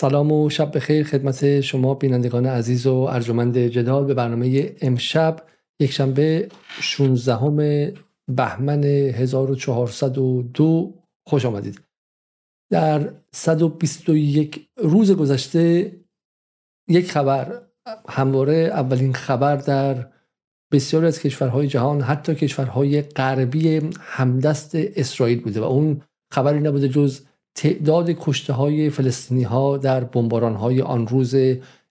سلام و شب بخیر خدمت شما بینندگان عزیز و ارجمند جدال به برنامه امشب یک شنبه 16 بهمن 1402 خوش آمدید. در 121 روز گذشته یک خبر همواره اولین خبر در بسیاری از کشورهای جهان حتی کشورهای غربی همدست اسرائیل بوده و اون خبری نبوده جز تعداد کشته های فلسطینی ها در بمباران های آن روز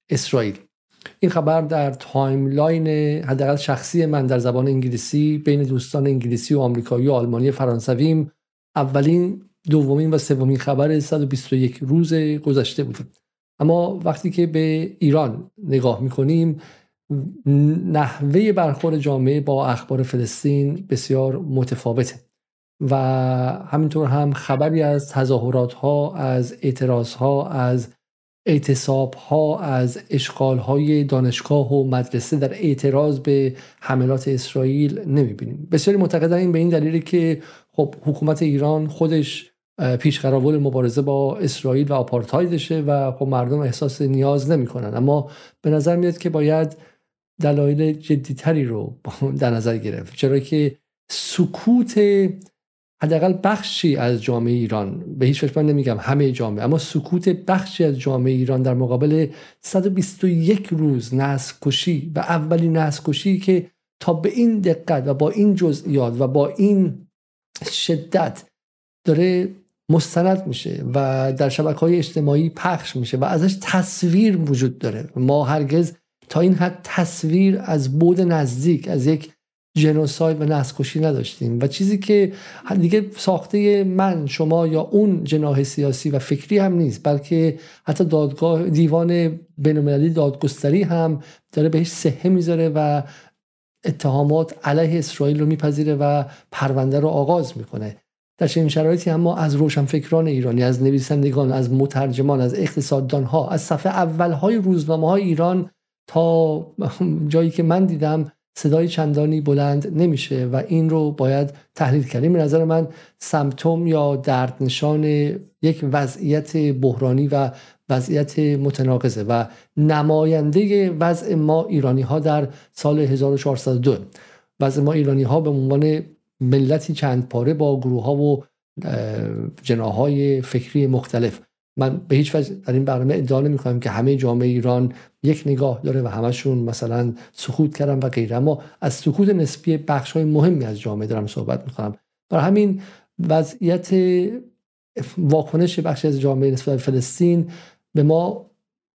اسرائیل. این خبر در timeline حداقل شخصی من در زبان انگلیسی بین دوستان انگلیسی و آمریکایی و آلمانی فرانسویم اولین دومین و سومین خبر 121 روز گذشته بود اما وقتی که به ایران نگاه می‌کنیم نحوه برخورد جامعه با اخبار فلسطین بسیار متفاوته. و همینطور هم خبری از تظاهرات ها از اعتراض ها از اعتصاب ها از اشغال های دانشگاه و مدرسه در اعتراض به حملات اسرائیل نمی‌بینیم. بسیاری معتقدن این به این دلیلی که خب حکومت ایران خودش پیش مبارزه با اسرائیل و آپارتایدشه و خب مردم احساس نیاز نمی‌کنن. اما به نظر میاد که باید دلایل جدیتری رو در نظر گرفت. چرا که سکوت حداقل بخشی از جامعه ایران به هیچ وجه نمیگم همه جامعه اما سکوت بخشی از جامعه ایران در مقابل 121 روز نسل کشی و اولین نسل کشی که تا به این دقت و با این جزئیات و با این شدت داره مستند میشه و در شبکه های اجتماعی پخش میشه و ازش تصویر وجود داره. ما هرگز تا این حد تصویر از بود نزدیک از یک جنوساید و نسکشی نداشتیم. و چیزی که دیگه ساخته من شما یا اون جناح سیاسی و فکری هم نیست بلکه حتی دادگاه دیوان بینالمللی دادگستری هم داره بهش سهه می‌ذاره و اتهامات علیه اسرائیل رو میپذیره و پرونده رو آغاز می‌کنه. در چنین شرایطی اما از روشنفکران ایرانی از نویسندگان از مترجمان از اقتصاددان ها از صفحه اول های روزنامه های ایران تا جایی که من دیدم صدای چندانی بلند نمیشه و این رو باید تحلیل کردیم. به نظر من سمتوم یا دردنشان یک وضعیت بحرانی و وضعیت متناقضه و نماینده وضع ما ایرانی ها در سال 1402 وضع ما ایرانی ها به عنوان ملتی چند پاره با گروه ها و جناهای فکری مختلف. من به هیچ وجه در این برنامه ادعا نمی کنم که همه جامعه ایران یک نگاه داره و همشون مثلا سکوت کردن و غیره. اما از سکوت نسبی بخش های مهمی از جامعه دارم صحبت می‌کنم. برای همین وضعیت واکنش بخشی از جامعه نسبت فلسطین به ما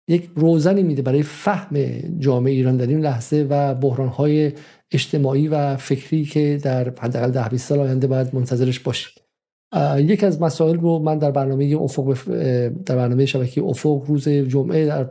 یک روزنی میده برای فهم جامعه ایران در این لحظه و بحران های اجتماعی و فکری که در حداقل ده 20 سال آینده باید منتظرش باشیم یک از مسائل رو من در برنامه افق در برنامه شبکه افق روز جمعه در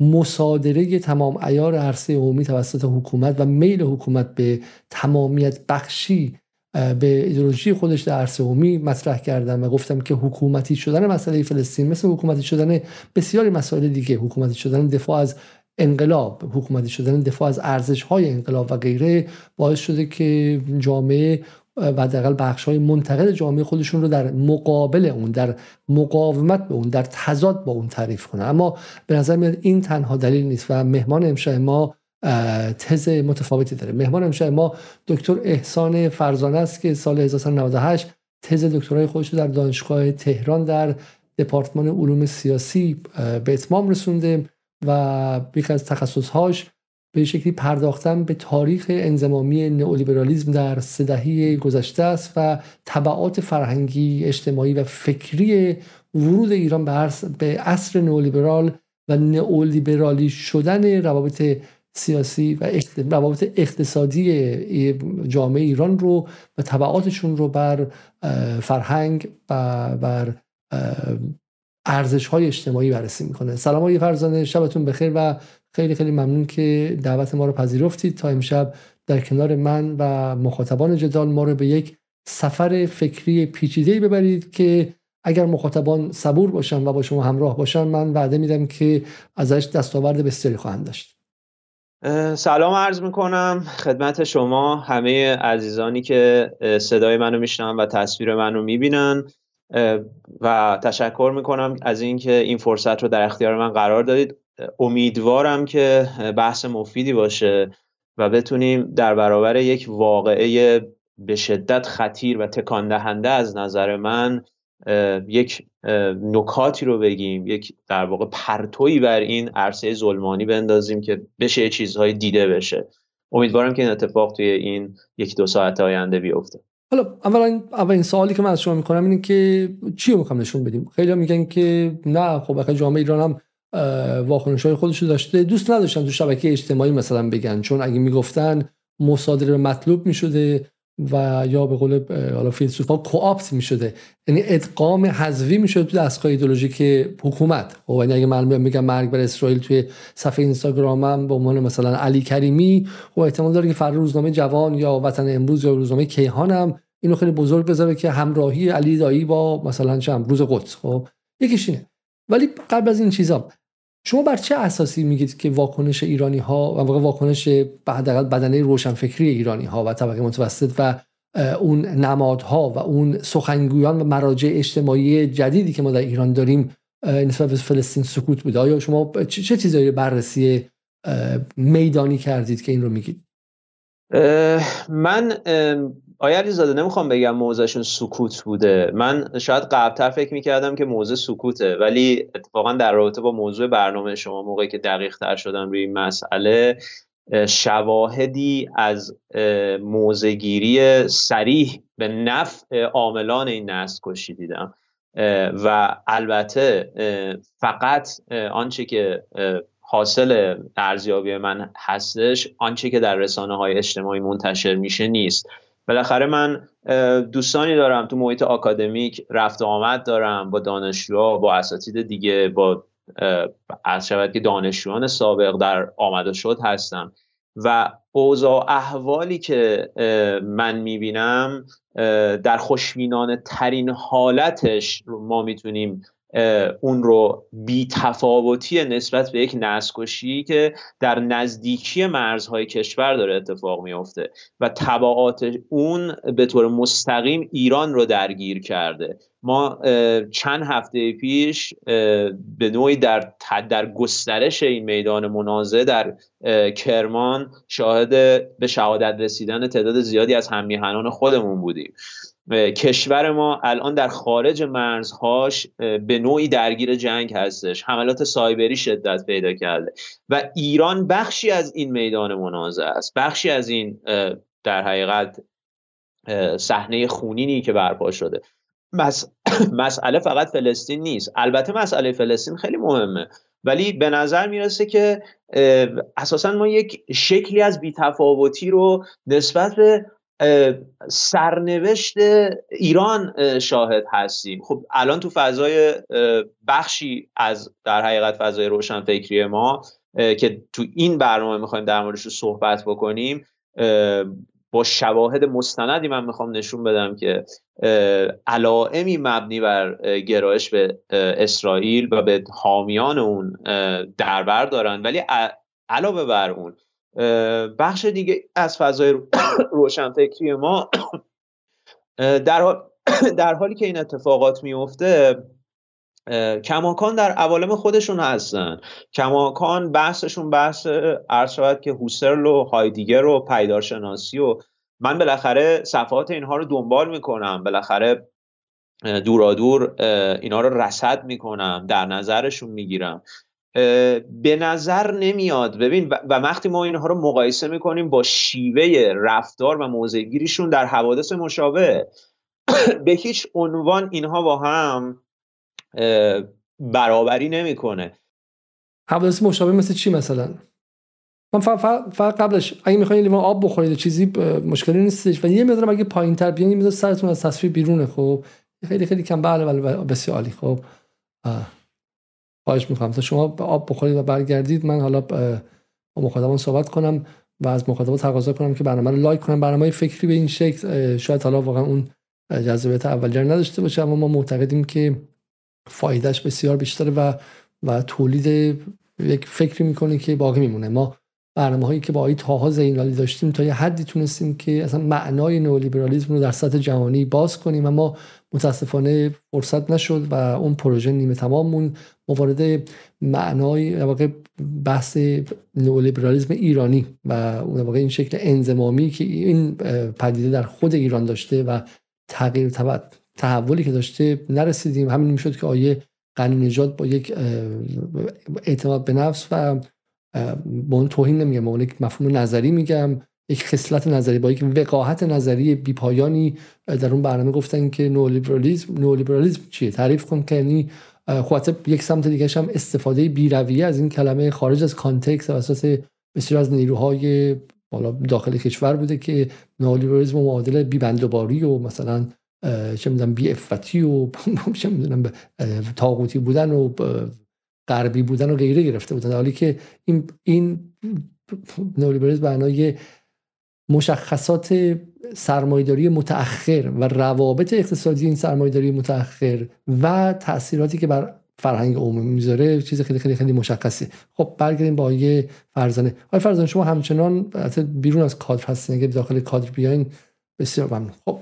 مصادره تمام ایار عرصه عمومی توسط حکومت و میل حکومت به تمامیت بخشی به ایدولوژی خودش در عرصه عمومی مطرح کردم و گفتم که حکومتی شدن مسئله فلسطین مثل حکومتی شدن بسیاری مسائل دیگه حکومتی شدن دفاع از انقلاب حکومتی شدن دفاع از ارزش های انقلاب و غیره باعث شده که جامعه و حداقل بخش های منتقد جامعه خودشون رو در مقابل اون در مقاومت به اون در تضاد با اون تعریف کنه اما به نظر میاد این تنها دلیل نیست و مهمان امشب ما تز متفاوتی داره. مهمان امشب ما دکتر احسان فرزانه است که سال 1998 تز دکترای خودش در دانشگاه تهران در دپارتمان علوم سیاسی به اتمام رسونده و یکی از تخصصهاش به شکلی پرداختن به تاریخ انزمامی نئولیبرالیزم در سه گذشته است و طبعات فرهنگی اجتماعی و فکری ورود ایران به عصر نئولیبرال و نئولیبرالی شدن روابط سیاسی و روابط اقتصادی جامعه ایران رو و طبعاتشون رو بر فرهنگ و بر ارزش های اجتماعی بررسی می‌کنه. سلام آقای فرزانه شبتون بخیر و خیلی خیلی ممنون که دعوت ما رو پذیرفتید تا امشب در کنار من و مخاطبان جدال ما رو به یک سفر فکری پیچیده ببرید که اگر مخاطبان صبور باشن و با شما همراه باشن من وعده میدم که ازش دستاورد بسیاری خواهند داشت. سلام عرض می‌کنم. خدمت شما همه عزیزانی که صدای منو میشنن و تصویر منو می‌بینن. و تشکر می‌کنم از اینکه این فرصت رو در اختیار من قرار دادید. امیدوارم که بحث مفیدی باشه و بتونیم در برابر یک واقعه به شدت خطیر و تکان دهنده از نظر من یک نکاتی رو بگیم یک در واقع پرتویی بر این عرصه ظلمانی بندازیم که بشه چیزهای دیده بشه. امیدوارم که این اتفاق توی این یک دو ساعت آینده بیفته. حالا اولا اولین سوالی که من از شما می‌کنم اینه که چی رو می‌خوام نشون بدیم؟ خیلی میگن که نه خب جامعه ایران هم واکنش های خودش رو داشته. دوست نداشتن تو شبکه اجتماعی مثلا بگن چون اگه می‌گفتن مصادره مطلوب می‌شده و یا به قول حالا فیلسوفا کوآپت می‌شده. یعنی ادغام حذفی می‌شده تو دستگاه ایدولوژیک حکومت. خب یعنی اگه من میگم مرگ بر اسرائیل توی صفحه اینستاگرامم به عنوان مثلا علی کریمی خب احتمال داره که فردا روزنامه جوان یا وطن امروز یا روزنامه کیهانم اینو خیلی بزرگ بذاره که همراهی علی دایی با مثلا چم روز قدس. خب یکیش اینه. ولی قبل از این چیزا شما بر چه اساسی میگید که واکنش ایرانی ها و واکنش حداقل بدنه روشنفکری ایرانی ها و طبقه متوسط و اون نمادها و اون سخنگویان و مراجع اجتماعی جدیدی که ما در ایران داریم نسبت به فلسطین سکوت بوده؟ آیا شما چه چیزایی بررسی میدانی کردید که این رو میگید؟ من آیا علیزاده نمی‌خوام بگم موضعشون سکوت بوده. من شاید قبلتر فکر می‌کردم که موضع سکوته ولی اتفاقا در رابطه با موضوع برنامه شما موقعی که دقیق تر شدم روی این مسئله شواهدی از موزگیری سریح به نفع عاملان این نسل کشی دیدم و البته فقط آنچه که حاصل ارزیابی من هستش آنچه که در رسانه های اجتماعی منتشر میشه نیست. بالاخره من دوستانی دارم تو محیط آکادمیک رفت آمد دارم با دانشجوها با اساتید دیگه با از شود که دانشجویان سابق در آمد و شد هستم. و اوضاع احوالی که من می‌بینم در خوشبینانه ترین حالتش ما می‌تونیم اون رو بی تفاوتی نسبت به یک نسکشی که در نزدیکی مرزهای کشور داره اتفاق میافته و تبعات اون به طور مستقیم ایران رو درگیر کرده. ما چند هفته پیش به نوعی در, در گسترش این میدان منازعه در کرمان شاهد به شهادت رسیدن تعداد زیادی از همیهنان خودمون بودیم. کشور ما الان در خارج مرزهاش به نوعی درگیر جنگ هستش. حملات سایبری شدت پیدا کرده. و ایران بخشی از این میدان منازعه است. بخشی از این در حقیقت صحنه خونینی که برپا شده. مسئله فقط فلسطین نیست. البته مسئله فلسطین خیلی مهمه. ولی به نظر می‌رسه که اساسا ما یک شکلی از بیتفاوتی رو نسبت به سرنوشت ایران شاهد هستیم. خب الان تو فضای بخشی از در حقیقت فضای روشنفکری ما که تو این برنامه می‌خوایم در موردش صحبت بکنیم با شواهد مستندی من می‌خوام نشون بدم که علائمی مبنی بر گرایش به اسرائیل و به حامیان اون دربر دارن. ولی علاوه بر اون بخش دیگه از فضای روشنفکری ما در, در حالی که این اتفاقات میفته کماکان در عوالم خودشون هستن. کماکان بحثشون بحث عرض شود که هوسرل و هایدیگر و پیدارشناسی و من بالاخره صفحات اینها رو دنبال می‌کنم. بالاخره دورادور اینها رو رسد می‌کنم. در نظرشون می‌گیرم. به نظر نمیاد. ببین و وقتی ما اینها رو مقایسه می‌کنیم با شیوه رفتار و موضعگیریشون در حوادث مشابه به هیچ عنوان اینها با هم برابری نمی‌کنه. حوادث مشابه مثل چی مثلا؟ من فقط قبلش اگه می‌خواین لیوان آب بخورید چیزی مشکلی نیستش. و یه مقدار اگه پایین تر بیان یه سرتون از تصویر بیرونه خب؟ خیلی خیلی کم. بله بله بسیار عالی خب؟ خواهش می‌کنم. تا شما آب بخورید و برگردید من حالا با مخاطبان صحبت کنم و از مخاطبان تقاضا کنم که برنامه رو لایک کنم برنامه فکری به این شکل شاید حالا واقعا اون جذابیت اولیه نداشته باشه اما ما معتقدیم که فایدهش بسیار بیشتره و و تولید یک فکری می‌کنه که باقی میمونه. ما برنامه هایی که با آقای تاها زینالی داشتیم تا یه حدی تونستیم که اصلا معنای نئولیبرالیسم رو در سطح جهانی باز کنیم و ما متاسفانه فرصت نشد و اون پروژه نیمه تمام مون موارد معنای واقع بحث نئولیبرالیسم ایرانی و اون واقع این شکل انزمامی که این پدیده در خود ایران داشته و تغییر تحولی که داشته نرسیدیم. همین می‌شد که آیه غنی نجات با یک اعتماد به نفس و با اون توهین نمیگم اون مفهوم نظری میگم. یک خصلت نظری با یک وقاحت نظری بیپایانی در اون برنامه گفتن که نولیبرالیسم نولیبرالیسم چیه؟ تعریف کن که یعنی خاطر یک سمت دیگه هم استفاده بیرویه از این کلمه خارج از کانتکست و اساس بسیار از نیروهای داخل کشور بوده که نولیبرالیسم معادل بیبندوباری و مثلا چه می‌دونم بی افتی و چه می‌دونم تاغوتی بودن و غربی بودن و غیره گرفته بودن. حالی که این این نولیبرالیسم معنای مشخصات سرمایداری متأخر و روابط اقتصادی این سرمایداری متأخر و تاثیراتی که بر فرهنگ عمومی می‌ذاره چیز خیلی خیلی خیلی مشخصه. خب برگردیم با یه فرزانه. آقای فرزانه شما همچنان بیرون از کادر هستین. اگه داخل کادر بیاین بسیار ممنون. خب.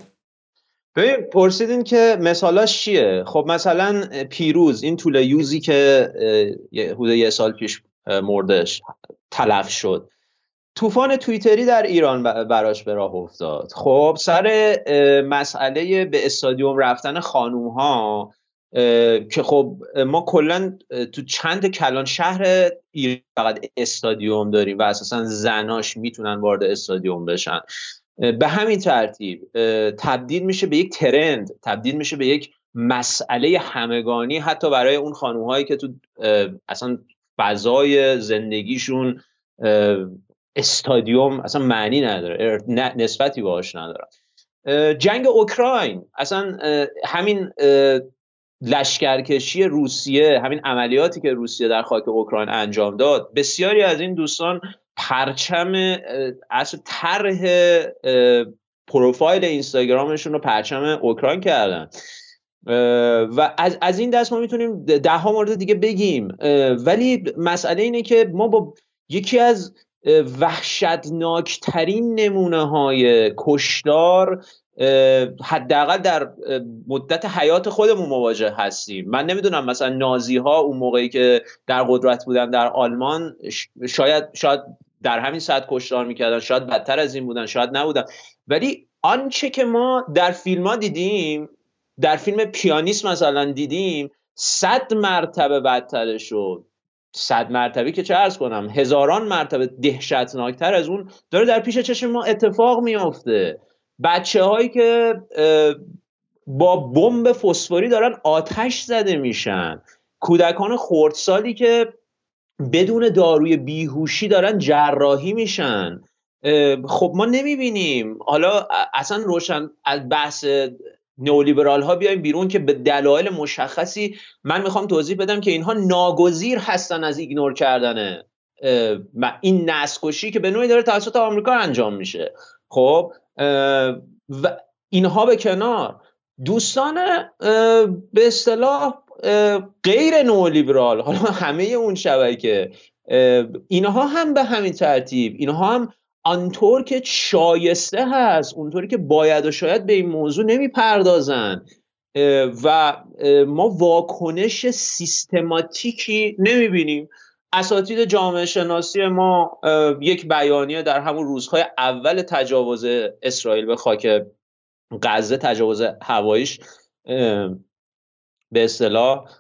ببین پرسیدین که مثالاش چیه؟ خب مثلا پیروز این طول یوزی که حدود یه سال پیش مردش تلف شد. طوفان تویتری در ایران براش به راه افتاد. خب سر مسئله به استادیوم رفتن خانوم ها که خب ما کلا تو چند کلان شهر ایران فقط استادیوم داریم و اساسا زناش می‌تونن وارد استادیوم بشن. به همین ترتیب تبدیل میشه به یک ترند تبدیل میشه به یک مسئله همگانی حتی برای اون خانوم هایی که تو اصلا فضای زندگیشون استادیوم اصلا معنی نداره نسبتی باهاش نداره جنگ اوکراین اصلا همین لشکرکشی روسیه همین عملیاتی که روسیه در خاک اوکراین انجام داد بسیاری از این دوستان پرچم اصلا طرح پروفایل اینستاگرامشون رو پرچم اوکراین کردن. و از, از این دست ما می‌تونیم ده ها مورد دیگه بگیم. ولی مسئله اینه که ما با یکی از وحشتناکترین نمونه های کشدار حداقل در مدت حیات خودمون مواجه هستیم. من نمی‌دونم مثلا نازی ها اون موقعی که در قدرت بودن در آلمان شاید شاید در همین ساعت کشتار می‌کردن شاید بدتر از این بودن شاید نبودن. ولی آنچه که ما در فیلم ها دیدیم در فیلم پیانیست مثلا دیدیم صد مرتبه بدتر شد. صد مرتبه که چه ارز کنم هزاران مرتبه دهشتناکتر از اون داره در پیش چشم ما اتفاق میافته. بچه هایی که با بمب فسفوری دارن آتش زده میشن. کودکان خردسالی که بدون داروی بیهوشی دارن جراحی میشن. خب ما نمی‌بینیم. حالا اصلا روشن از بحث نئولیبرال ها بیایم بیرون که به دلایل مشخصی من می‌خوام توضیح بدم که اینها ناگزیر هستن از ایگنور کردن این نسکشی که به نوعی داره توسط آمریکا انجام میشه. خب و اینها به کنار. دوستان به اصطلاح غیر نولیبرال حالا همه اون شبکه اینها هم به همین ترتیب اینها هم آنطور که شایسته هست اونطوری که باید و شاید به این موضوع نمی‌پردازن و ما واکنش سیستماتیکی نمی‌بینیم. اساتید جامعه شناسی ما یک بیانیه در همون روزهای اول تجاوز اسرائیل به خاک غزه تجاوز هواییش به اصطلاح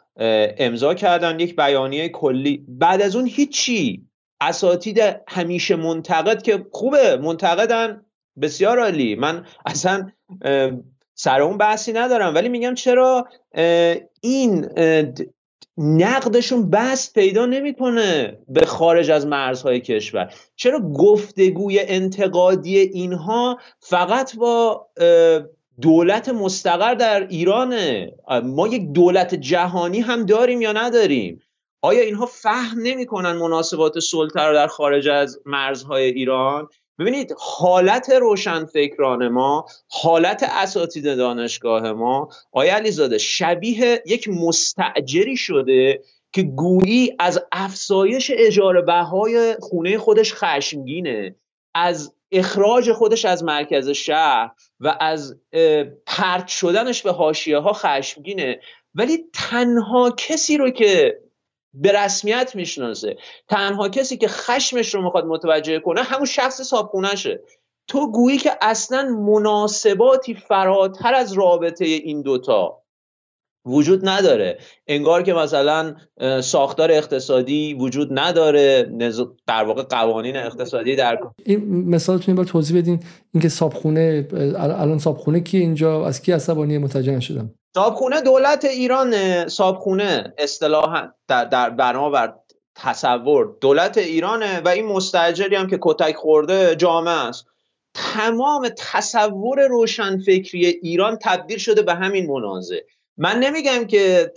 امضا کردن. یک بیانیه کلی. بعد از اون هیچی اساتید همیشه منتقد که خوبه منتقدن. بسیار عالی. من اصلا سر اون بحثی ندارم. ولی میگم چرا این نقدشون بس پیدا نمی‌کنه به خارج از مرزهای کشور. چرا گفتگوی انتقادی اینها فقط با دولت مستقر در ایرانه؟ ما یک دولت جهانی هم داریم یا نداریم؟ آیا اینها فهم نمی‌کنن مناسبات سلطه رو در خارج از مرزهای ایران؟ ببینید حالت روشنفکران ما حالت اساتید دانشگاه ما آیا علیزاده شبیه یک مستعجری شده که گویی از افزایش اجاره بهای خونه خودش خشمگینه از اخراج خودش از مرکز شهر و از پرت شدنش به حاشیه ها خشمگینه؟ ولی تنها کسی رو که به رسمیت می‌شناسه. تنها کسی که خشمش رو می‌خواد متوجه کنه همون شخص صابخونهشه. تو گویی که اصلا مناسباتی فراتر از رابطه این دوتا وجود نداره. انگار که مثلا ساختار اقتصادی وجود نداره. در واقع قوانین اقتصادی در این مثالتون بار توضیح بدین. اینکه صابخونه الان صابخونه کی اینجا؟ از کی عصبانی متوجه نشدم؟ صابخونه دولت ایران صابخونه اصطلاحا در, در تصور. دولت ایرانه و این مستجری هم که کتک خورده جامعه است. تمام تصور روشنفکری ایران تبدیل شده به همین منازه من نمیگم که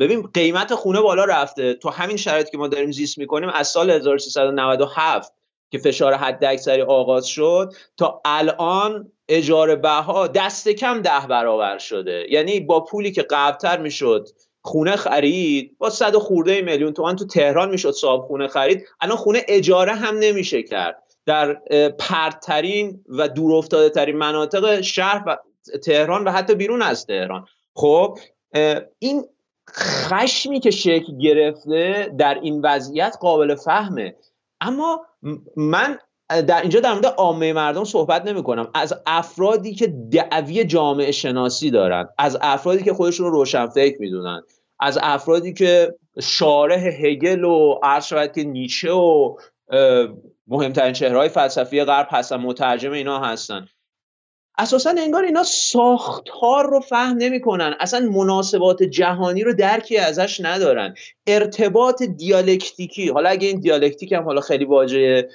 ببین قیمت خونه بالا رفته. تو همین شرایطی که ما داریم زیست می‌کنیم از سال 1397 که فشار حد اکثری آغاز شد تا الان اجاره بها دست کم ده برابر شده. یعنی با پولی که قبلتر می‌شد خونه خرید با صد خورده میلیون تومان تو تهران می‌شد صاحب خونه خرید الان خونه اجاره هم نمیشه کرد. در پرترین و دورافتاده ترین مناطق شهر و تهران و حتی بیرون از تهران. خب این خشمی که شکل گرفته در این وضعیت قابل فهمه. اما من در اینجا در مورد عامه مردم صحبت نمی کنم از افرادی که دعوی جامعه شناسی دارن از افرادی که خودشون رو روشنفکر می‌دونن از افرادی که شارح هگل و عرض که نیچه و مهمترین چهرهای فلسفی غرب هستن مترجم اینا هستن. اساسا انگار اینا ساختار رو فهم نمی‌کنن. اصلا مناسبات جهانی رو درکی ازش ندارن. ارتباط دیالکتیکی حالا اگه این دیالکتیک هم حالا خیلی واژه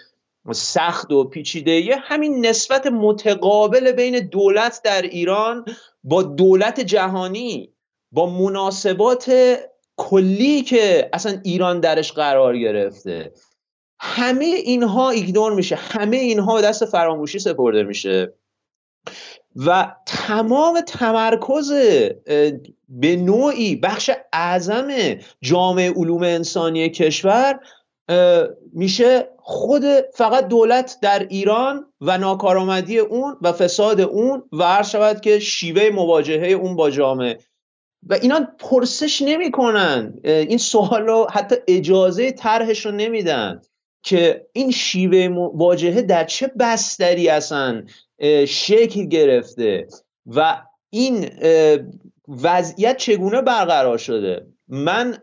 سخت و پیچیده همین نسبت متقابل بین دولت در ایران با دولت جهانی با مناسبات کلی که اصلا ایران درش قرار گرفته. همه اینها ایگنور میشه همه اینها دست فراموشی سپرده میشه. و تمام تمرکز به نوعی بخش اعظم جامعه علوم انسانی کشور میشه خود فقط دولت در ایران و ناکارآمدی اون و فساد اون و هر شود که شیوه مواجهه اون با جامعه. و اینا پرسش نمی‌کنن. این سوال رو حتی اجازه طرحش رو نمیدن که این شیوه مواجهه در چه بستری اصلا شکل گرفته. و این وضعیت چگونه برقرار شده؟ من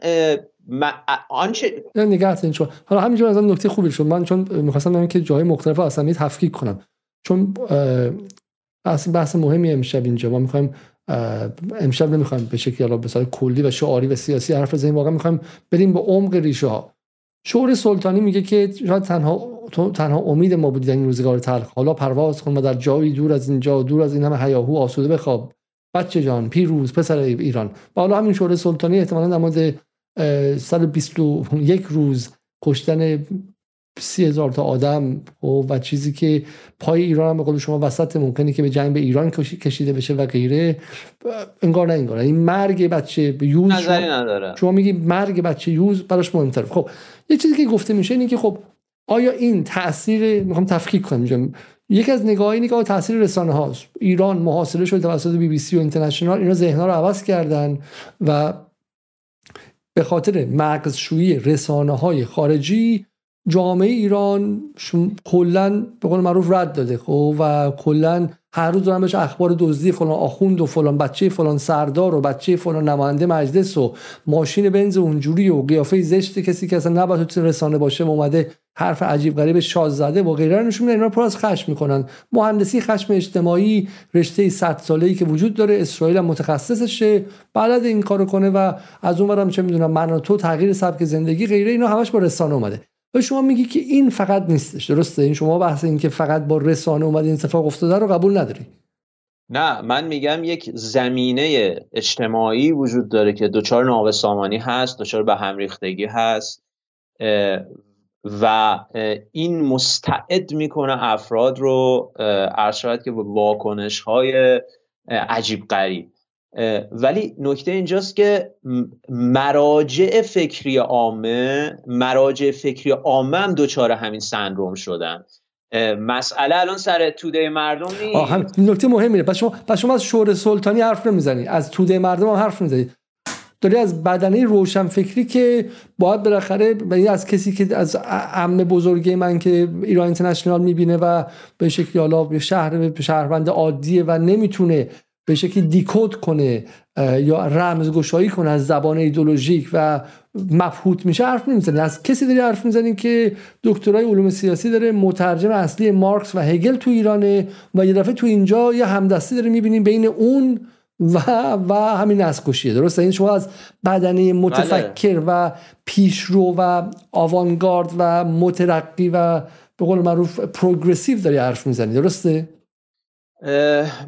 آنچه نگه چون حالا همینجور از نکته خوبی شد من چون می‌خواستم بگم که جای مختلف اصلا تفکیک کنم. چون بحث بحث مهمی امشب اینجا. ما می‌خوایم امشب نمی‌خوایم به حالا به کلی و شعاری و سیاسی حرف بزنیم. واقعا می‌خوایم بریم به عمق ریشه ها. شعور سلطانی میگه که شاید تنها تنها امید ما بودی در این روزگار تلخ. حالا پرواز کن و در جایی دور از اینجا دور از این همه هیاهو آسوده بخواب. بچه جان پیروز پسر ایران. و حالا همین شعور سلطانی احتمالا در مورد 121 روز کشتن سی هزار تا آدم و چیزی که پای ایران هم به قول شما وسط ممکنه که به جنگ به ایران کشیده بشه و غیره انگار نه انگار. این مرگ بچه یوز شما, نداره. شما میگی مرگ بچه یوز براش مهمتر خب یه چیزی که گفته میشه اینه که خب آیا این تاثیر می‌خوام تفکیک کنم یکی از نگاه اینه که تاثیر رسانه هاست. ایران محاصره شد توسط بی بی سی و اینترنشنال اینا ذهنها رو عوض کردن و به خاطر مغزشویی رسانه های خارجی جامعه ایران کلا به قول معروف رد داده خب؟ و کلا هر روز دارن بهش اخبار دزدی فلان آخوند و فلان بچه فلان سردار و بچه فلان نماینده مجلس و ماشین بنز اونجوری و قیافه زشت کسی که اصلا نباید تو رسانه باشه اومده حرف عجیب غریب شاز زده. و غیره نشون میدن اینا پر از خشم می‌کنن. مهندسی خشم اجتماعی رشته 100 ساله‌ای که وجود داره. اسرائیل هم متخصصشه. بلد این کارو کنه و از اونورم چه می‌دونم من تو تغییر سبک زندگی غیره اینا همش با رسانه اومده. و شما میگی که این فقط نیستش. درسته؟ این شما بحث این که فقط با رسانه اومده این اتفاق افتاده رو قبول نداری. نه من میگم یک زمینه اجتماعی وجود داره که دچار ناوه سامانی هست دچار به هم ریختگی هست و این مستعد می‌کنه افراد رو عرض شود که واکنش های عجیب غریب. ولی نکته اینجاست که مراجع فکری عامه مراجع فکری عامه هم دچار همین سندروم شدن. مسئله الان سر توده مردم نیست. نکته مهمیه پس شما پس شما از شور سلطانی حرف نمی‌زنی. از توده مردم هم حرف نمی‌زنی. داری از بدنه روشن فکری که باید بالاخره یعنی از کسی که از عم بزرگی من که ایران اینترنشنال می‌بینه و به شکلی حالا شهر شهروند عادیه و نمی‌تونه به شکلی دیکود کنه یا رمزگشایی کنه از زبان ایدولوژیک و مفهوت میشه حرف نمی‌زنی از کسی داری حرف می‌زنی که دکترای علوم سیاسی داره مترجم اصلی مارکس و هگل تو ایرانه و یه دفعه تو اینجا یه همدستی داره می‌بینیم بین اون و و همین نسکشیه درسته؟ این شما از بدنه متفکر بله. و پیشرو و آوانگارد و مترقی و به قول معروف پروگرسیو داری حرف می‌زنی. درسته؟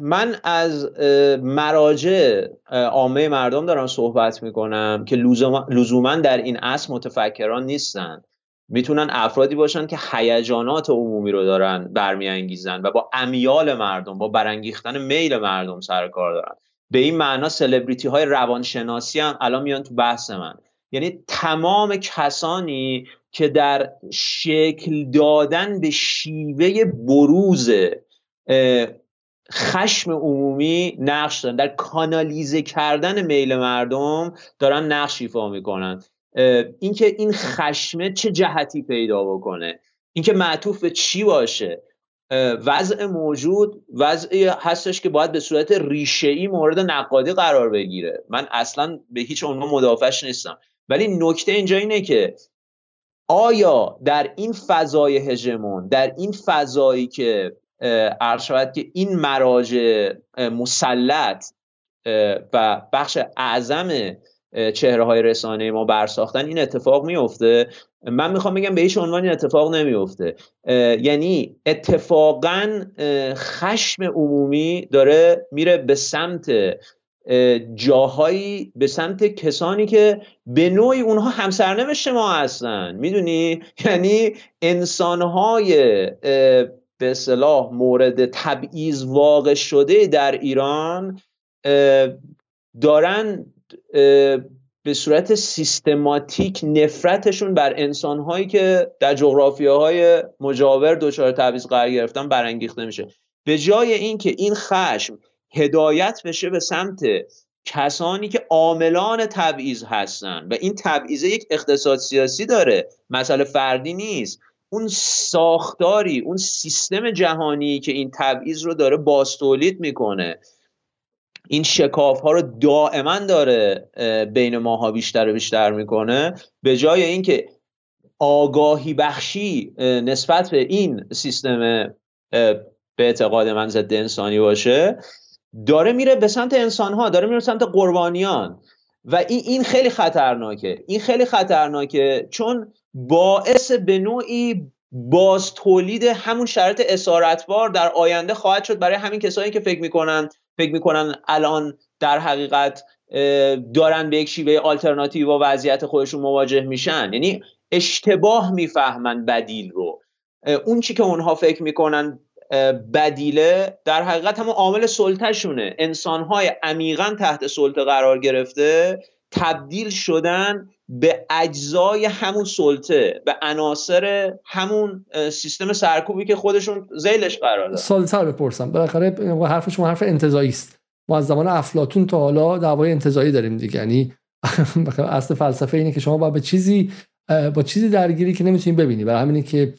من از مراجع عامه مردم دارم صحبت می‌کنم که لزوما در این اصل متفکران نیستن. می‌تونن افرادی باشن که هیجانات عمومی رو دارن برمیانگیزن و با امیال مردم با برانگیختن میل مردم سر کار دارن. به این معنا سلبریتی های روانشناسی هم الان میان تو بحث من. یعنی تمام کسانی که در شکل دادن به شیوه بروز خشم عمومی نقش دارن. در کانالیزه کردن میل مردم دارن نقش ایفا می‌کنن. اینکه این خشمه چه جهتی پیدا بکنه؟ اینکه معطوف به چی باشه؟ وضع موجود وضعی هستش که باید به صورت ای مورد نقادی قرار بگیره. من اصلا به هیچ عنوان مدافعش نیستم. ولی نکته اینجا اینه که آیا در این فضای هژمون در این فضایی که عرض شود که این مراجع مسلط و بخش اعظم چهره های رسانه ما برساختن این اتفاق میفته من می‌خوام بگم به هیچ عنوان این اتفاق نمیفته یعنی اتفاقا خشم عمومی داره میره به سمت جاهایی به سمت کسانی که به نوعی اونها همسرنوشت ما هستن. می‌دونی؟ یعنی انسانهای به صلاح مورد تبعیض واقع شده در ایران دارن به صورت سیستماتیک نفرتشون بر انسانهایی که در جغرافیاهای مجاور دچار تبعیض قرار گرفتن برانگیخته میشه. به جای اینکه این خشم هدایت بشه به سمت کسانی که عاملان تبعیض هستن و این تبعیض یک اقتصاد سیاسی داره مسئله فردی نیست. اون ساختاری اون سیستم جهانی که این تبعیض رو داره باستولید می‌کنه. این شکاف ها رو دائما داره بین ماها بیشتر و بیشتر می‌کنه. به جای اینکه آگاهی بخشی نسبت به این سیستم به اعتقاد من ضد انسانی باشه داره میره به سمت انسان ها داره میره به سمت قربانیان. و این این خیلی خطرناکه. این خیلی خطرناکه چون باعث به نوعی باز تولید همون شرط اسارتبار در آینده خواهد شد برای همین کسایی که فکر می‌کنن فکر می‌کنن الان در حقیقت دارن به یک شیوه آلترناتیو با وضعیت خودشون مواجه میشن. یعنی اشتباه می‌فهمن بدیل رو. اون چی که اونها فکر می‌کنن بدیله در حقیقت همون عامل سلطهشونه. انسانهای عمیقا تحت سلطه قرار گرفته تبدیل شدن به اجزای همون سلطه به عناصر همون سیستم سرکوبی که خودشون زیلش قرار دارن سال سر بپرسم. بالاخره حرف شما حرف انتزاعی است. ما از زمان افلاطون تا حالا دعوای انتزاعی داریم دیگه. یعنی اصل فلسفه اینه که شما با به چیزی با چیزی درگیری که نمی‌تونید ببینی. برای همینه که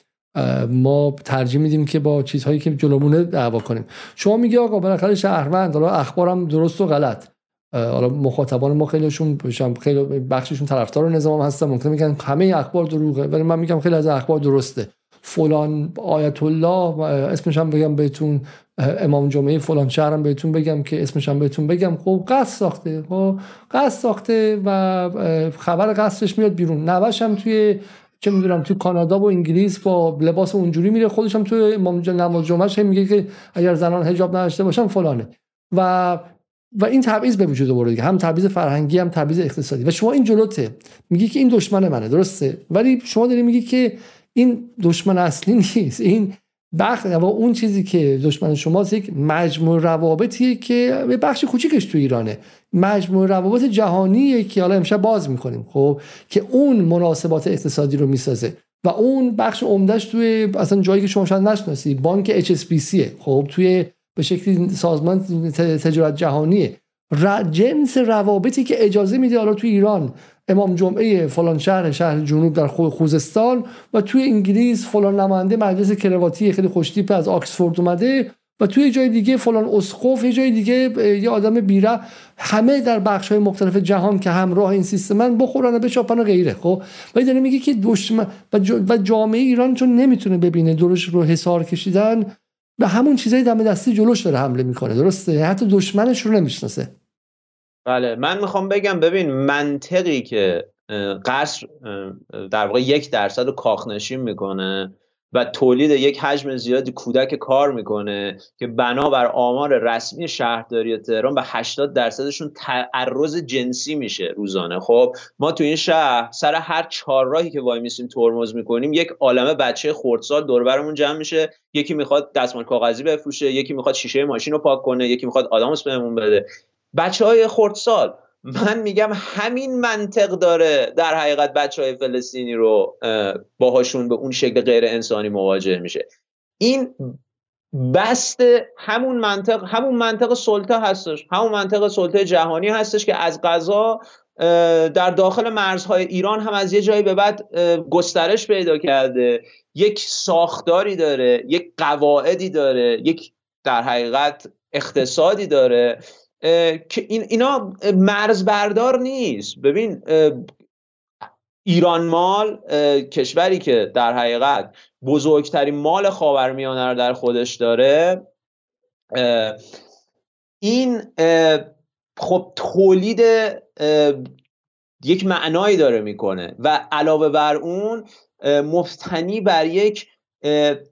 ما ترجیح میدیم که با چیزهایی که جلومونه دعوا کنیم. شما میگی آقا بالاخره شهروند حالا اخبارم درست و غلط. حالا مخاطبان ما خیلیشون خیلی بخششون طرفدار نظام هستن ممکن میگن همه اخبار دروغه ولی من میگم خیلی از اخبار درسته. فلان آیت الله اسمش هم بگم بهتون امام جمعه فلان شهرم بهتون بگم که اسمش هم بهتون بگم. خب قصد ساخته خب قصد ساخته و خبر قصدش میاد بیرون. نوش هم توی چه می‌دونم تو کانادا و انگلیس با لباس اونجوری میره خودش هم تو امام نماز جمعه میگه که اگر زنان حجاب نداشته باشن فلانه. و و این تبعیض به وجود آورده هم تبعیض فرهنگی هم تبعیض اقتصادی. و شما این جلوته. میگی که این دشمن منه. درسته. ولی شما داری میگی که این دشمن اصلی نیست. این بخش و اون چیزی که دشمن شماست یک مجموع روابطیه که به بخش کوچیکش تو ایرانه. مجموع روابط جهانیه که حالا امشب باز می‌کنیم خب؟ که اون مناسبات اقتصادی رو می‌سازه. و اون بخش عمدهش توی اصلا جایی که شما شاید نشناسی بانک HSBC خب توی به شکلی سازمان تجارت جهانیه. جنس روابطی که اجازه میده حالا توی ایران امام جمعه فلان شهر شهر جنوب در خوزستان و توی انگلیس فلان نماینده مجلس کرواتی خیلی خوشتیپ از آکسفورد اومده و توی جای دیگه فلان اسقف یه جای دیگه یه آدم بیره همه در بخش های مختلف جهان که همراه این سیستمن بخورن و بچاپن و غیره خب؟ ولی داره میگه که دشمن و جامعه ایران چون نمی‌تونه ببینه درش رو حسار کشیدن به همون چیزای دم دستی جلوش داره حمله می‌کنه درسته؟ حتی دشمنش رو نمی‌شناسه. بله من می‌خوام بگم ببین منطقی که قصر در واقع یک درصد کاخنشین می‌کنه و تولید یک حجم زیادی کودک کار می‌کنه که بنابر آمار رسمی شهرداری تهران به 80 درصدشون تعرض جنسی میشه روزانه. خب ما تو این شهر سر هر چهار راهی که وای میسیم ترمز می‌کنیم یک عالمه بچه خردسال دور برمون جمع میشه. یکی می‌خواد دستمال کاغذی بفروشه یکی می‌خواد شیشه ماشین رو پاک کنه یکی می‌خواد آدامس بهمون بده. بچه های خردسال من میگم همین منطق داره در حقیقت بچه های فلسطینی رو باهاشون به اون شکل غیر انسانی مواجه میشه. این بست همون منطق همون منطق سلطه هستش همون منطق سلطه جهانی هستش که از غذا در داخل مرزهای ایران هم از یه جایی به بعد گسترش پیدا کرده. یک ساختاری داره یک قواعدی داره یک در حقیقت اقتصادی داره. که این اینا مرز بردار نیست. ببین ایران مال کشوری که در حقیقت بزرگترین مال خاورمیانه رو در خودش داره این خب تولید یک معنایی داره می‌کنه و علاوه بر اون مفتنی بر یک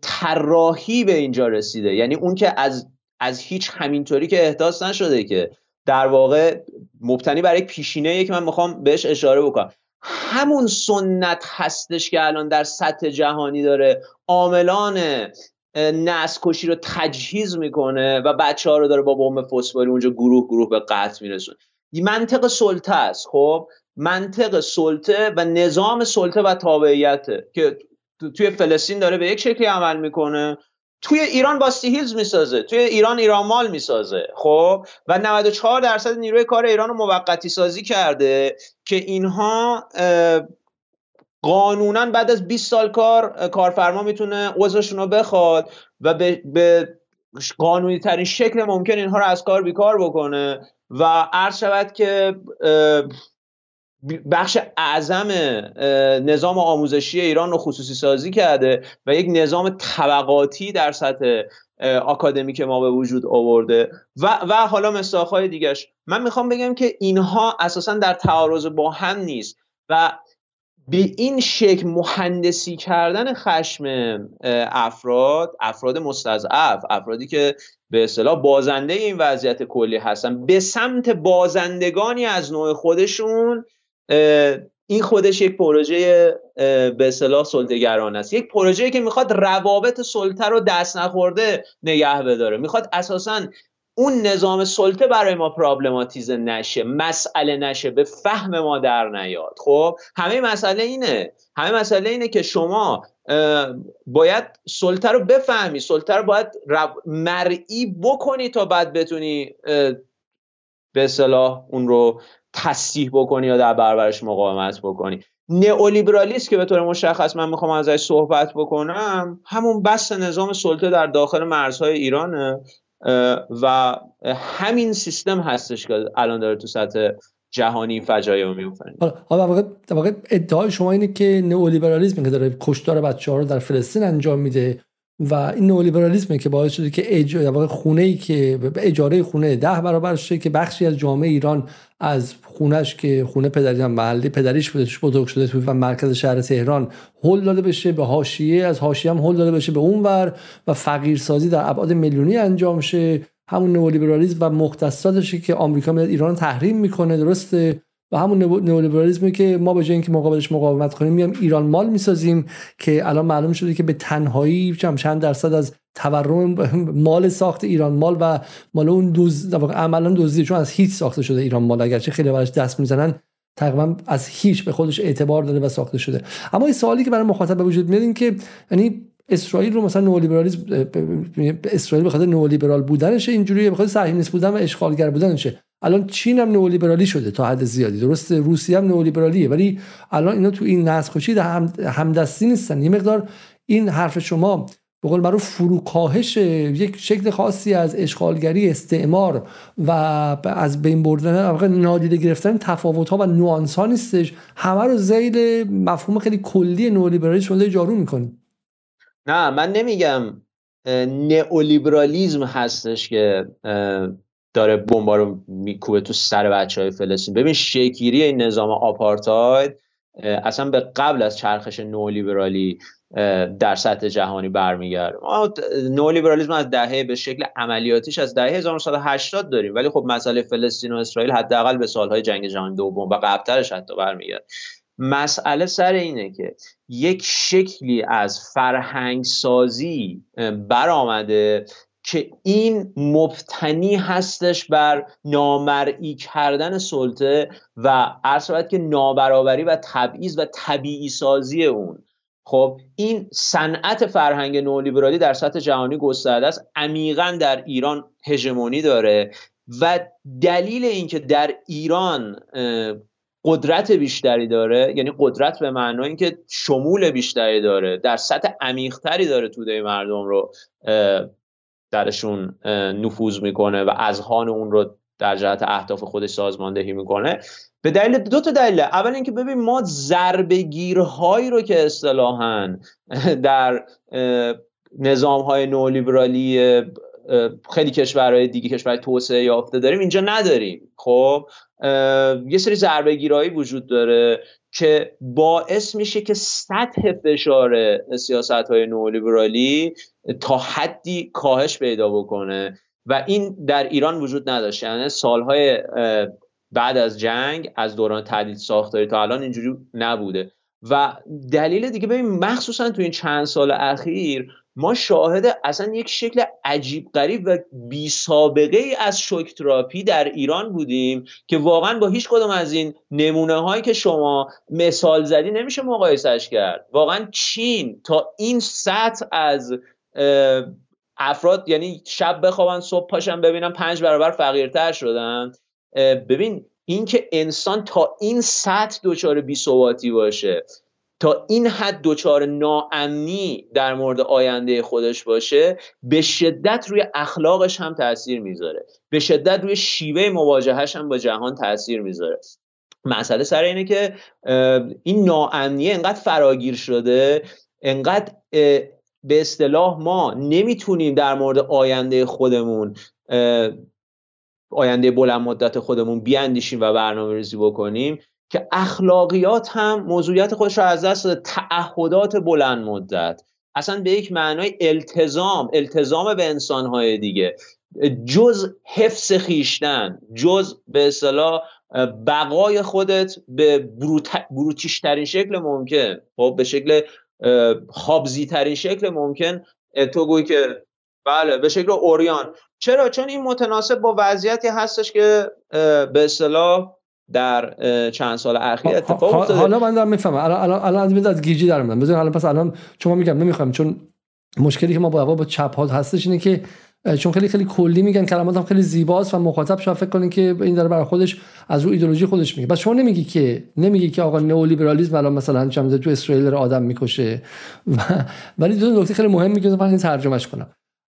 طراحی به اینجا رسیده. یعنی اون که از از هیچ همینطوری که احداث نشده که در واقع مبتنی برای یک پیشینه که من می‌خوام بهش اشاره بکنم. همون سنت هستش که الان در سطح جهانی داره. عاملان نسل کشی رو تجهیز می‌کنه و بچه ها رو داره با بمب فسفوری اونجا گروه گروه به قتل میرسونه. منطق سلطه است خب؟ منطق سلطه و نظام سلطه و تابعیته که توی فلسطین داره به یک شکلی عمل می‌کنه. توی ایران باستی هیلز می‌سازه توی ایران ایران مال می‌سازه خب؟ و 94 درصد نیروی کار ایران رو موقتی سازی کرده که اینها قانونا بعد از 20 سال کار کارفرما می‌تونه عضوشون رو بخواد و به, به قانونی ترین شکل ممکن اینها رو از کار بیکار بکنه و عرض شود که بخش اعظم نظام آموزشی ایران رو خصوصی سازی کرده و یک نظام طبقاتی در سطح آکادمیک ما به وجود آورده. و, و حالا مساخهای دیگرش من می‌خوام بگم که اینها اساسا در تعارض با هم نیست و به این شکل مهندسی کردن خشم افراد افراد مستضعف افرادی که به اصطلاح بازنده این وضعیت کلی هستن به سمت بازندگانی از نوع خودشون این خودش یک پروژه به اصطلاح سلطه‌گران است. یک پروژه که می‌خواد روابط سلطه رو دست نخورده نگه بداره. می‌خواد اساسا اون نظام سلطه برای ما پرابلماتیزه نشه مسئله نشه به فهم ما در نیاد. خب همه مسئله اینه. همه مسئله اینه که شما باید سلطه رو بفهمی. سلطه رو باید مرئی بکنی تا بعد بتونی به اصطلاح اون رو تصدیح بکنی یا در برابرش مقاومت بکنی. نئولیبرالیسم که به طور مشخص من می‌خوام ازش صحبت بکنم همون بست نظام سلطه در داخل مرزهای ایرانه و همین سیستم هستش که الان داره تو سطح جهانی فجایع میفته حالا واقع ادعای شما اینه که نئولیبرالیسم که داره کشتار بچه ها رو در فلسطین انجام میده و این نئولیبرالیسمه که باعث شده که اج... خونه ای که اجاره خونه ده برابر شده که بخشی از جامعه ایران از خونش که خونه پدری هم محلی پدریش بوده توش بزرگ شده تو و مرکز شهر تهران هل داده بشه به حاشیه از حاشیه هم هل داده بشه به اونور و فقیرسازی در ابعاد میلیونی انجام شه. همون نئولیبرالیسم و مختصاتشه که آمریکا میاد ایران تحریم می‌کنه درسته؟ و همون نئولیبرالیسمی که ما به جای اینکه مقابلش مقاومت کنیم میام ایران مال می‌سازیم که الان معلوم شده که به تنهایی چند درصد از تورم مال ساخت ایران مال و مال اون دوز عملا دزدی چون از هیچ ساخته شده ایران مال. اگرچه خیلی براش دست می‌زنن تقریبا از هیچ به خودش اعتبار داده و ساخته شده. اما این سوالی که برای مخاطب به وجود میاد این که یعنی اسرائیل رو مثلا نئولیبرالیسم اسرائیل به خاطر نئولیبرال بودنشه اینجوری به خاطر صهیونیست بودن و اشغالگر بودنشه. الان چین هم نئولیبرالی شده تا حد زیادی. درست روسیه هم نئولیبرالیه ولی الان اینا تو این نسل هم همدستی نیستن. یه مقدار این حرف شما به قول معروف فروکاهش یک شکل خاصی از اشغالگری استعمار و از بین بردن نادیده گرفتن تفاوت ها و نوانس ها نیستش. همه رو زیل مفهوم خیلی کلی نئولیبرالیسم شده جارو می‌کنیم نه من نمیگم نئولیبرالیزم هستش که داره بمبا رو میکوبه تو سر بچه های فلسطین. ببین شکیری این نظام آپارتاید اصلا به قبل از چرخش نولیبرالی در سطح جهانی برمیگرده. ما نولیبرالیزم از دهه به شکل عملیاتیش از دهه 1980 داریم. ولی خب مسئله فلسطین و اسرائیل حداقل به سالهای جنگ جهانی دوم و قبلترش حتی برمیگرده. مسئله سر اینه که یک شکلی از فرهنگ سازی برآمده که این مبتنی هستش بر نامرئی کردن سلطه و عرض که نابرابری و تبعیض و طبیعی سازی اون. خب این صنعت فرهنگ نولیبرالی در سطح جهانی گسترده است. عمیقا در ایران هژمونی داره و دلیل اینکه در ایران قدرت بیشتری داره یعنی قدرت به معنای اینکه شمول بیشتری داره در سطح عمیقتری داره توده مردم رو درشون نفوذ می‌کنه و اذهان اون رو در جهت اهداف خودش سازماندهی می‌کنه. به دلیل دو تا دلیل. اول اینکه ببین ما ضربگیرهایی رو که اصطلاحا در نظام های نولیبرالی خیلی کشورهای دیگه کشورهای توسعه یافته داریم اینجا نداریم. خب یه سری ضربه وجود داره. که باعث میشه که سطح فشار سیاست های نولیبرالی تا حدی کاهش پیدا بکنه. و این در ایران وجود نداشته یعنی سالهای بعد از جنگ از دوران تدید ساختاری تا الان اینجوری نبوده. و دلیل دیگه ببین مخصوصا تو این چند سال اخیر ما شاهد اصلا یک شکل عجیب غریب و بی سابقه ای از شوک تراپی در ایران بودیم که واقعا با هیچ کدوم از این نمونه هایی که شما مثال زدی نمیشه مقایسش کرد. واقعا چین تا این سطح از افراد یعنی شب بخوابن صبح پاشن ببینم پنج برابر فقیرتر شدن. ببین اینکه انسان تا این سطح دچار بیثباتی باشه تا این حد دچار ناامنی در مورد آینده خودش باشه به شدت روی اخلاقش هم تاثیر می‌ذاره. به شدت روی شیوه مواجهش هم با جهان تاثیر می‌ذاره. مسئله سر اینه که این ناامنیه انقدر فراگیر شده انقدر به اصطلاح ما نمی‌تونیم در مورد آینده خودمون آینده بلند مدت خودمون بیاندیشیم و برنامه ریزی بکنیم که اخلاقیات هم موضوعیت خودش رو از دست داده. تعهدات بلند مدت. اصلا به یک معنای التزام التزام به انسانهای دیگه. جز حفظ خیشتن جز به اصطلاح بقای خودت به بروت... بروتیشترین شکل ممکن. خب به شکل خوابزی ترین شکل ممکن. تو گویی که بله به شکل اوریان. چرا؟ چون این متناسب با وضعیتی هستش که به اصطلاح در چند سال اخیر اتفاق افتاده. حالا من دارم می‌فهمم. الان الان الان از گیجی در میاد بذار الان پس الان شما میگم نمی‌خوام چون مشکلی که ما با با چپ ها هستش اینه که چون خیلی خیلی کلی میگن کلمات هم خیلی زیباست و مخاطب شاید فکر کنه که این داره برای خودش از رو ایدولوژی خودش میگه. بس شما نمیگی که نمیگی که آقا نئولیبرالیسم الان مثلا چند تو اسرائیل رو آدم می‌کشه. و ولی دو نکته خیلی مهم میگه من ترجمهش کنم.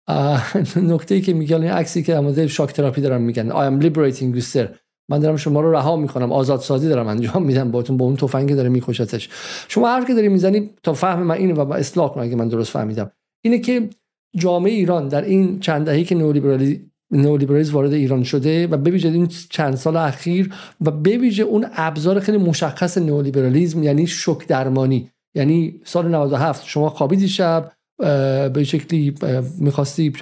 نکته ای که میگن این عکسی که در شاک تراپی دارن میگن I am liberating you من دارم شما رو رها می‌کنم آزاد سازی دارم انجام میدم باتون با اون تفنگ داره میکشتش. شما حرف که داری می‌زنی تا فهم من اینه و اصلاح کنم اگه من درست فهمیدم. اینه که جامعه ایران در این چند دهه‌ای که نئولیبرالیسم وارد ایران شده و بویژه این چند سال اخیر و بویژه اون ابزار خیلی مشخص نئولیبرالیسم یعنی شک درمانی یعنی سال 97 شما خوابیدی شب به شکلی می‌خواستی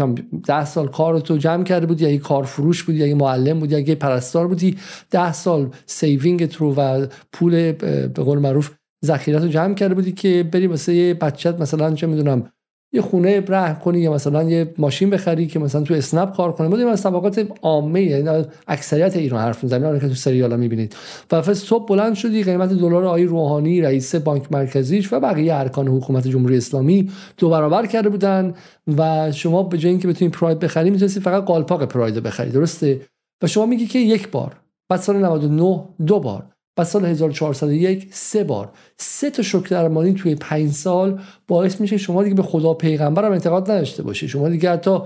ده سال کار تو جمع کرده بودی یا کار فروش بودی یا معلم بودی یا پرستار بودی ده سال saving رو و پول به قول معروف ذخیرت رو جمع کرده بودی که بری واسه بچت مثلا چه می‌دونم یه خونه رهن کنی یا مثلا یه ماشین بخری که مثلا تو اسنپ کار کنه. ما از طبقات عامه یعنی اکثریت ایران حرف می‌زنیم که تو سریالا می‌بینید. و صبح بلند شدی قیمت دلار آقای روحانی رئیس بانک مرکزیش و بقیه ارکان حکومت جمهوری اسلامی دو برابر کرده بودن. و شما به جای اینکه بتونید پراید بخری می‌تونستی فقط قالپاق پراید بخری. درسته؟ و شما میگی که یک بار. بعد سال 99 دو بار. و سال 1401 سه بار. سه تا شوک درمانی توی پنج سال باعث میشه شما دیگه به خدا پیغمبر هم اعتقاد نداشته باشی. شما دیگه حتی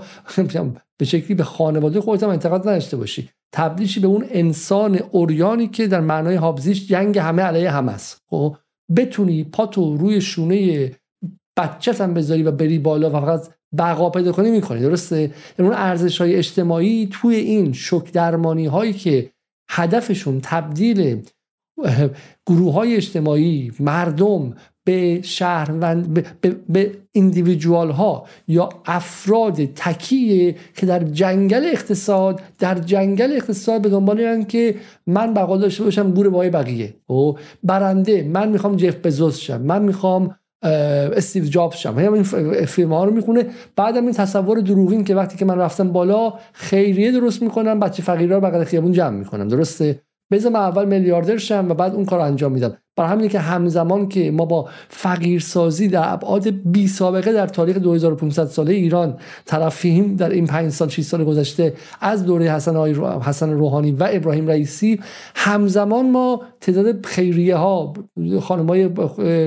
به شکلی به خانواده خودت هم اعتقاد نداشته باشی. تبدیل به اون انسان اوریانی که در معنای هابزیش جنگ همه علیه همه است. خب بتونی پاتو روی شونه بچت هم بذاری و بری بالا و فقط بقا پیدا کنی می‌کنی. درسته؟ یعنی اون ارزش های اجتماعی توی این شوک درمانی هایی که هدفشون تبدیل گروه های اجتماعی مردم به شهروند به, به, اندیویجوال ها یا افراد تکیه که در جنگل اقتصاد در جنگل اقتصاد به دنبال که من بقا داشته باشم گور بای بقیه. و خب؟ برنده من می‌خوام جف بزوس شم من می‌خوام استیو جابز شم. این فیلم ها رو می‌خونه. بعدم این تصور دروغین که وقتی که من رفتم بالا خیریه درست می‌کنم بچه فقیرها رو بغل خیابون جمع می‌کنم. درسته؟ بذار من اول میلیاردر شم و بعد اون کار انجام میدم. برای همینه که همزمان که ما با فقیرسازی در ابعاد بی سابقه در تاریخ 2500 ساله ایران طرفیم در این 5 سال 6 سال گذشته از دوره حسن حسن روحانی و ابراهیم رئیسی همزمان ما تعداد خیریه ها خانمای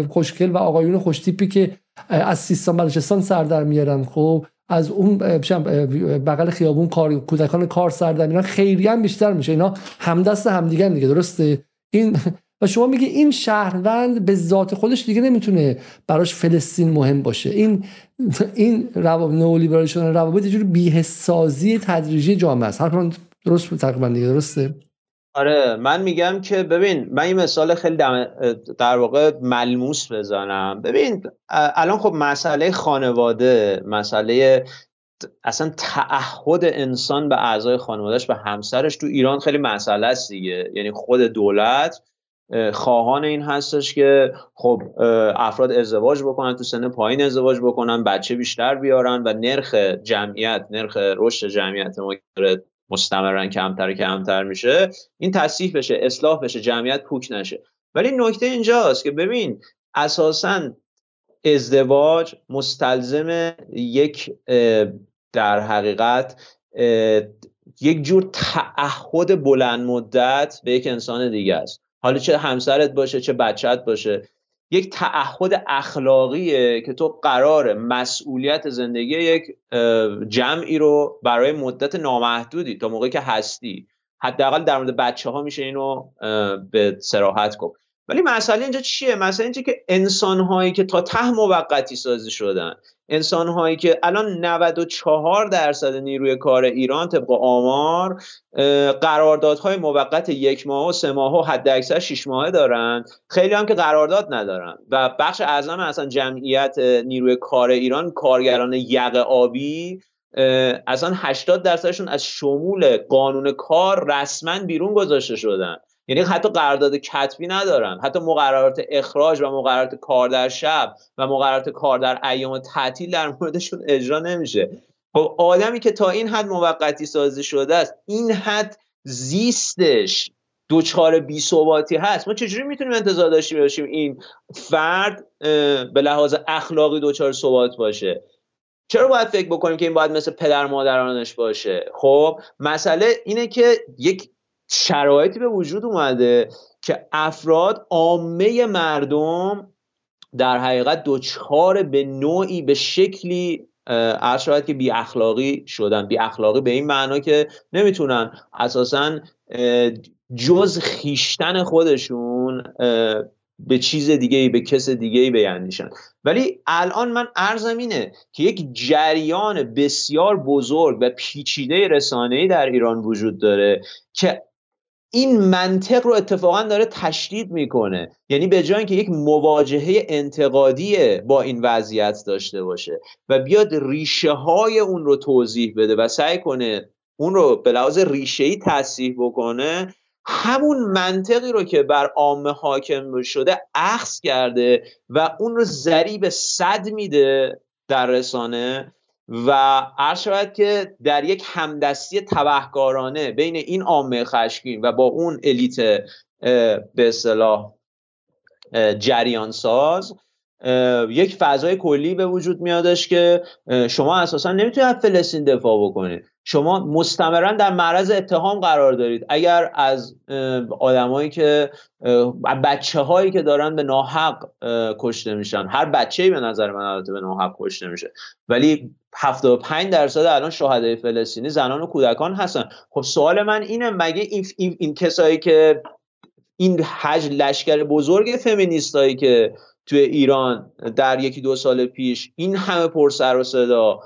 خوشگل و آقایون خوشتیپی که از سیستان بلوچستان سر در میارن. خب از اون بغل خیابون کار کودکان کار سر میارن خیلی هم بیشتر میشه. اینا همدست همدیگه دیگه درسته؟ این و شما میگه این شهروند به ذات خودش دیگه نمی‌تونه براش فلسطین مهم باشه. این این روابط نئولیبرال شدن روابط یه جور بی‌حسازی تدریجی جامعه است. حرف درست تقریبا دیگه درسته؟ آره من میگم که ببین من این مثال خیلی در واقع ملموس بزنم. ببین الان خب مسئله خانواده مسئله اصلا تعهد انسان به اعضای خانوادهش و همسرش تو ایران خیلی مسئله است دیگه. یعنی خود دولت خواهان این هستش که خب افراد ازدواج بکنن تو سن پایین ازدواج بکنن بچه بیشتر بیارن و نرخ جمعیت نرخ رشد جمعیت ما مستمرا کمتر کمتر میشه این تصحیح بشه اصلاح بشه جمعیت پوک نشه. ولی نکته اینجاست که ببین اساسا ازدواج مستلزم یک در حقیقت یک جور تعهد بلند مدت به یک انسان دیگه است. حالا چه همسرت باشه چه بچت باشه. یک تعهد اخلاقیه که تو قرار مسئولیت زندگی یک جمعی رو برای مدت نامحدودی تا موقعی که هستی. حداقل در مورد بچه ها میشه اینو به سراحت گفت. ولی مسئله اینجا چیه؟ مسئله اینجا که انسان هایی که تا ته موقتی سازی شدن انسان هایی که الان 94 درصد نیروی کار ایران طبق آمار قراردادهای موقت یک ماه و سه ماه و حد اکثر 6 ماهه دارن. خیلی هم که قرارداد ندارن. و بخش اعظم اصلا جمعیت نیروی کار ایران کارگران یق آبی اصلا 80 درصدشون از شمول قانون کار رسما بیرون گذاشته شدن. یعنی حتی قرارداد کتبی ندارن. حتی مقررات اخراج و مقررات کار در شب و مقررات کار در ایام تعطیل در موردشون اجرا نمیشه. خب آدمی که تا این حد موقتی سازی شده است این حد زیستش دوچار بی ثباتی هست. ما چجوری می‌تونیم انتظار داشته باشیم این فرد به لحاظ اخلاقی دوچار ثبات باشه؟ چرا باید فکر بکنیم که این باید مثل پدر مادرانش باشه؟ خب مسئله اینه که یک شرایطی به وجود اومده که افراد عامه مردم در حقیقت دوچار به نوعی به شکلی عرض که بی اخلاقی شدن. بی اخلاقی به این معنا که نمی‌تونن اساسا جز خیشتن خودشون به چیز دیگه ای به کس دیگه ای بیندیشن. ولی الان من ارزم اینه که یک جریان بسیار بزرگ و پیچیده رسانه‌ای در ایران وجود داره که این منطق رو اتفاقا داره تشدید می‌کنه. یعنی به جای اینکه یک مواجهه انتقادی با این وضعیت داشته باشه و بیاد ریشه های اون رو توضیح بده و سعی کنه اون رو به لحاظ ریشه ای تصحیح بکنه همون منطقی رو که بر عامه حاکم شده اخذ کرده و اون رو ذریب صد میده در رسانه و عرض شود که در یک همدستی تبهکارانه بین این عامه خشکین و با اون الیت به اصطلاح جریان ساز یک فضای کلی به وجود میادش که شما اساسا نمی‌تونید از فلسطین دفاع بکنید. شما مستمرا در معرض اتهام قرار دارید. اگر از آدمایی که بچه هایی که دارن به ناحق کشته میشن. هر بچه‌ای به نظر من البته به ناحق کشته میشه. ولی 75 درصد الان شهدای فلسطینی زنان و کودکان هستن. خب سوال من اینه مگه این, این, این کسایی که این حج لشکر بزرگ فمینیستایی که توی ایران در یکی دو سال پیش این همه پر سر و صدا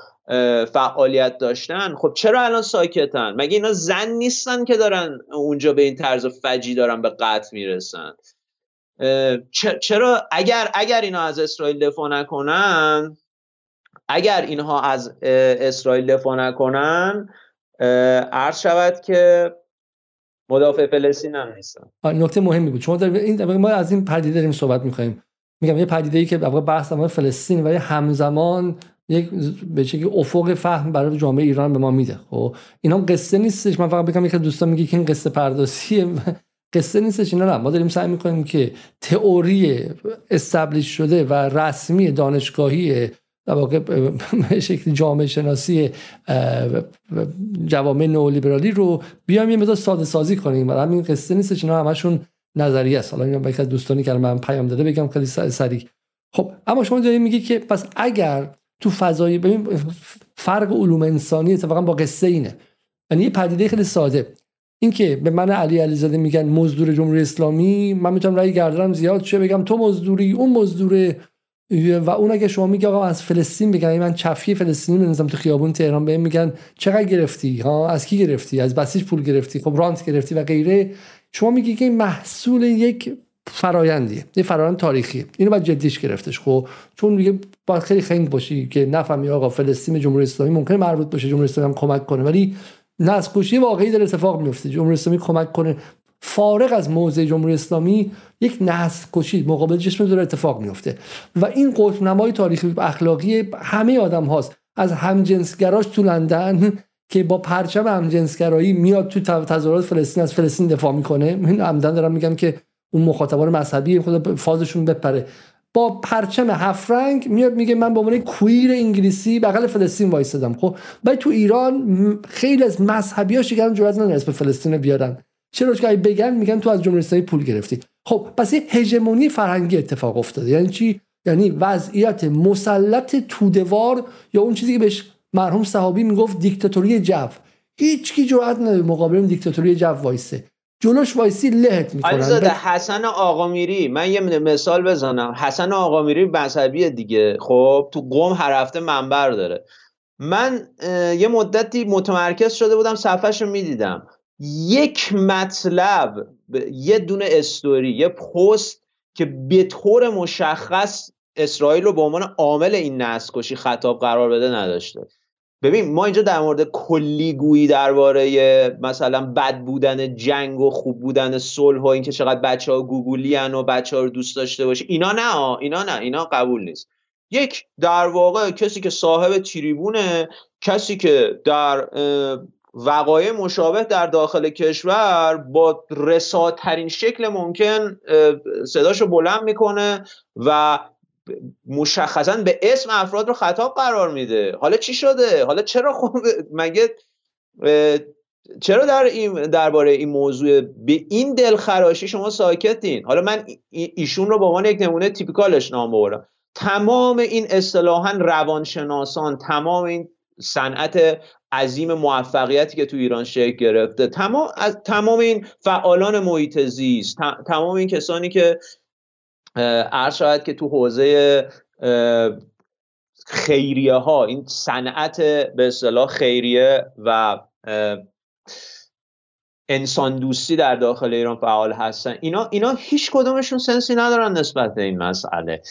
فعالیت داشتن خب چرا الان ساکتن؟ مگه اینا زن نیستن که دارن اونجا به این طرز فجی دارن به قتل می‌رسن؟ چرا اگر اگر اینا از اسرائیل دفاع نکنن اگر اینها از اسرائیل دفاع نکنن عرض شود که مدافع فلسطین هم نیستن. نکته مهمی بود. شما ما از این پدیده داریم صحبت می‌کنیم میگم یه پدیده ای که واقعا بحث در فلسطین ولی همزمان یک به که افق فهم برای جامعه ایران به ما میده. خب اینا قصه نیستش. من فقط بگم یک دوستان میگه که این قصه پردازیه. قصه نیستش. اینا نه ما داریم سعی می‌کنیم که تئوری استبلیش شده و رسمی دانشگاهی در واقع به شکل جامعه شناسی جوامع نئولیبرالی رو بیایم یه مقدار ساده سازی کنیم. و همین قصه نیستش. اینا همشون نظریه است. حالا اینو یک از دوستانی که من پیام داده بگم خیلی سریع. خب اما شما دارید میگی که پس اگر تو فضای ببین فرق علوم انسانی اتفاقا با قصه اینه. یعنی یه پدیده خیلی ساده. اینکه به من علی علیزاده میگن مزدور جمهوری اسلامی من می‌تونم رأی گردنم زیاد شه بگم تو مزدوری اون مزدوره. و اون اگه شما میگی آقا از فلسطین بگن یعنی من چفی فلسطینی بنزم تو خیابون تهران بهم میگن چقدر گرفتی؟ ها از کی گرفتی؟ از بسیج پول گرفتی؟ خب رانت گرفتی و غیره. شما میگی که این محصول یک فرایندیه. یه فرایند تاریخی اینو باید جدیش گرفتش. خب چون میگه باید خیلی خنگ باشی که نفهمی آقا فلسطین جمهوری اسلامی ممکنه مربوط باشه جمهوری اسلامی هم کمک کنه ولی نسل کشی واقعی در اتفاق میفته. جمهوری اسلامی کمک کنه. فارغ از موضع جمهوری اسلامی یک نسل کشی مقابل جسم داره اتفاق میفته. و این قطب نمای تاریخی اخلاقی همه آدم هاست. از همجنسگراش تو لندن که با پرچم همجنسگرایی میاد تو تظاهرات فلسطین از فلسطین دفاع می‌کنه. من عمدن دارم میگم که اون مخاطبان مذهبی خود فازشون بپره. با پرچم هفت رنگ میاد میگه من به عنوان کویر انگلیسی بغل فلسطین وایسادم. خب ولی تو ایران خیلی از مذهبی ها شکرن جرأت ندارن اسم فلسطین بیارن. چرا؟ که بگن میگن تو از جمهوری پول گرفتی. خب پس یه هژمونی فرهنگی اتفاق افتاده. یعنی چی؟ یعنی وضعیت مسلط تودوار یا اون چیزی که بهش مرحوم صحابی می‌گفت دیکتاتوری جو هیچ کی جرأت نداره مقابل دیکتاتوری جو وایسه. جلوش وایسی لهت می‌کنن. حسن آقامیری. من یه مثال بزنم. حسن آقامیری مذهبی دیگه. خب تو قوم هر هفته منبر داره. من یه مدتی متمرکز شده بودم صفحش رو می‌دیدم. یک مطلب یه دونه استوری یه پست که به طور مشخص اسرائیل رو به عنوان عامل این نسل کشی خطاب قرار بده نداشته. ببین ما اینجا در مورد کلی گویی درباره مثلا بد بودن جنگ و خوب بودن صلح و اینکه چقدر بچه ها گوگولی و بچه ها رو دوست داشته باشه اینا نه اینا نه اینا قبول نیست. یک در واقع کسی که صاحب تریبونه کسی که در وقایع مشابه در داخل کشور با رساترین شکل ممکن صداشو بلند می‌کنه و مشخصا به اسم افراد رو خطاب قرار میده. حالا چی شده؟ حالا چرا خب مگه چرا در این درباره این موضوع به این دلخراشی شما ساکتین؟ حالا من ایشون رو به عنوان یک نمونه تیپیکالش نام ببرم. تمام این اصطلاحا روانشناسان تمام این صنعت عظیم موفقیتی که تو ایران شکل گرفته تمام از تمام این فعالان محیط زیست تمام این کسانی که عرض شاید که تو حوزه خیریه ها این صنعت به اصطلاح خیریه و انسان دوستی در داخل ایران فعال هستن. اینا اینا هیچ کدومشون سنسی ندارن نسبت به این مسئله.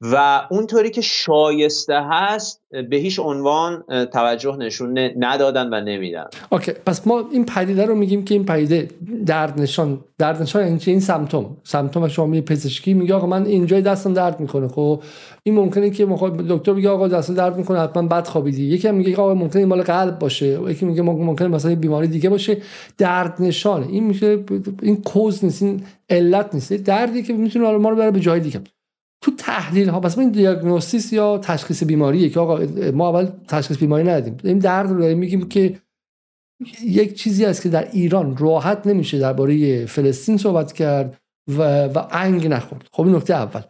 و اونطوری که شایسته هست به هیچ عنوان توجه نشون ندادن و نمیدن. اوکی پس ما این پدیده رو میگیم که این پدیده درد نشان درد نشان این این سمتوم. سمتوم شما می پزشکی میگه آقا من اینجای دستم درد می‌کنه. خب این ممکنه که دکتر بگه آقا دستم درد می‌کنه حتما بد خوابیدی. یکی میگه آقا ممکنه این مال قلب باشه. یکی میگه ممکنه مثلا بیماری دیگه باشه. درد نشان این میشه این کوز نیست این علت نیست. دردی که می‌تونه ما رو بره به جای دیگه. تو تحلیل ها مثلا این دیاگنوستیس یا تشخیص بیماریه که آقا ما اول تشخیص بیماری ندیم این درد رو میگیم که یک چیزی است که در ایران راحت نمیشه درباره فلسطین صحبت کرد و و انگ نخورد. خب این نکته اول.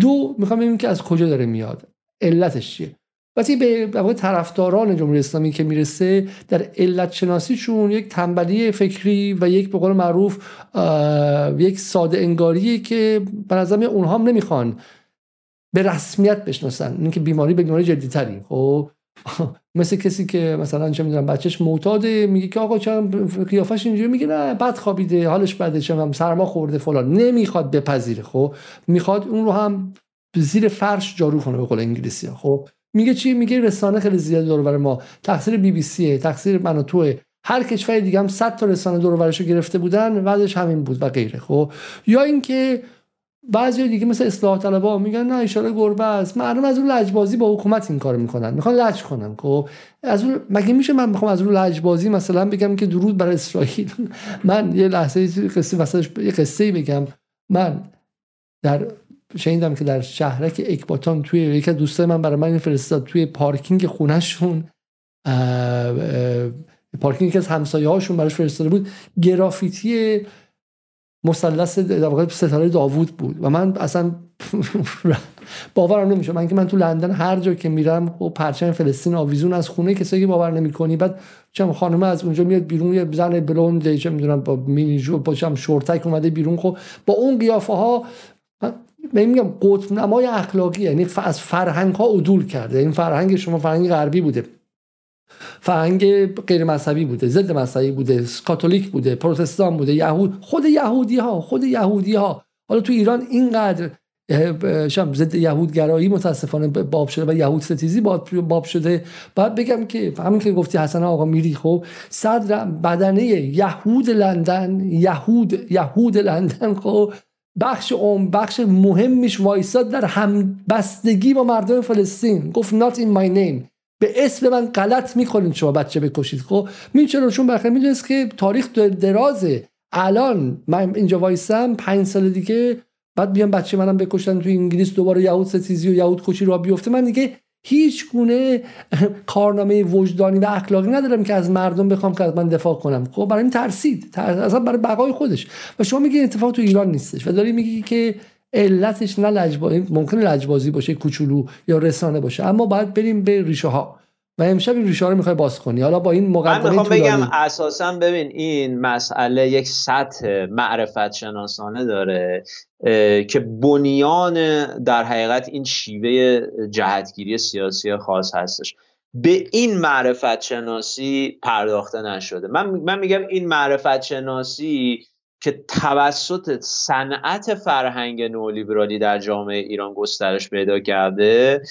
دو می‌خوام ببینیم که از کجا داره میاد. علتش چیه؟ وقتی به طرفداران جمهوری اسلامی که می‌رسه در علت شناسیشون یک تنبلی فکری و یک به قول معروف یک ساده انگاریه که به نظر اونها هم نمی‌خوان به رسمیت بشناسن. اینکه بیماری به بیماری جدیتری. خب؟ مثل کسی که مثلا چه می‌دونم بچهش معتاده میگه که آقا چرا قیافش اینجوری؟ میگه نه بد خوابیده حالش بده چه سرما خورده فلان. نمی‌خواد بپذیره. خب؟ می‌خواد اون رو هم زیر فرش جارو کنه به قول انگلیسی خب؟ میگه چی؟ میگه رسانه خیلی زیاد دور ما. تقصیر بی بی سیه تقصیر من و توه. هر کشور دیگه هم 100 تا رسانه دور رو گرفته بودن وضعش همین بود و غیره خب؟ یا اینکه بعضی دیگه مثل اصلاح طلبا میگن نه اشاره گربه است. مردم از اون لجبازی با حکومت این کار می‌کنن. می‌خوان لج کنن خب؟ از اون مگه میشه من می‌خوام از اون لجبازی مثلا بگم که درود بر اسرائیل؟ من یه لحظه قصه وسطش یه قصه بگم. من در شنیدم که در شهرک اکباتان توی یکی از من برای من فرستاد توی پارکینگ خونهشون پارکینگ که از همسایه هاشون براش فرستاده بود. گرافیتی مثلث در ستاره داوود بود و من اصلا باورم نمیشه من که من تو لندن هر جا که میرم و خب پرچم فلسطین آویزون از خونه کسایی که باور نمی‌کنی. بعد چم خانم از اونجا میاد بیرون یه زن بلوند چه می‌دونم با مینی جو با شورتک اومده بیرون. خب با اون قیافه ها من میگم قطب نمای اخلاقی یعنی از فرهنگ ها عدول کرده. این فرهنگ شما فرهنگ غربی بوده. فرهنگ غیر مذهبی بوده ضد مذهبی بوده کاتولیک بوده پروتستان بوده یهود خود یهودی ها خود یهودی ها حالا تو ایران اینقدر شم ضد یهودگرایی متاسفانه باب شده و یهود ستیزی باب شده. بعد بگم که همین که گفتی حسن آقا میری خب صدر بدنه یهود لندن یهود یهود لندن خب بخش اون بخش مهمش وایساد در همبستگی با مردم فلسطین. گفت not in my name. به اسم من غلط می‌کنید شما بچه بکشید. خب می چون بخیر می‌دونست که تاریخ درازه. الان من اینجا وایسم پنج سال دیگه بعد بیام بچه منم بکشن تو انگلیس دوباره یهود ستیزی و یهود کشی را بیفته. من دیگه هیچ گونه کارنامه وجدانی و اخلاقی ندارم که از مردم بخوام که از من دفاع کنم. خب برای این ترسید. ترس... اصلا برای بقای خودش. و شما میگی اتفاق تو ایران نیستش و داری میگی که علتش نه لجبازی ممکنه لجبازی باشه کوچولو یا رسانه باشه اما باید بریم به ریشه ها و امشب این ریشه رو می‌خوای باز کنی. حالا با این مقدمه من بگم اساسا ببین این مسئله یک سطح معرفت شناسانه داره که بنیان در حقیقت این شیوه جهتگیری سیاسی خاص هستش. به این معرفت شناسی پرداخته نشده. من من میگم این معرفت شناسی که توسط صنعت فرهنگ نولیبرالی در جامعه ایران گسترش پیدا کرده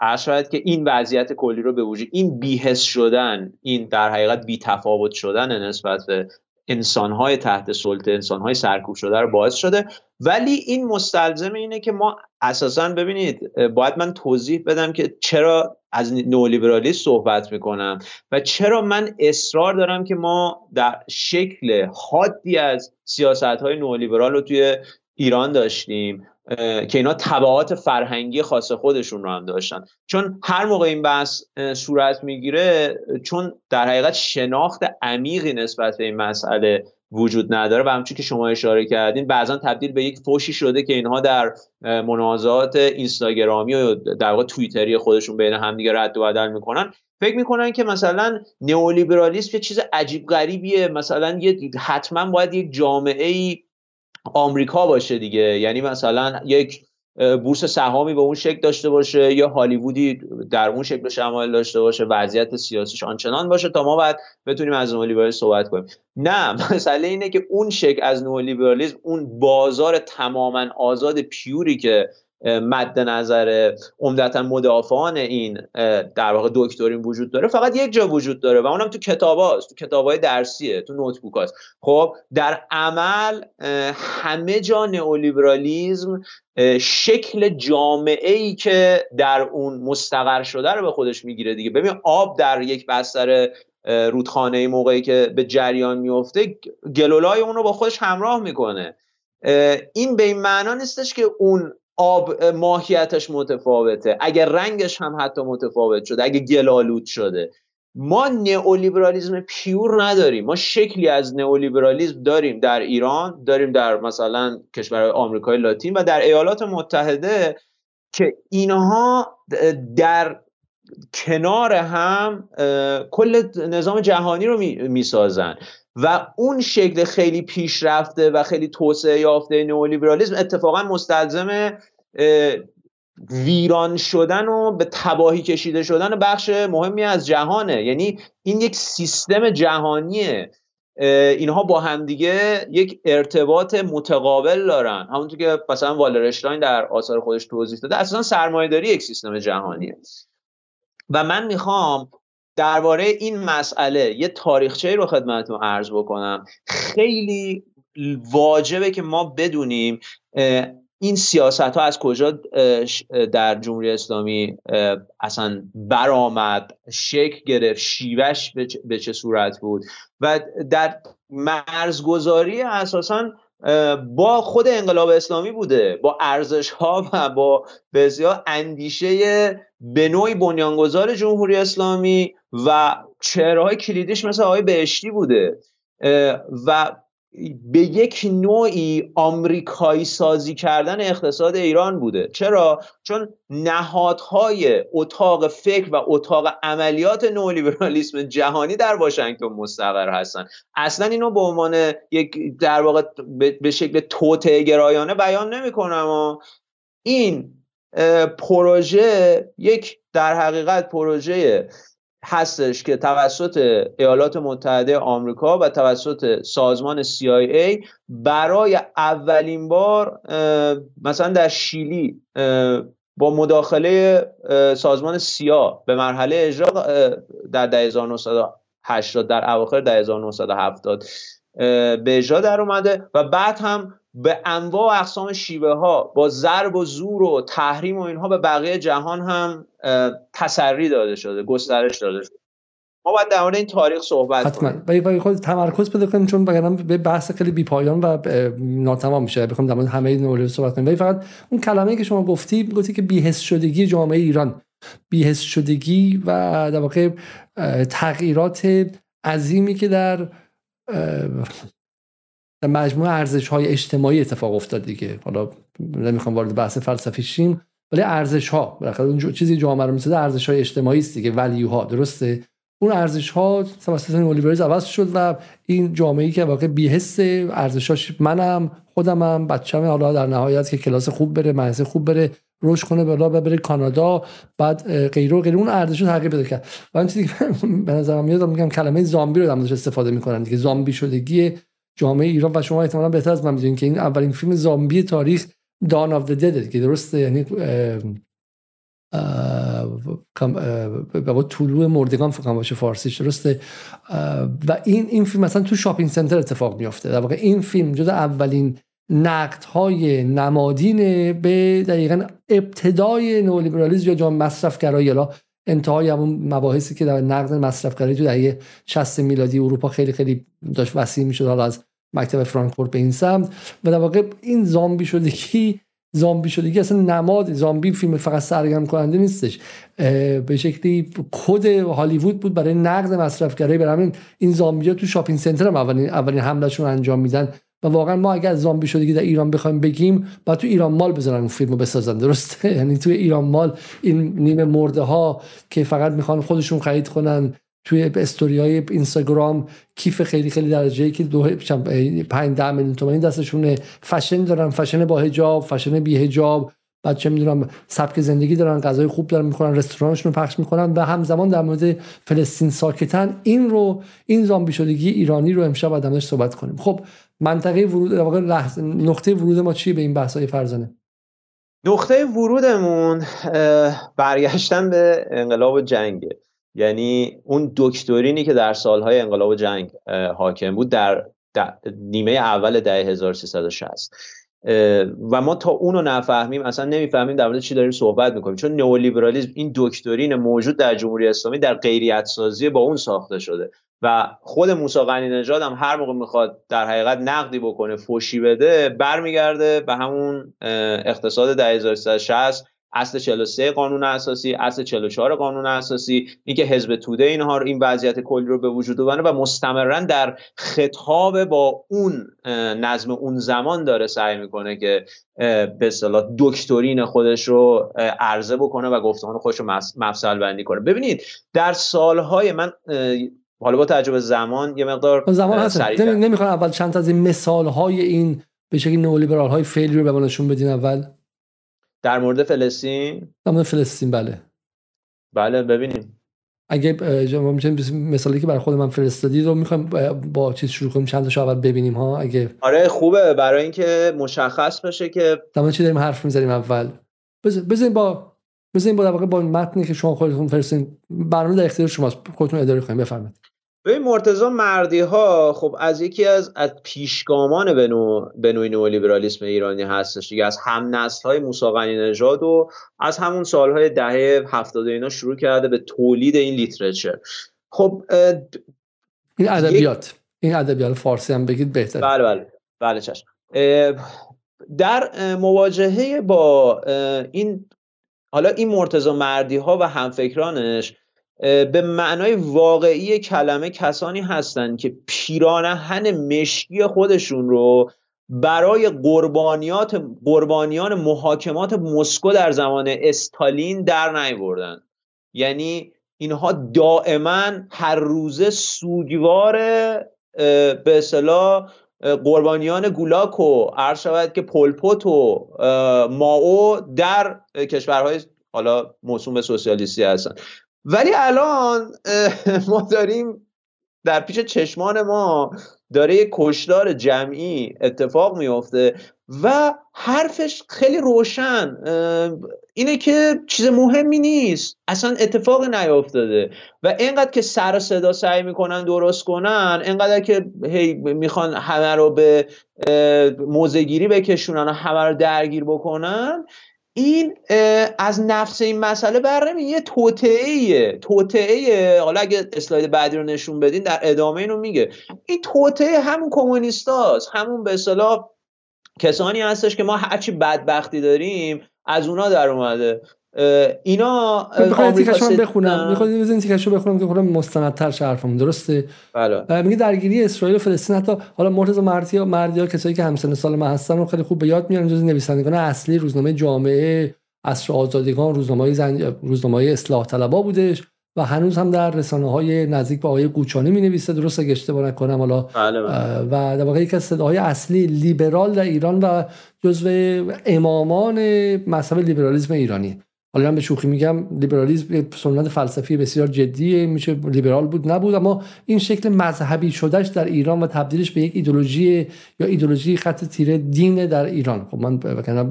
عرض شاید که این وضعیت کلی رو به وجود این بیهس شدن این در حقیقت بی تفاوت شدن نسبت به انسانهای تحت سلطه انسانهای سرکوب شده رو باعث شده. ولی این مستلزم اینه که ما اساسا ببینید باید من توضیح بدم که چرا از نولیبرالی صحبت می‌کنم و چرا من اصرار دارم که ما در شکل حادی از سیاست های نولیبرال رو توی ایران داشتیم. که اینا تبعات فرهنگی خاص خودشون رو هم داشتن. چون هر موقع این بحث صورت می‌گیره چون در حقیقت شناخت عمیقی نسبت به این مسئله وجود نداره و همچون که شما اشاره کردین بعضا تبدیل به یک فوشی شده که اینها در منازعات اینستاگرامی و در واقع توییتری خودشون بین همدیگه رد و بدل می‌کنن. فکر می‌کنن که مثلا نئولیبرالیسم یه چیز عجیب غریبیه. مثلا یه حتما باید یک جامعه ای آمریکا باشه دیگه. یعنی مثلا یک بورس سهامی به اون شکل داشته باشه یا هالیوودی در اون شکل شمال داشته باشه وضعیت سیاسیش آنچنان باشه تا ما بعد بتونیم از نئولیبرالیسم صحبت کنیم. نه مسئله اینه که اون شکل از نئولیبرالیسم اون بازار تماما آزاد پیوری که مد نظر عمدتا مدافعان این در واقع دکترین وجود داره. فقط یک جا وجود داره و اونم تو کتاب هاست تو کتاب های درسیه تو نوتبوک هاست. خب در عمل همه جا نئولیبرالیزم شکل جامعه ای که در اون مستقر شده رو به خودش می‌گیره دیگه. ببین آب در یک بستر رودخانه موقعی که به جریان میفته گلولای اون رو با خودش همراه می‌کنه. این به این معنا نیستش که اون آب ماهیتش متفاوته. اگر رنگش هم حتی متفاوت شده اگه گلالود شده. ما نئولیبرالیزم پیور نداریم. ما شکلی از نئولیبرالیزم داریم در ایران داریم در مثلا کشور آمریکای لاتین و در ایالات متحده که اینها در کنار هم کل نظام جهانی رو می‌سازن. و اون شکل خیلی پیشرفته و خیلی توسعه یافته نئولیبرالیسم اتفاقا مستلزم ویران شدن و به تباهی کشیده شدن بخش مهمی از جهانه. یعنی این یک سیستم جهانیه. اینها با همدیگه یک ارتباط متقابل دارن. همونطور که مثلا والرشتاین در آثار خودش توضیح داده اساسا سرمایه‌داری یک سیستم جهانیه. و من می‌خوام درباره این مسئله یه تاریخچه رو خدمتتون عرض بکنم. خیلی واجبه که ما بدونیم این سیاست ها از کجا در جمهوری اسلامی اصلا برآمد شکل گرفت شیوش به چه صورت بود؟ و در مرزگذاری اساسا با خود انقلاب اسلامی بوده با ارزش ها و با بسیار اندیشه به نوعی بنیانگذار جمهوری اسلامی. و چهرهای کلیدیش مثل آقای بهشتی بوده. و به یک نوعی آمریکایی سازی کردن اقتصاد ایران بوده. چرا؟ چون نهادهای اتاق فکر و اتاق عملیات نولیبرالیسم جهانی در واشنگتن مستقر هستن. اصلا اینو به عنوان یک در واقع به شکل توطئه گرایانه بیان نمی‌کنم. این پروژه یک در حقیقت پروژه هستش که توسط ایالات متحده آمریکا و توسط سازمان CIA برای اولین بار مثلا در شیلی با مداخله سازمان سیا به مرحله اجرا در 1980 در اواخر 1970 به اجرا در اومده و بعد هم به انواع و اقسام شیوه ها با ضرب و زور و تحریم و اینها به بقیه جهان هم تسری داده شده گسترش داده شده. ما باید در مورد این تاریخ صحبت حتما. کنیم. خود تمرکز بده کنیم چون بگم به بحث خیلی بی پایان و ناتمام میشه. بخوام در مورد همه نوله صحبت کنیم. ولی فقط اون کلمه که شما گفتی گفتی که بی‌حس شدگی جامعه ایران. بی‌حس شدگی و در واقع تغییرات عظیمی که در در مجموعه ارزش های اجتماعی اتفاق افتاد دیگه. حالا نمی‌خوام وارد بحث فلسفی شیم ولی ارزش ها بالاخره اون چیزی جامعه رو می‌سازه ارزش های اجتماعی است دیگه ولیو ها درسته؟ اون ارزش ها توسط اولیوریز عوض شد و این جامعه که واقع بی‌حس ارزشاش منم خودمم بچه‌م حالا در نهایت که کلاس خوب بره مدرسه خوب بره روش کنه بالا و بره کانادا بعد غیر و غیر اون ارزش رو تغییر بده کرد. و این چیزی که به نظرم میاد میگم کلمه زامبی رو در استفاده می‌کنن دیگه. زامبی شدگی جامعه ایران و شما احتمالاً بهتر از من می‌دونید که این اولین فیلم زامبی تاریخ Dawn of the Dead که درسته یعنی با طلوع مردگان فکر باشه فارسیش درسته؟ و این این فیلم مثلا تو shopping center اتفاق میافته. در واقع این فیلم جز اولین نقد های نمادین به دقیقا ابتدای نولیبرالیسم یا جامعه مصرفگرایی یا انتهای همون مباحثی که در نقد مصرفگرایی تو دهه 60 میلادی اروپا خیلی خیلی داشت وسیع می‌شد حالا از مکتب فرانکفورت به این سمت و در واقع این زامبی شدگی زامبی شدگی اصلا نماد زامبی فیلم فقط سرگرم کننده نیستش. به شکلی کد هالیوود بود برای نقد مصرفگرایی برای همین این زامبی ها تو شاپینگ سنتر هم اولین اولین حملهشون انجام میدن و واقعا ما اگر زامبی شدگی در ایران بخوایم بگیم با تو ایران مال بزنن اون فیلمو بسازن درسته؟ یعنی تو ایران مال این نیمه مرده ها که فقط می‌خوان خودشون خرید کنن توی استوری های اینستاگرام کیف خیلی خیلی درجه که دو 5 10 میلیون تومانی دستشونه فشن دارن فشن با حجاب فشن بی حجاب بعد چه می‌دونم سبک زندگی دارن غذای خوب دارن می‌خورن رستورانشون رو پخش می‌کنن و همزمان در مورد فلسطین ساکتن این رو این زامبی شدگی ایرانی رو امشب آدمش صحبت کنیم. خب منطقه ورود در واقع نقطه ورود ما چیه به این بحث های فرزانه؟ نقطه ورودمون برگشتن به انقلاب و جنگ. یعنی اون دکترینی که در سالهای انقلاب و جنگ حاکم بود در نیمه اول دهه 1360 و ما تا اونو نفهمیم اصلا نمی‌فهمیم در مورد چی داریم صحبت می‌کنیم. چون نئولیبرالیسم این دکترین موجود در جمهوری اسلامی در غیریت سازی با اون ساخته شده. و خود موسی قنی نژاد هم هر موقع می‌خواد در حقیقت نقدی بکنه فوشی بده برمیگرده به همون اقتصاد دهه 1360 اصل 43 قانون اساسی اصل 44 قانون اساسی اینکه حزب توده اینها این وضعیت کلی رو به وجود آورده و مستمرا در خطاب با اون نظم اون زمان داره سعی می‌کنه که به اصطلاح دکترین خودش رو عرضه بکنه و گفتمان خودش رو مفصل بندی کنه. ببینید در سالهای من حالا با تجربه زمان یه مقدار زمان هست نمی‌خوام اول چند تا از این مثال های این به شکلی نئولیبرال های فعلی رو به نشون بدین اول. در مورد فلسطین؟ در مورد فلسطین بله. بله ببینیم. اگه مثالی که برای خود من فرستادی رو می‌خوایم با چیز شروع کنیم چند تا اول ببینیم ها؟ اگه آره خوبه. برای اینکه مشخص بشه که تمام چی داریم حرف می‌زنیم اول؟ بزنین با بزنین با در با متنی که شما خودتون فرستین. برنامه در اختیار شماست. خودتون اداره کنیم بفرمایید. به مرتضی مردی ها خب از یکی از از پیشگامان به نوع نئولیبرالیسم ایرانی هستش دیگه. از هم نسل های موسی نژاد و از همون سالهای دهه 70 اینا شروع کرده به تولید این لیترچر. خب این ادبیات. این ادبیات فارسی هم بگید بهتر بله بله. بله چشم. در مواجهه با این حالا این مرتضی مردی ها و همفکرانش به معنای واقعی کلمه کسانی هستند که پیرانهن مشکی خودشون رو برای قربانیات قربانیان محاکمات مسکو در زمان استالین در نیوردن یعنی اینها دائما هر روزه سوگوار به اصطلاح قربانیان گولاک و عرض شود که پلپوت و ماو در کشورهای حالا موسوم سوسیالیستی هستن. ولی الان ما داریم در پیش چشمان ما داره یک کشدار جمعی اتفاق میافته و حرفش خیلی روشن. اینه که چیز مهمی نیست. اصلا اتفاق نیافتاده و اینقدر که سر صدا سعی می‌کنن درست کنن اینقدر که هی می‌خوان همه رو به موزگیری بکشونن و همه رو درگیر بکنن این از نفس این مسئله بر یه توطعه توطعه حالا اگه اسلاید بعدی رو نشون بدین در ادامه اینو میگه. این توطعه همون کمونیستاست همون به اصطلاح کسانی هستش که ما هرچی بدبختی داریم از اونا در اومده. اینا می‌خواد تیکشو بخونم. می‌خواد این تیکشو بخونم که خودم مستندتر حرفم درسته؟ بله. میگه درگیری اسرائیل و فلسطین حتی حالا مرتضی مردی مردی ها کسایی که همسن سال ما هستن رو خیلی خوب به یاد میارن جز نویسندگان اصلی روزنامه جامعه عصر آزادگان روزنامه زن... روزنامه اصلاح طلبا بودش و هنوز هم در رسانه های نزدیک به آقای قوچانی می نویسه درست اگه اشتباه نکنم حالا بله بله. و در واقع یکی از صداهای اصلی لیبرال در ایران و جزو امامان مذهب لیبرالیسم ایرانی. حالا به شوخی میگم لیبرالیسم سنت فلسفی بسیار جدیه میشه لیبرال بود نبود اما این شکل مذهبی شدهش در ایران و تبدیلش به یک ایدولوژی یا ایدولوژی خط تیره دین در ایران. خب من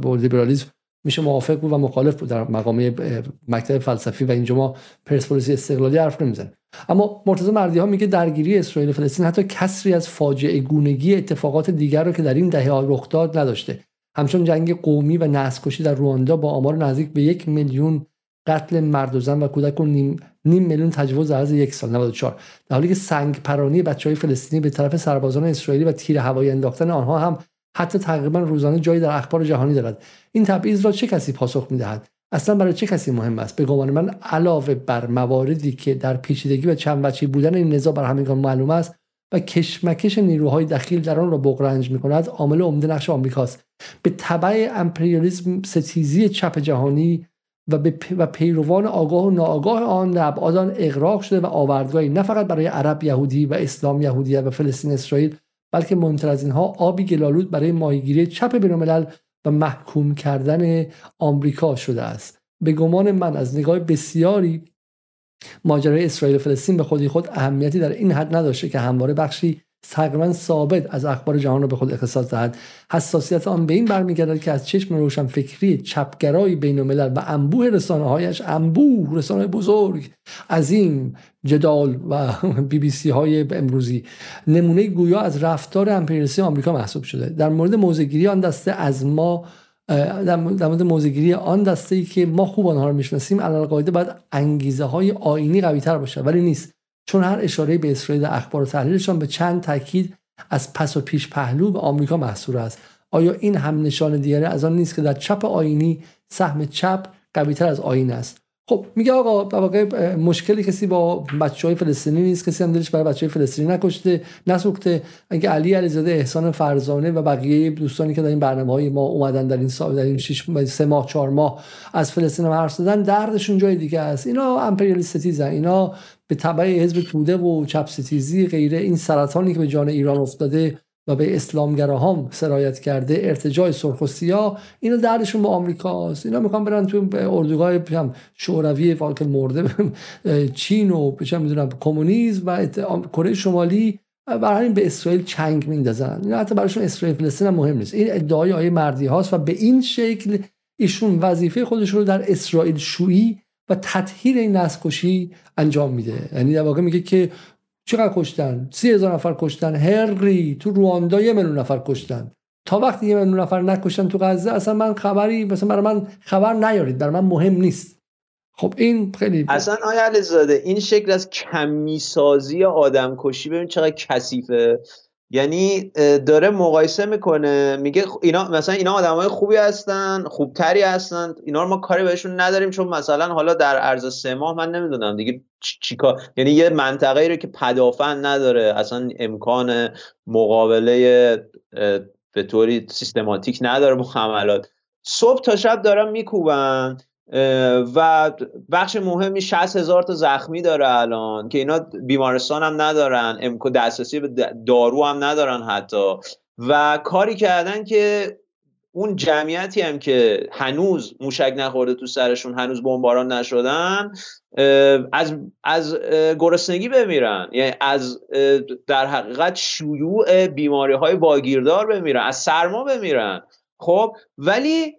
با لیبرالیسم میشه موافق بود و مخالف بود در مقام مکتب فلسفی و اینجا ما پرسپولیسی استقلالی حرف نمی‌زنیم. اما مرتضی مردی ها میگه درگیری اسرائیل و فلسطین حتی کسری از فاجعه گونگی اتفاقات دیگر رو که در این دهه رخ داد نداشته. همچون جنگ قومی و نسل در رواندا با آمار نزدیک به یک میلیون قتل مرد و زن و کودک و نیم, نیم میلیون تجاوز از یک سال 94 در حالی که سنگ پرانی بچه های فلسطینی به طرف سربازان اسرائیلی و تیر هوایی انداختن آنها هم حتی تقریبا روزانه جایی در اخبار جهانی دارد این تبعیض را چه کسی پاسخ می‌دهد؟ اصلا برای چه کسی مهم است؟ به گمان من علاوه بر مواردی که در پیچیدگی و چند بچه بودن این نزاع بر همگان معلوم است و کشمکش نیروهای دخیل در آن را بغرنج می‌کند عامل عمده نقش آمریکاست. به طبع امپریالیسم ستیزی چپ جهانی و, به و پیروان آگاه و ناآگاه آن در ابعاد آن اغراق شده و آوردگاهی نه فقط برای عرب یهودی و اسلام یهودیت و فلسطین اسرائیل بلکه مهمتر از اینها آبی گلالود برای ماهیگیری چپ بینالملل و محکوم کردن آمریکا شده است. به گمان من از نگاه بسیاری ماجرای اسرائیل و فلسطین به خودی خود اهمیتی در این حد نداشته که همواره بخشی تقریبا ثابت از اخبار جهان رو به خود اختصاص دهد. حساسیت آن به این برمیگردد که از چشم روشن فکری چپگرای بین الملل و انبوه رسانه هایش انبوه رسانه بزرگ عظیم جدال و بی بی سی های امروزی نمونه گویا از رفتار امپریالیستی آمریکا محسوب شده. در مورد موزگیری آن دسته از ما در مورد موزگیری آن دسته ای که ما خوب آنها رو می‌شناسیم علال قاعده باید انگیزه های آینی قوی تر باشه. ولی نیست. چون هر اشاره به اسرائیل در اخبار و تحلیلشان به چند تاکید از پس و پیش پهلو به آمریکا محصور است. آیا این هم نشان دیگری از آن نیست که در چپ آینی سهم چپ قویتر از آین است؟ خب میگه آقا واقع مشکلی کسی با بچه های فلسطینی نیست کسی هم دلش برای بچه های فلسطینی نکشته نسوخته. اگه علی علیزاده احسان فرزانه و بقیه دوستانی که در این برنامه های ما اومدن در این سال در این شش سه ماه چهار ماه از فلسطین هم حرف زدن دردشون جای دیگه است. اینا امپریالیستیزن اینا به تبع حزب توده و چپ ستیزی غیره. این سرطانی که به جان ایران افتاده و به اسلامگراهام سرایت کرده ارتجاع سرخ و سیاه. اینا دردشون با آمریکاست اینا می‌خوان برن تو اردوگاه شوروی فالک مرده چین و چه می‌دونم کمونیسم و کره شمالی. برای همین به اسرائیل چنگ میندازن. اینا حتی براشون اسرائیل فلسطین هم مهم نیست. این ادعای آیه مردی هاست و به این شکل ایشون وظیفه خودش رو در اسرائیل شویی و تطهیر این نسل انجام میده. یعنی در واقع میگه که چقدر کشتن؟ سی هزار نفر کشتن. هری تو رواندا یه میلیون نفر کشتن. تا وقتی یه میلیون نفر نکشتن تو غزه اصلا من خبری مثلا برای من خبر نیارید. برای من مهم نیست. خب این خیلی اصلا آیا علیزاده این شکل از کمی سازی آدم کشی ببین چقدر کثیفه. یعنی داره مقایسه می‌کنه میگه اینا مثلا اینا آدمای خوبی هستن خوبتری هستن اینا رو ما کاری بهشون نداریم چون مثلا حالا در عرض سه ماه من نمی‌دونم دیگه چیکار یعنی یه منطقه ای رو که پدافند نداره اصلا امکان مقابله به طوری سیستماتیک نداره با حملات. صبح تا شب دارن میکوبن. و بخش مهمی 60 هزار تا زخمی داره الان که اینا بیمارستان هم ندارن امکو دسترسی به دارو هم ندارن حتی. و کاری کردن که اون جمعیتی هم که هنوز موشک نخورده تو سرشون هنوز بمباران نشدن از از گرسنگی بمیرن. یعنی از در حقیقت شیوع بیماری های واگیردار بمیرن از سرما بمیرن. خب ولی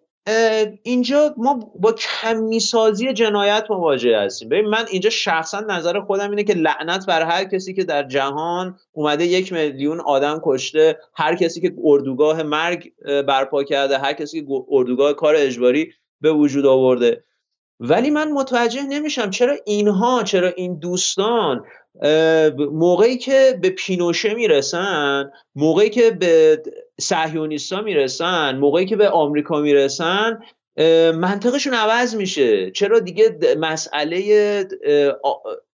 اینجا ما با کمی سازی جنایت مواجه هستیم. ببین من اینجا شخصا نظر خودم اینه که لعنت بر هر کسی که در جهان اومده یک میلیون آدم کشته هر کسی که اردوگاه مرگ برپا کرده هر کسی که اردوگاه کار اجباری به وجود آورده. ولی من متوجه نمیشم چرا اینها چرا این دوستان موقعی که به پینوشه می‌رسن موقعی که به صهیونیستا می‌رسن موقعی که به آمریکا می‌رسن منطقشون عوض میشه. چرا دیگه مسئله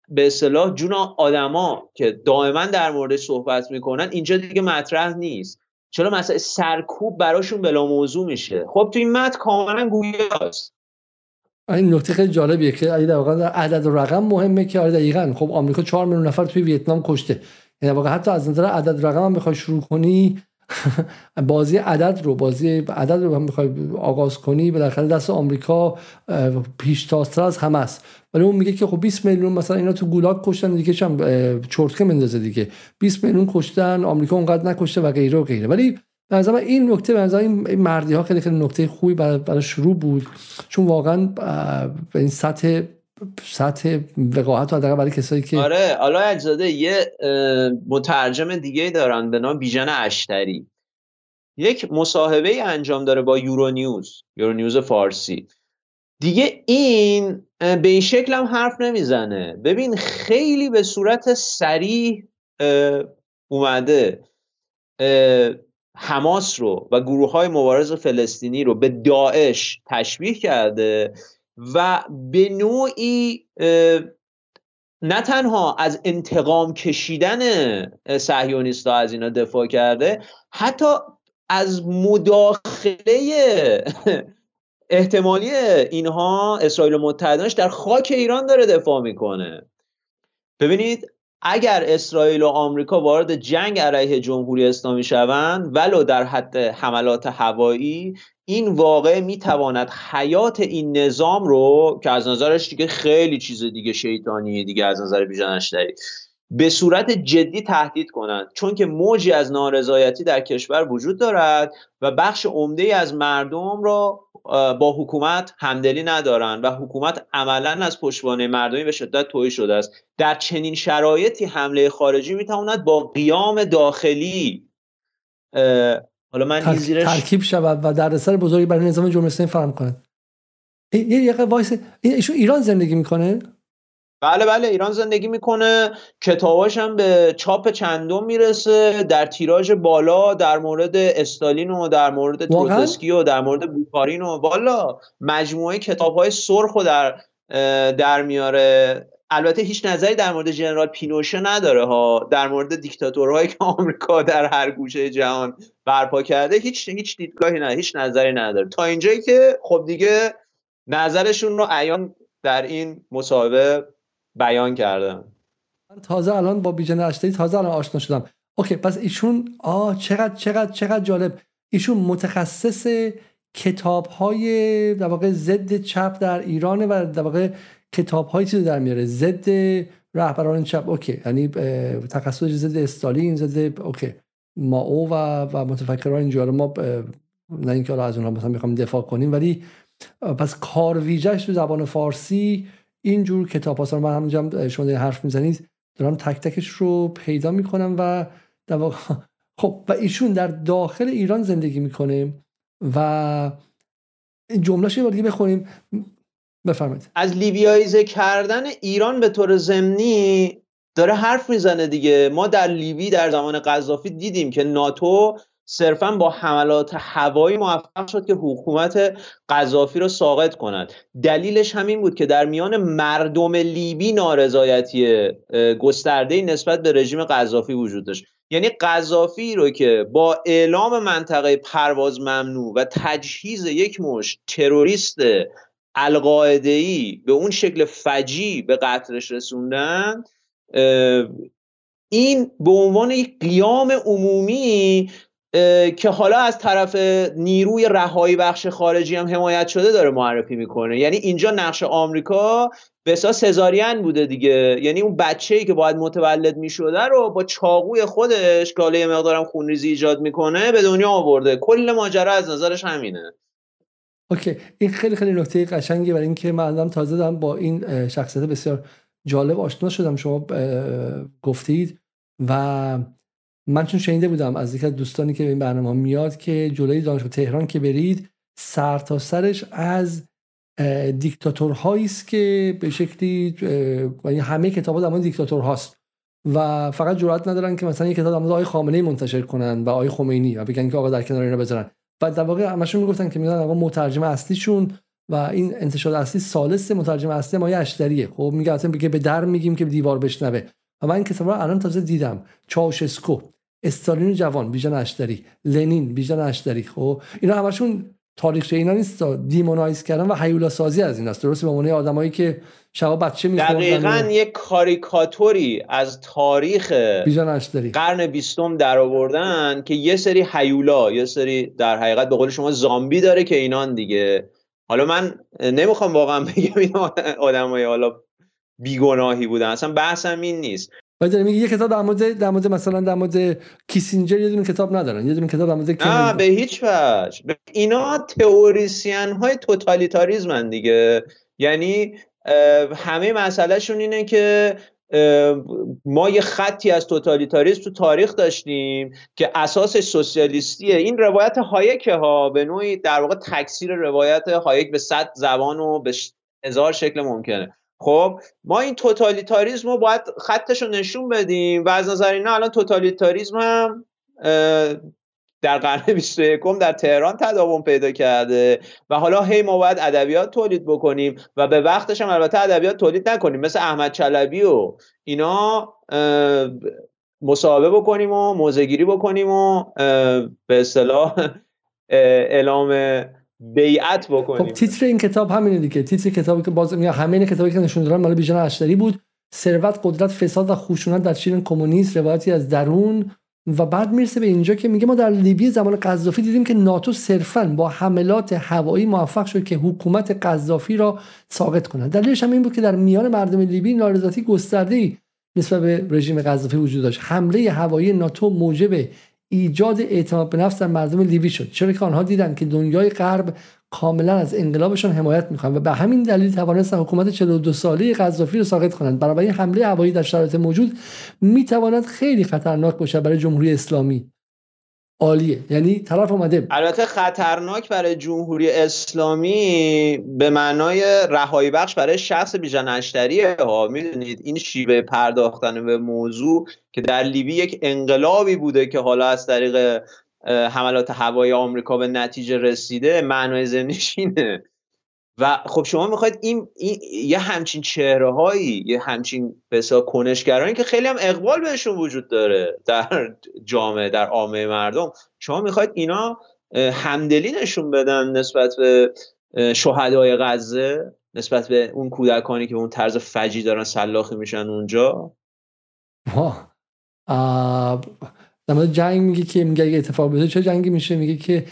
به اصطلاح جون آدما که دائما در مورد صحبت می‌کنن اینجا دیگه مطرح نیست. چرا مسئله سرکوب براشون بلا موضوع میشه؟ خب تو این متن کاملا گویاست این نکته خیلی جالبیه که در واقع عدد و رقم مهمه که آره دقیقا. خب آمریکا 4 میلیون نفر توی ویتنام کشته. یعنی واقعا حتی از نظر عدد رقم هم می‌خوای شروع کنی بازی عدد رو بازی عدد رو هم می‌خوای آغاز کنی بالاخره دست آمریکا پیش از همه است. ولی اون میگه که خب 20 میلیون مثلا اینا تو گولاگ کشتن دیگه چم چرتکه مندازه دیگه. 20 میلیون کشتن آمریکا اونقدر نکشته و غیره و غیره. ولی به این نکته به این مردی ها خیلی خیلی نکته خوبی برای شروع بود. چون واقعا به این سطح سطح وقاحت و برای کسایی که آره حالا اجزاده یه مترجم دیگه دارن به نام بیژن اشتری. یک مصاحبه انجام داره با یورو نیوز یورو نیوز فارسی. دیگه این به این شکل هم حرف نمی‌زنه. ببین خیلی به صورت سریع اومده. حماس رو و گروه های مبارز فلسطینی رو به داعش تشبیه کرده. و به نوعی نه تنها از انتقام کشیدن صهیونیست از اینا دفاع کرده حتی از مداخله احتمالی اینها اسرائیل متحدانش در خاک ایران داره دفاع می‌کنه. ببینید اگر اسرائیل و آمریکا وارد جنگ علیه جمهوری اسلامی شوند ولو در حد حملات هوایی این واقع می‌تواند حیات این نظام رو که از نظرش دیگه خیلی چیز دیگه شیطانیه دیگه از نظر بیژنش دارید به صورت جدی تهدید کنند. چون که موجی از نارضایتی در کشور وجود دارد و بخش عمده از مردم را با حکومت همدلی ندارند و حکومت عملا از پشتوانه مردمی به شدت توهی شده است. در چنین شرایطی حمله خارجی می‌تواند با قیام داخلی حالا من تر... زیرش... ترکیب شود و در اثر بزرگی برای نظام جمهوری اسلامی فراهم کند. یه یه وایسا ایشون ایران زندگی می‌کنه؟ بله بله ایران زندگی می‌کنه. کتاباش هم به چاپ چندم می‌رسه. در تیراژ بالا در مورد استالین و در مورد تروتسکی و در مورد بوخارین و بالا مجموعه کتاب های سرخ و در در میاره. البته هیچ نظری در مورد general پینوشه نداره ها. در مورد دیکتاتورهایی که آمریکا در هر گوشه جهان برپا کرده هیچ هیچ دیدگاهی نه هیچ نظری نداره. تا اینجایی که خب دیگه نظرشون رو عیان در این مصاحبه بیان کردم. من تازه الان با بیژن اشتری تازه الان آشنا شدم. okay پس ایشون آه چقدر چقدر چقدر جالب. ایشون متخصص کتاب های در واقع ضد چپ در ایران و در واقع کتاب های چیز در میاره. ضد رهبران چپ. okay یعنی تخصص ضد استالین ضد اوکی. ما او و و متفکران اینجا. ما نه اینکه از اونها مثلا می‌خوام دفاع کنیم ولی پس کار ویژش تو زبان فارسی اینجور کتاب ها من همونجا شما دارین حرف می‌زنید دارم تک تکش رو پیدا می‌کنم و در واقع خب و ایشون در داخل ایران زندگی می‌کنه و این جمله یه دیگه بخونیم. بفرمایید. از لیبیاییزه کردن ایران به طور ضمنی داره حرف می‌زنه دیگه. ما در لیبی در زمان قذافی دیدیم که ناتو صرفا با حملات هوایی موفق شد که حکومت قذافی رو ساقط کند. دلیلش همین بود که در میان مردم لیبی نارضایتی گسترده نسبت به رژیم قذافی وجود داشت. یعنی قذافی رو که با اعلام منطقه پرواز ممنوع و تجهیز یک مش تروریست القاعده به اون شکل فجی به قتلش رسوندن این به عنوان یک قیام عمومی که حالا از طرف نیروی رهایی بخش خارجی هم حمایت شده داره معرفی می‌کنه. یعنی اینجا نقش آمریکا به اساس سزارین بوده دیگه. یعنی اون بچه ای که باید متولد می‌شده رو با چاقوی خودش حالا مقدارم خونریزی ایجاد می‌کنه به دنیا آورده. کل ماجرا از نظرش همینه. اوکی. این خیلی خیلی نکته قشنگی برای اینکه من تازه دارم با این شخصیت بسیار جالب آشنا شدم. شما گفتید و من چون شنیده بودم از یک از دوستانی که به این برنامه میاد که جلوی دانشگاه تهران که برید سر تا سرش از دیکتاتورهایی است که به شکلی یعنی همه کتابا در مورد دیکتاتورهاست و فقط جرئت ندارن که مثلا یک کتاب در مورد آقای خامنه‌ای منتشر کنن و آقای خمینی و بگن که آقا در کنار اینا بذارن. و در واقع همشون می‌گفتن که میگن آقا مترجم اصلیشون و این انتشار اصلی سالس مترجم اصلی ما اشتریه. خب میگه اصلا به در میگیم که دیوار بشنوه. و من کتاب رو الان تازه دیدم. چاوشسکو. استالین جوان بیژن اشتری لنین بیژن اشتری خب؟ اینا همشون تاریخ اینا نیست دیمونایز کردن و حیولا سازی از این است. درسته؟ به معنی آدمایی که شبا بچه میخوردن دقیقاً یک کاریکاتوری از تاریخ قرن بیستم در آوردن که یه سری حیولا یه سری در حقیقت به قول شما زامبی داره که اینان دیگه. حالا من نمی‌خوام واقعا بگم این آدمای حالا بیگناهی بودن. اصلا بحثم این نیست. و داره میگه یه کتاب در مورد در مورد مثلا در مورد کیسینجر یه دونه کتاب ندارن. یه دونه کتاب در مورد نه به هیچ وجه. اینا تئوریسین های توتالیتاریزمن دیگه. یعنی همه مسئلهشون اینه که ما یه خطی از توتالیتاریسم تو تاریخ داشتیم که اساسش سوسیالیستیه. این روایت هایک ها به نوعی در واقع تکثیر روایت هایک به صد زبان و به هزار شکل ممکنه. خب ما این توتالیتاریزم رو باید خطش رو نشون بدیم و از نظر اینا الان توتالیتاریزم هم در قرن 21 در تهران تداوم پیدا کرده و حالا هی ما باید ادبیات تولید بکنیم و به وقتش هم البته ادبیات تولید نکنیم مثل احمد چلبی و اینا مصاحبه بکنیم و موزگیری بکنیم و به اصطلاح اعلام بیعت بکنیم. خب تیتر این کتاب همینه دیگه. تیتر کتابی که باز میگه همه این کتابی که نشون دادن مال بیژن اشتری بود. ثروت قدرت فساد و خشونت در چین کمونیست روایتی از درون. و بعد می‌رسه به اینجا که میگه ما در لیبی زمان قذافی دیدیم که ناتو صرفا با حملات هوایی موفق شد که حکومت قذافی را ساقط کنند دلیلش هم این بود که در میان مردم لیبی نارضایتی گسترده نسبت به رژیم قذافی وجود داشت. حمله هوایی ناتو موجب ایجاد اعتماد به نفس در مردم لیبی شد. چرا که آنها دیدند که دنیای غرب کاملا از انقلابشان حمایت می‌کنند و به همین دلیل توانستن حکومت 42 ساله قذافی رو ساقط کنند. برای حمله هوایی در شرایط موجود می‌تواند خیلی خطرناک باشد برای جمهوری اسلامی. عالیه. یعنی طرف اومده. البته خطرناک برای جمهوری اسلامی به معنای رهایی بخش برای شخص بیژن اشتریه ها. می‌دونید این شیوه پرداختن به موضوع که در لیبی یک انقلابی بوده که حالا از طریق حملات هوایی آمریکا به نتیجه رسیده معنای زمینش و خب شما می‌خواید این, این یه همچین چهره هایی یه همچین بسیار کنشگرانی که خیلی هم اقبال بهشون وجود داره در جامعه در عامه مردم شما می‌خواید اینا همدلی نشون بدن نسبت به شهدای غزه نسبت به اون کودکانی که اون طرز فجی دارن سلاخی میشن اونجا؟ در مورد جنگ میگه که میگه اگه اتفاق بیفته چه جنگی میشه؟ میگه که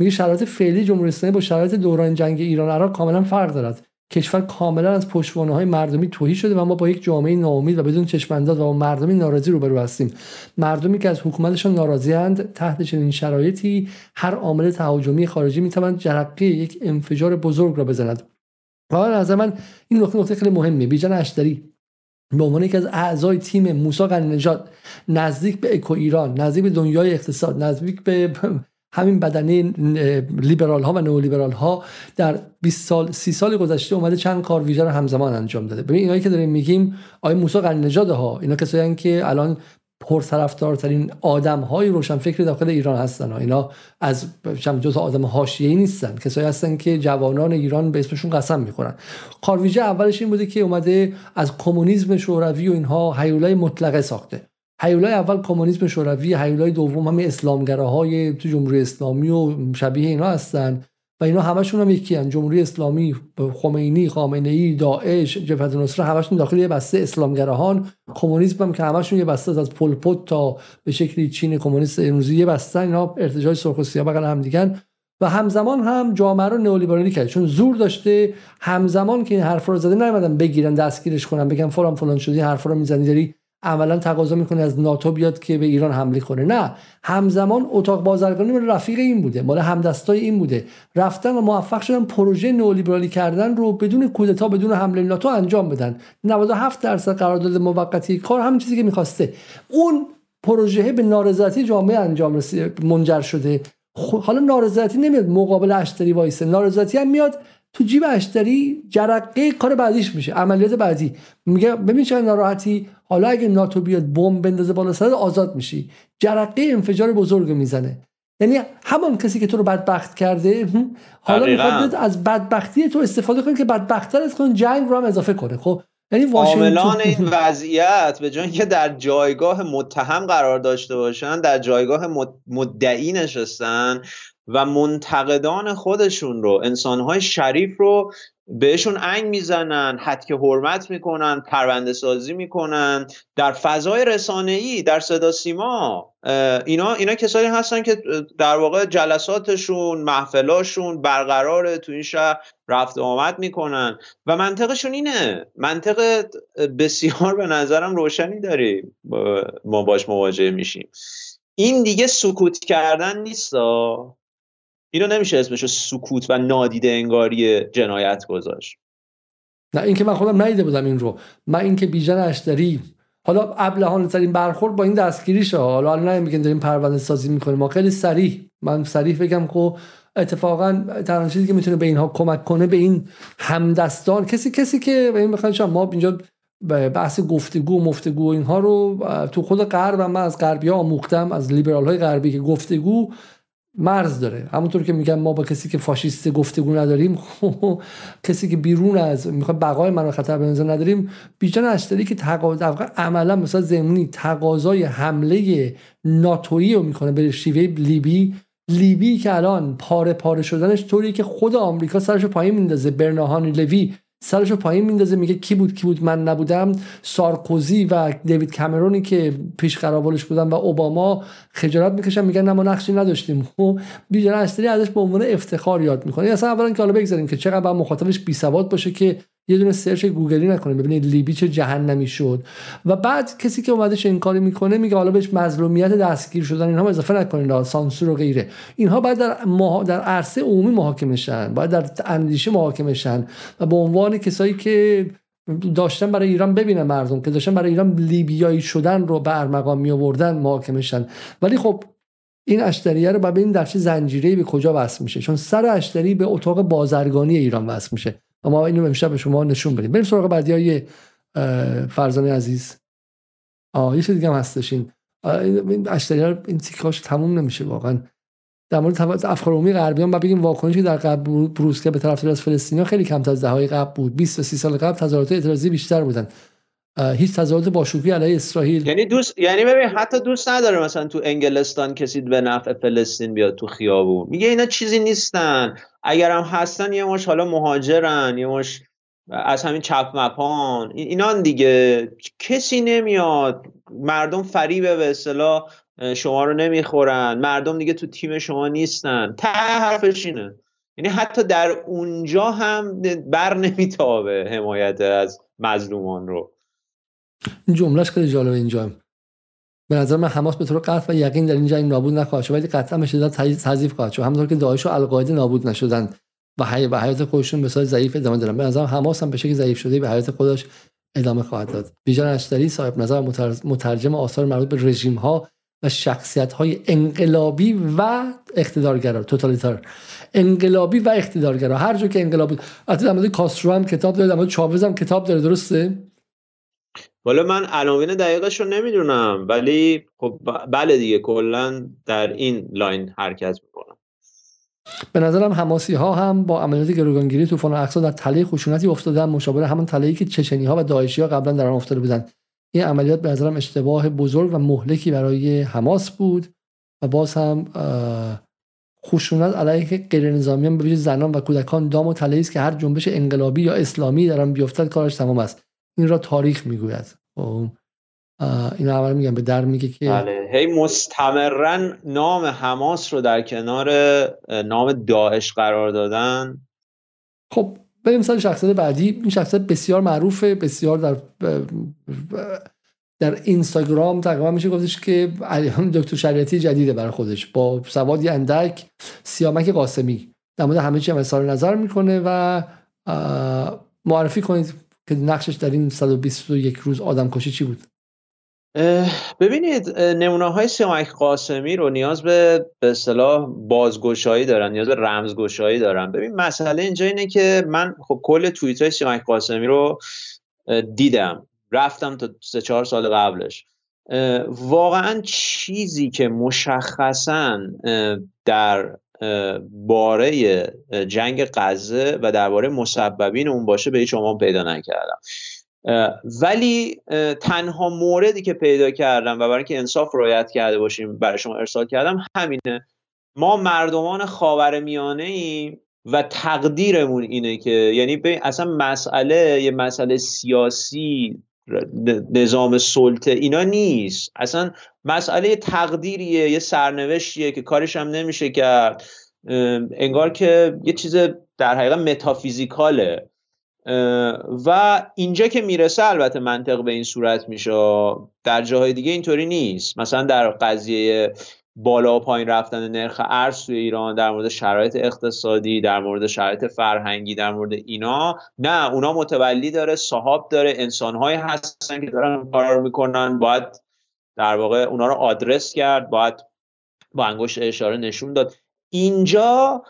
میگه شرایط فعلی جمهوری اسلامی با شرایط دوران جنگ ایران عراق کاملا فرق دارد. کشور کاملا از پشتوانه های مردمی توهی شده و ما با یک جامعه ناامید و بدون چشمانداز و با مردمی ناراضی روبرو هستیم. مردمی که از حکومتشان ناراضی اند تحت چنین شرایطی هر عامل تهاجمی خارجی می‌تواند جرقه یک انفجار بزرگ را بزند. و از من این نقطه نقطه خیلی مهمه بیژن اشتری به عنوان یکی از اعضای تیم موسی نژاد نزدیک به اکو ایران نزدیک به دنیای اقتصاد نزدیک به همین بدنه لیبرال ها و نئولیبرال ها در 20 سال 30 سال گذشته اومده چند کار ویژه رو همزمان انجام داده. ببین اینایی که داریم میگیم آقای موسی نژاد ها اینا کسایی که الان پرطرفدارترین آدم های روشن فکر داخل ایران هستن. اینا از جز آدم حاشیه‌ای نیستن. کسایی هستن که جوانان ایران به اسمشون قسم می‌خورن. کارویژه اولش این بوده که اومده از کمونیسم شوروی و اینها هیولای مطلقه ساخته. هیولای اول کمونیسم شوروی هیولای دوم همین اسلامگراهای تو جمهوری اسلامی و شبیه اینا هستن و اینا همشون هم یکی هن. جمهوری اسلامی خمینی خامنه ای داعش جبهت نصره همشون داخل یه بسته اسلامگراهان. کمونیسم هم که همشون یه بسته از پولپوت تا به شکلی چین کمونیست امروزی یه بسته اینا ارتجاع سرخ و سیاه بغل هم دیگن و همزمان هم جامعه رو نئولیبرالی کرد. چون زور داشته همزمان که این حرف رو زده نیومدن بگیرن دستگیرش کنن بگن فلان فلان شدی حرف رو می‌زنی داری عملا تقاضا می‌کنه از ناتو بیاد که به ایران حمله کنه. نه همزمان اتاق بازرگانی مال رفیق این بوده مال همدستای این بوده. رفتن و موفق شدن پروژه نئولیبرالی کردن رو بدون کودتا بدون حمله ناتو انجام بدن. 97 درصد قرارداد موقتی کار همین چیزی که می‌خواسته. اون پروژه به نارضایتی جامعه انجام منجر شده. حالا نارضایتی نمیاد مقابل اشتری وایسه. نارضایتی هم میاد تو جیب اشتری جرقه کار بعدیش میشه عملیات بعدی. میگه ببین چه ناراحتی حالا اگه ناتو بیاد بمب بندازه بالا سرت آزاد میشی. جرقه انفجار بزرگ می‌زنه. یعنی همان کسی که تو رو بدبخت کرده حالا می‌خواد از بدبختی تو استفاده کنه که بدبختتر از کن جنگ رو هم اضافه کنه. خب یعنی عاملان این وضعیت به جای که در جایگاه متهم قرار داشته باشن در جایگاه مدعی نشستن و منتقدان خودشون رو انسانهای شریف رو بهشون انگ می‌زنن حد که حرمت می‌کنن پرونده سازی می‌کنن. در فضای رسانه ای در صدا سیما اینا اینا کسانی هستن که در واقع جلساتشون محفلاشون برقرار تو این شهر رفت آمد می‌کنن. و منطقشون اینه منطق بسیار به نظرم روشنی داریم. ما باش مواجه میشیم. این دیگه سکوت کردن نیستا؟ اینو نمیشه اسمشو سکوت و نادیده انگاری جنایت گذاشت. نه اینکه من خودم ندیده بودم این رو. من اینکه بیژن اشتری حالا ابلهانه ترین برخورد با این دستگیریشه. حالا الان نمیگن داریم پرونده سازی می‌کنیم. ما خیلی سریع من سریع بگم که اتفاقا تنها چیزی که می‌تونه به اینها کمک کنه به این همدستان. کسی کسی که به این بخواید ما اینجا بحث گفتگو مفتگو اینها رو تو خود غرب من از غربی ها آموختم از لیبرال های غربی که گفتگو مرز داره. همونطور که میگن ما با کسی که فاشیست گفتگو نداریم کسی که بیرون از می‌خواد بقای من خطر به نداریم بیجان اشتری که تقاضا عملا مثلا زمینی تقاضای حمله ناتویی رو می‌کنه به شیوه لیبی. لیبی که الان پاره پاره شدنش طوری که خود آمریکا سرش پایین میندازه. برناهانی لوی سرشو پایین میندازه میگه کی بود کی بود من نبودم. سارکوزی و دیوید کامرونی که پیش قراولش بودن و اوباما خجالت می‌کشن میگن نه ما نقشی نداشتیم. خب بیژن ازش به عنوان افتخار یاد می‌کنه. اصلا اولا که حالا بگذاریم که چقدر با مخاطبش بی سواد باشه که یه دونه سرچ گوگلی نکنه ببینید لیبی چه جهنمی شد. و بعد کسی که اومده این کاری می‌کنه میگه حالا بهش مظلومیت دستگیر شدن اینها اضافه نکنید سانسور و غیره. اینها باید در. در عرصه عمومی محاکمه شن باید در اندیشه محاکمه شن و به عنوان کسایی که داشتن برای ایران ببینن مردم که داشتن برای ایران لیبیایی شدن رو به ارمغان می آوردن محاکمه شن. ولی خب این اشتریه رو ببین در چه زنجیره به کجا وصل میشه. چون سر اشتری به اتاق بازرگانی ایران وصل میشه. و ما اینو امشب به شما نشون بدیم. بریم سراغ بعدی های فرزانه عزیز. آه یه دیگه هم هستش این. این این تیکاش تموم نمیشه واقعا. در مورد افکار عمومی غربیان بعد بگیم واکنشی در قبل بروز که به طرف از فلسطینیا خیلی کم از دههای قبل بود. 20 تا 30 سال قبل تظاهرات اعتراضی بیشتر بودن. هیچ تظاهرات باشکوهی علیه اسرائیل. یعنی دوست یعنی ببین حتی دوست نداره مثلا تو انگلستان کسی به نفع فلسطین بیاد تو خیابون. میگه اینا چیزی نیستن. اگر هم هستن یه مش حالا مهاجرن یه مش از همین چپ مپان. اینان دیگه. کسی نمیاد. مردم فریبه به اصطلاح شما رو نمی‌خورن. مردم دیگه تو تیم شما نیستن. ته حرفش اینه. یعنی حتی در اونجا هم بر نمیتابه حمایت از مظلومان رو. این جملهش خیلی جالبه اینجا. به نظر من حماس به طور قطع و یقین در این جنگ نابود نخواهد شد ولی قطعا به شدت تضعیف خواهد شد. همونطور که داعش و القاعده نابود نشدن و حی به حیات خودشون به ضعیف ادامه دارن. به نظر حماس هم به شکل ضعیف شده به حیات خودش ادامه خواهد داد. بیژن اشتری صاحب نظر مترجم آثار مربوط به رژیم ها و شخصیت های انقلابی و اقتدارگرا توتالیتار. انقلابی و اقتدارگرا. هر جا که انقلابی حتی در مورد کاسترو هم کتاب داره در مورد چاوز هم کتاب داره درسته؟ والا من عناوین دقیقش رو نمی‌دونم ولی خب بله دیگه کلا در این لاین حرکت می‌کنم. به نظرم حماسی ها هم با عملیات گروگانگیری طوفان اقصا در تله خشونتی افتادن مشابه همون تله‌ای که چچنی ها و داعشی ها قبلا در آن افتاده بودن. این عملیات به نظرم اشتباه بزرگ و مهلکی برای حماس بود و باز هم خشونت علیه غیر نظامیان به زنان و کودکان دام و تله است که هر جنبش انقلابی یا اسلامی در آن بیفتد کارش تمام است. این را تاریخ می‌گوید. خب، این اول میگم به در میگه که بله. هی مستمرا نام حماس رو در کنار نام داعش قرار دادن. خب بریم مثلا شخصیت بعدی. این شخصیت بسیار معروفه بسیار در در اینستاگرام تقریبا میشه گفتش که دکتر شریعتی جدیده برای خودش. با سوادی اندک سیامک قاسمی. در مورد همه چی هم نظر می‌کنه و معرفی کنید. که نقشش در این 121 روز آدم کشی چی بود؟ ببینید نمونه های سیامک قاسمی رو نیاز به به اصطلاح بازگشایی دارن نیاز به رمزگشایی دارن. ببین مسئله اینجا اینه که من خب کل توییت های سیامک قاسمی رو دیدم. رفتم تا سه چهار سال قبلش. واقعا چیزی که مشخصا در باره جنگ غزه و درباره مسببین اون باشه به هیچ پیدا نکردم. ولی تنها موردی که پیدا کردم و برای اینکه انصاف رعایت کرده باشیم برای شما ارسال کردم همینه. ما مردمان خاور میانه ایم و تقدیرمون اینه که یعنی اصلا مسئله یه مسئله سیاسی نظام سلطه اینا نیست. اصلا مسئله تقدیریه یه سرنوشتیه که کارش هم نمیشه کرد. انگار که یه چیز در حقیقت متافیزیکاله. و اینجا که می‌رسه البته منطق به این صورت میشه. در جاهای دیگه اینطوری نیست. مثلا در قضیه بالا و پایین رفتن نرخ ارز توی ایران در مورد شرایط اقتصادی در مورد شرایط فرهنگی در مورد اینا. نه اونا متولی داره صاحب داره انسانهایی هستن که دارن کار می‌کنن. باید در واقع اونا رو آدرس کرد باید با انگشت اشاره نشون داد. اینجا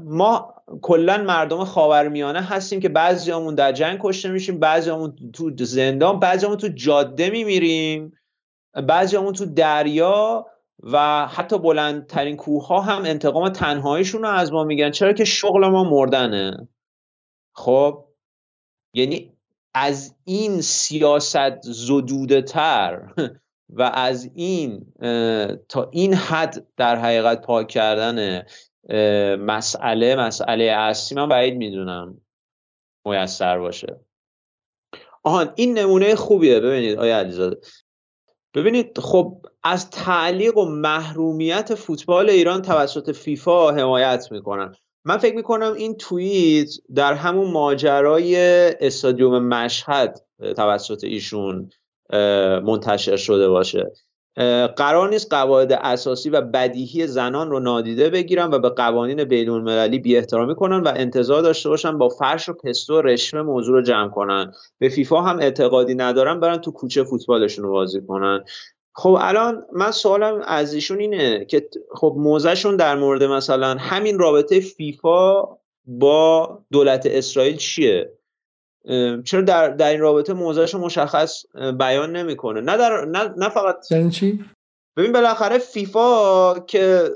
ما کلا مردم خاورمیانه هستیم که بعضیامون در جنگ کشته میشیم بعضیامون تو زندان بعضیامون تو جاده میمیریم بعضیامون تو دریا و حتی بلندترین کوه ها هم انتقام تنهاییشون رو از ما میگن چرا که شغل ما مردنه؟ خب یعنی از این سیاست زدوده تر و از این تا این حد در حقیقت پاک کردن مسئله مسئله اصلی من بعید می‌دونم میسر باشه. آهان این نمونه خوبیه. ببینید آیا علیزاده. ببینید خب از تعلیق و محرومیت فوتبال ایران توسط فیفا حمایت می‌کنن. من فکر می‌کنم این توییت در همون ماجرای استادیوم مشهد توسط ایشون منتشر شده باشه. قرار نیست قواعد اساسی و بدیهی زنان رو نادیده بگیرن و به قوانین بین المللی بی احترامی کنن و انتظار داشته باشن با فرش و پستو و رشمه موضوع رو جمع کنن. به فیفا هم اعتقادی ندارن برن تو کوچه فوتبالشون رو بازی کنن. خب الان من سوالم از ایشون اینه که خب موزهشون در مورد مثلا همین رابطه فیفا با دولت اسرائیل چیه؟ چرا در, در این رابطه موضعش مشخص بیان نمی‌کنه. نه در نه, نه فقط یعنی چی؟ ببین بالاخره فیفا که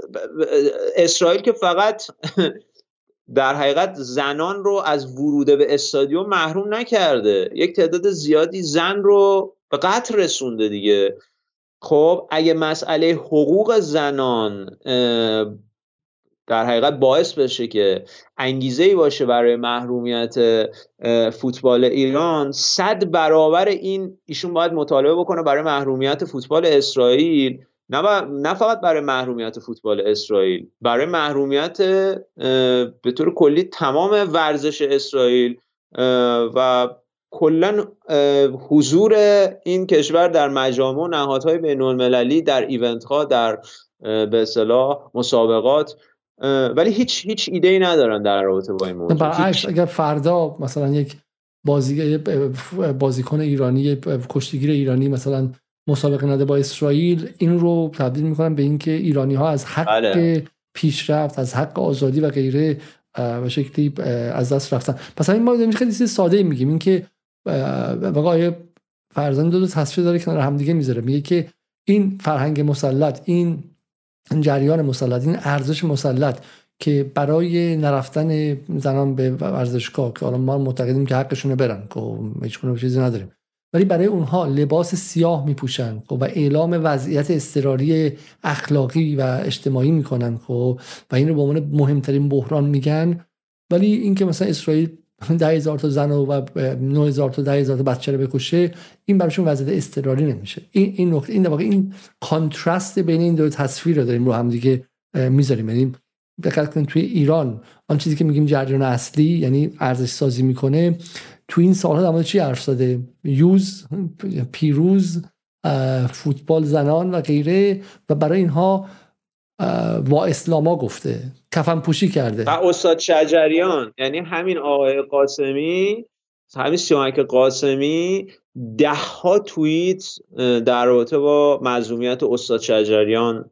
اسرائیل که فقط در حقیقت زنان رو از ورود به استادیوم محروم نکرده. یک تعداد زیادی زن رو به قتل رسونده دیگه. خب اگه مسئله حقوق زنان در حقیقت باعث بشه که انگیزه ای باشه برای محرومیت فوتبال ایران. صد برابر این ایشون باید مطالبه بکنه برای محرومیت فوتبال اسرائیل. نه, نه فقط برای محرومیت فوتبال اسرائیل برای محرومیت به طور کلی تمام ورزش اسرائیل. و کلا حضور این کشور در مجامع و نهادهای بین المللی در ایونت ها در به اصطلاح مسابقات ولی هیچ هیچ ایده ای ندارن در رابطه با این موضوع. برعکس اگر فردا مثلا یک بازی بازیکن ایرانی کشتیگیر ایرانی مثلا مسابقه نده با اسرائیل این رو تبدیل می‌کنن به اینکه ایرانی ها از حق بله. پیشرفت از حق آزادی و غیره به شکلی از دست رفتن. پس این ما خیلی چیز ساده میگیم اینکه آقای فرزند دو, دو تصویر داره کنار همدیگه می‌ذاره؟ میگه که این فرهنگ مسلط این جریان مسلط این ارزش مسلط که برای نرفتن زنان به ورزشگاه که حالا ما معتقدیم که حقشونه برن که خب، هیچ چیزی نداریم. ولی برای اونها لباس سیاه میپوشن خب و اعلام وضعیت اضطراری اخلاقی و اجتماعی می‌کنن خب و این رو به عنوان مهمترین بحران میگن. ولی اینکه مثلا اسرائیل ده هزار تا زن و نه هزار تا ده هزار تا بچه رو بکشه این براشون وضعیت اضطراری نمیشه. این این نقطه این واقع این کانترست بین این دو تصویر رو داریم رو هم دیگه می‌ذاریم. یعنی دقت کنید توی ایران آن چیزی که میگیم جریان اصلی یعنی ارزش سازی می‌کنه تو این سالها در چی حرف زده؟ یوز پیروز فوتبال زنان و غیره. و برای اینها با اسلاما گفته کفن پوشی کرده. و استاد شجریان یعنی همین آقای قاسمی همین سیامک قاسمی ده ها توییت در رابطه با مظلومیت استاد شجریان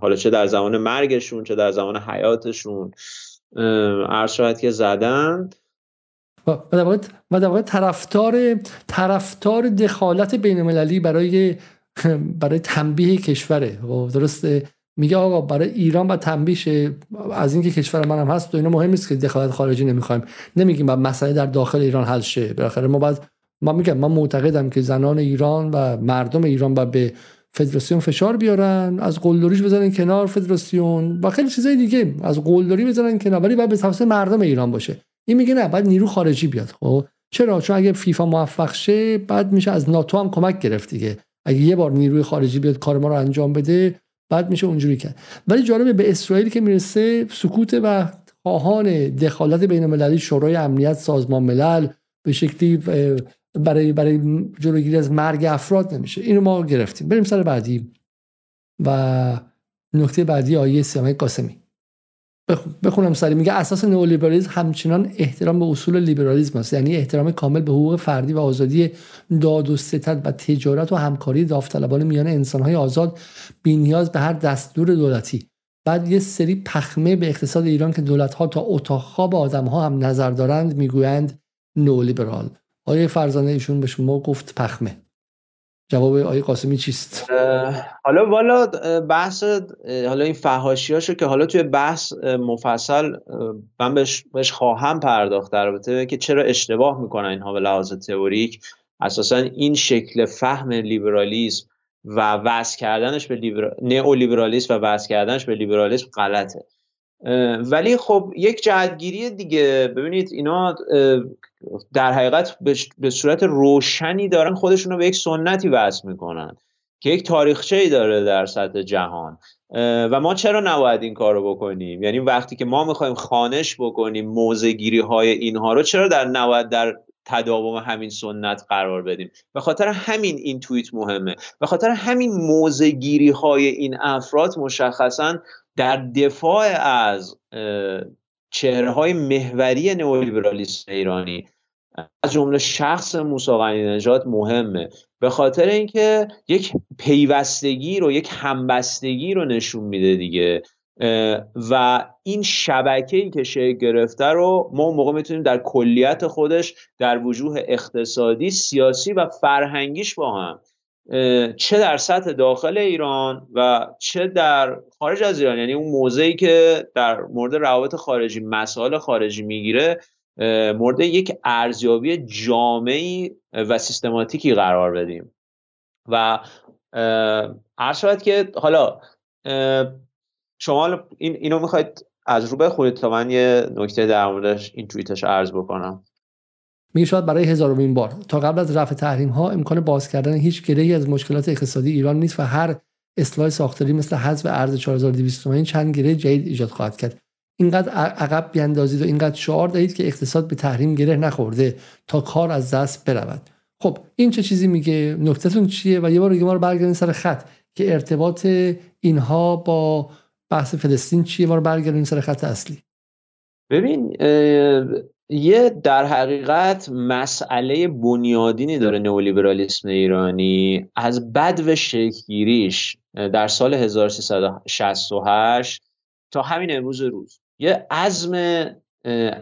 حالا چه در زمان مرگشون چه در زمان حیاتشون عرض که زدن. و در واقع طرفدار طرفدار دخالت بین برای برای تنبیه کشوره. خب، درسته؟ میگه آقا برای ایران و تنبیه از اینکه کشور منم هست و اینا مهم نیست که دخالت خارجی نمی‌خوایم. نمیگیم بعد مسئله در داخل ایران حل شه. بالاخره ما بعد ما میگم من معتقدم که زنان ایران و مردم ایران با به فدراسیون فشار بیارن از قلدریش بزنن کنار فدراسیون و خیلی چیزای دیگه. از قلدری بزنن کنار ولی بعد به توسط مردم ایران باشه. این میگه نه بعد نیرو خارجی بیاد. خب چرا؟ چون اگه فیفا موفق شه بعد میشه از ناتو هم کمک گرفت دیگه. اگه یه بار نیروی خارجی بیاد کار ما رو انجام بده بعد میشه اونجوری کرد. ولی جالبه به اسرائیل که می‌رسه سکوت و خواهان دخالت بین المللی شورای امنیت سازمان ملل به شکلی برای برای جلوگیری از مرگ افراد نمیشه. اینو ما گرفتیم. بریم سر بعدی. و نکته بعدی آیه سیامک قاسمی. بخونم سری میگه اساس نئولیبرالیسم همچنان احترام به اصول لیبرالیسم است. یعنی احترام کامل به حقوق فردی و آزادی داد و ستد و تجارت و همکاری داوطلبانه میان انسانهای آزاد نیاز به هر دستور دولتی. بعد یه سری پخمه به اقتصاد ایران که دولت ها تا اتاق خواب آدم ها هم نظر دارند می‌گویند نولیبرال آیه فرزانه ایشون به شما گفت پخمه. جواب آقای قاسمی چیست؟ حالا والا بحث حالا این فهاشیاشو که حالا توی بحث مفصل من بهش, بهش خواهم پرداخت در رابطه که چرا اشتباه می‌کنن اینها به لحاظ تئوریک. اساسا این شکل فهم لیبرالیسم و وضع کردنش به لیبرا... نئولیبرالیسم و وضع کردنش به لیبرالیسم غلطه. ولی خب یک جهتگیری دیگه. ببینید اینا در حقیقت به صورت روشنی دارن خودشون رو به یک سنتی وصل می‌کنن که یک تاریخچه ای داره در سطح جهان. و ما چرا نباید این کار رو بکنیم؟ یعنی وقتی که ما می‌خوایم خانش بکنیم موزگیری های اینها رو چرا در نباید در تداوم همین سنت قرار بدیم؟ به خاطر همین این توییت مهمه. به خاطر همین موزگیری های این افراد مشخصا در دفاع از چهره های محوری نئولیبرالیسم ایرانی از جمله شخص موسی نژاد مهمه. به خاطر اینکه یک پیوستگی رو یک همبستگی رو نشون میده دیگه. و این شبکه ای که شکل گرفته رو ما اون موقع می‌تونیم در کلیت خودش در وجوه اقتصادی سیاسی و فرهنگیش با هم. چه در سطح داخل ایران و چه در خارج از ایران. یعنی اون موضعی که در مورد روابط خارجی مسائل خارجی می‌گیره مورد یک ارزیابی جامعی و سیستماتیکی قرار بدیم. و عرض شود که حالا شما این اینو می‌خواید از رو بخونید تا من یه نکته در موردش این توییتش عرض بکنم. میگه شاید برای هزارمین بار. تا قبل از رفع تحریم ها امکان باز کردن هیچ گرهی از مشکلات اقتصادی ایران نیست و هر اصلاح ساختاری مثل حذف ارز 4200 چند گره جدید ایجاد خواهد کرد. اینقدر عقب بیاندازید و اینقدر شعار دهید که اقتصاد به تحریم گره نخورده تا کار از دست برود. خب این چه چیزی میگه؟ نکتهتون چیه؟ و یه بار دیگه ما رو برگردین سر خط که ارتباط اینها با بحث فلسطین چیه؟ ما رو برگردین سر خط اصلی. ببین یه در حقیقت مسئله بنیادینی داره نئولیبرالیسم ایرانی. از بد و شکلگیریش در سال 1368 تا همین امروز روز یه عزم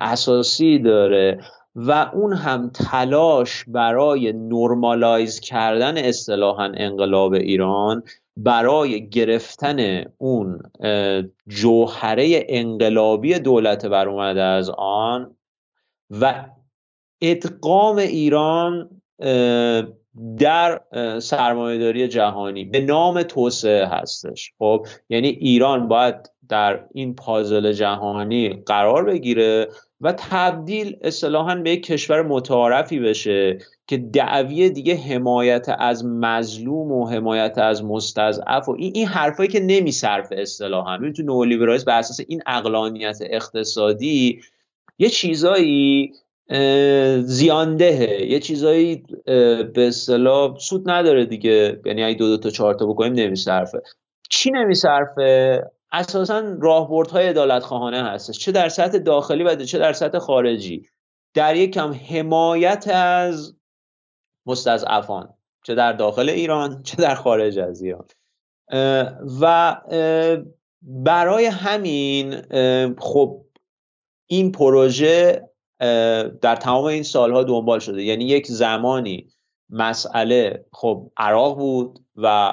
اساسی داره و اون هم تلاش برای نرمالایز کردن اصطلاحا انقلاب ایران برای گرفتن اون جوهره انقلابی دولت بر اومده از آن و ادغام ایران در سرمایهداری جهانی به نام توسعه هستش. خب یعنی ایران باید در این پازل جهانی قرار بگیره و تبدیل اصطلاحا به یک کشور متعارفی بشه که دعوی دیگه حمایت از مظلوم و حمایت از مستضعف و این, این حرفایی که نمیصرفه اصطلاحا. ببین تو نولیبرالیسم بر اساس این اقلانیت اقتصادی یه چیزایی زیاندهه یه چیزایی به اصطلاح سود نداره دیگه. یعنی اگه دو دو تا چهار تا بکنیم نمیصرفه. چی نمیصرفه؟ اساسا راهبردهای عدالت خواهانه هستش. چه در سطح داخلی و چه در سطح خارجی. در یک کم حمایت از مستضعفان. چه در داخل ایران چه در خارج از ایران. و برای همین خب این پروژه در تمام این سالها دنبال شده. یعنی یک زمانی مسئله خب عراق بود و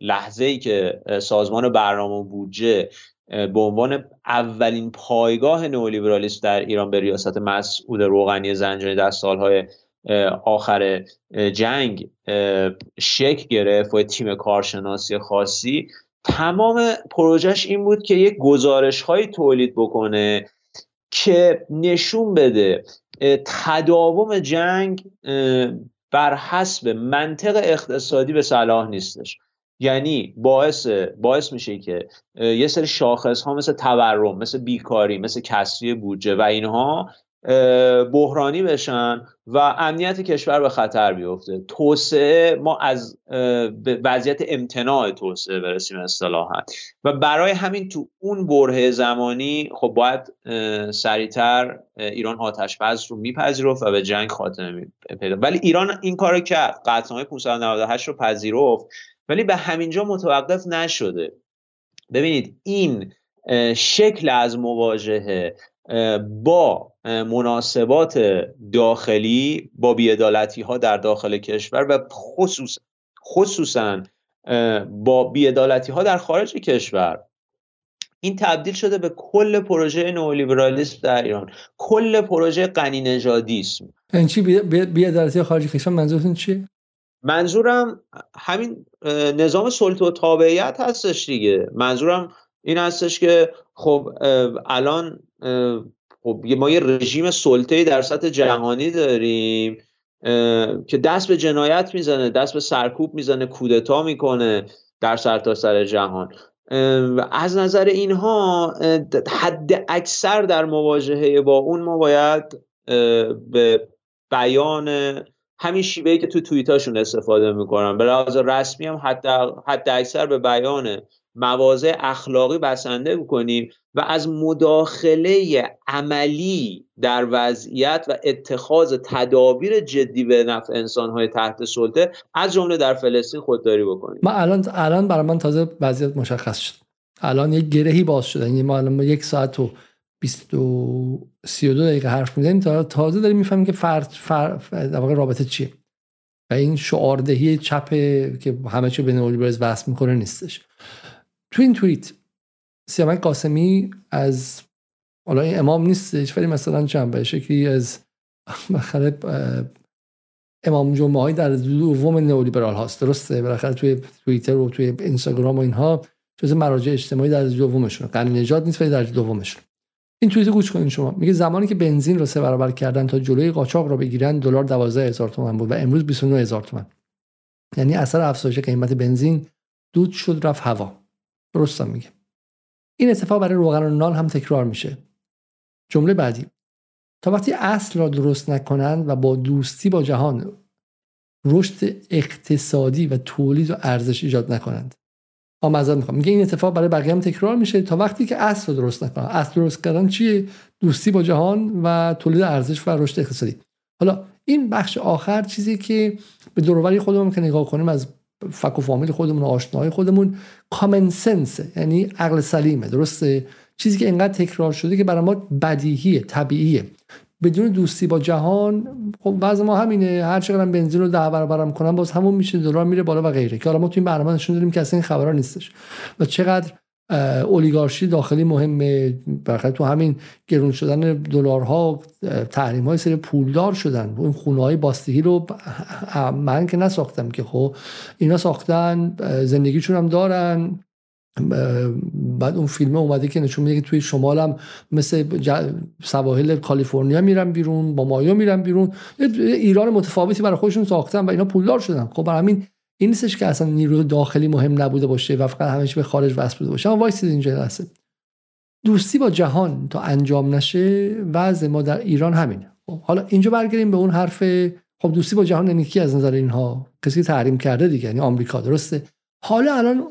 لحظه ای که سازمان برنامه بودجه به عنوان اولین پایگاه نئولیبرالیسم در ایران به ریاست مسعود روغنی زنجانی در سالهای آخر جنگ شکل گرفت و تیم کارشناسی خاصی. تمام پروژهش این بود که یک گزارش های تولید بکنه که نشون بده تداوم جنگ بر حسب منطق اقتصادی به صلاح نیستش. یعنی باعث باعث میشه که یه سری شاخص ها مثل تورم مثل بیکاری مثل کسری بودجه و اینها بحرانی بشن و امنیت کشور به خطر بیفته. توسعه ما از وضعیت امتناع توسعه برسیم اصطلاحا. و برای همین تو اون بره زمانی خب باید سریعتر ایران آتش بس رو میپذیرفت و به جنگ خاتمه پیدا. ولی ایران این کار کرد. قطعنامه 598 رو پذیرفت. ولی به همینجا متوقف نشده. ببینید این شکل از مواجهه با مناسبات داخلی با بیعدالتی ها در داخل کشور و خصوص خصوصا با بیعدالتی ها در خارج کشور. این تبدیل شده به کل پروژه نئولیبرالیسم در ایران. کل پروژه غنی نژادیسم این چی بیعدالتی خارج کشور منظورتون چیه؟ منظورم همین نظام سلطه و تابعیت هستش دیگه. منظورم این هستش که خب الان خب ما یه رژیم سلطه در سطح جهانی داریم که دست به جنایت می‌زنه دست به سرکوب می‌زنه کودتا می‌کنه در سرتاسر سر جهان. از نظر اینها حد اکثر در مواجهه با اون ما باید به بیان همین شیوهی که تو توییتاشون استفاده می‌کنن به لحاظ رسمی هم حد, حد اکثر به بیان مواضع اخلاقی بسنده بکنیم و از مداخله عملی در وضعیت و اتخاذ تدابیر جدی به نفع انسانهای تحت سلطه از جمله در فلسطین خودداری بکنیم. ما الان الان برای من تازه وضعیت مشخص شد. الان یک گرهی باز شده. یعنی ما الان یک ساعت و 22 32 دقیقه حرف می‌زنیم تا تازه داریم می‌فهمیم که فرد در واقع رابطه چیه. و این شعاردهی چپ که همه چی به نئولیبرالیسم وصل می‌کنه نیستش. تو این توییت سیامک قاسمی از حالا این امام نیستش ولی مثلا چند به شکلی از بالاخره امام جمعه های در دوم نئولیبرال هاست. درسته؟ بالاخره توی توییتر و توی اینستاگرام و اینها جز مراجع اجتماعی در دومشون. قرن نجات نیست ولی در دومشون. این توییت گوش کنید شما. میگه زمانی که بنزین رو سه برابر کردن تا جلوی قاچاق رو بگیرن دلار 12000 تومان بود و امروز 29000 تومان. یعنی اثر افزایش قیمت بنزین دود شد رفت هوا. درستم میگه. این اتفاق برای روغن و نان هم تکرار میشه. جمله بعدی. تا وقتی اصل را درست نکنند و با دوستی با جهان رشد اقتصادی و تولید و ارزش ایجاد نکنند. آمازون می‌خوام. میگه این اتفاق برای بقیه هم تکرار میشه تا وقتی که اصل رو درست نکنن اصل درست کردن چیه؟ دوستی با جهان و تولید ارزش و رشد اقتصادی. حالا این بخش آخر چیزی که به دوروبری خودمون که نگاه کنیم از فک و فامیل خودمون و آشناهای خودمون کامن سنس یعنی عقل سلیمه. درسته؟ چیزی که اینقدر تکرار شده که برای ما بدیهیه طبیعیه. بدون دوستی با جهان خب وضع ما همینه. هر چقدر بنزین رو ده برابرم کنم باز همون میشه دلار میره بالا و غیره. که حالا ما تو این برنامه نشون دادیم که اصلا این خبرها نیستش. و چقدر اولیگارشی داخلی مهمه. برخلاف تو همین گرون شدن دلارها تحریم های سری پولدار شدن. این خونه های باستگی رو من که نساختم که خب اینا ساختن زندگیشون هم دارن. بعد اون فیلم اومده که نشون میده که توی شمال هم مثل سواحل کالیفرنیا میرن بیرون با مایا میرن بیرون. ایران متفاوتی برای خودشون ساختن و اینا پولدار شدن. خب برای همین این نیستش که اصلا نیروی داخلی مهم نبوده باشه و فقط همش به خارج وصل بوده باشه. اما وایسید اینجا هست دوستی با جهان تا انجام نشه وضع ما در ایران همینه. خب حالا اینجا برگردیم به اون حرف. خب دوستی با جهان یعنی کی از نظر اینها؟ کسی تحریم کرده دیگه یعنی آمریکا درسته؟ حالا الان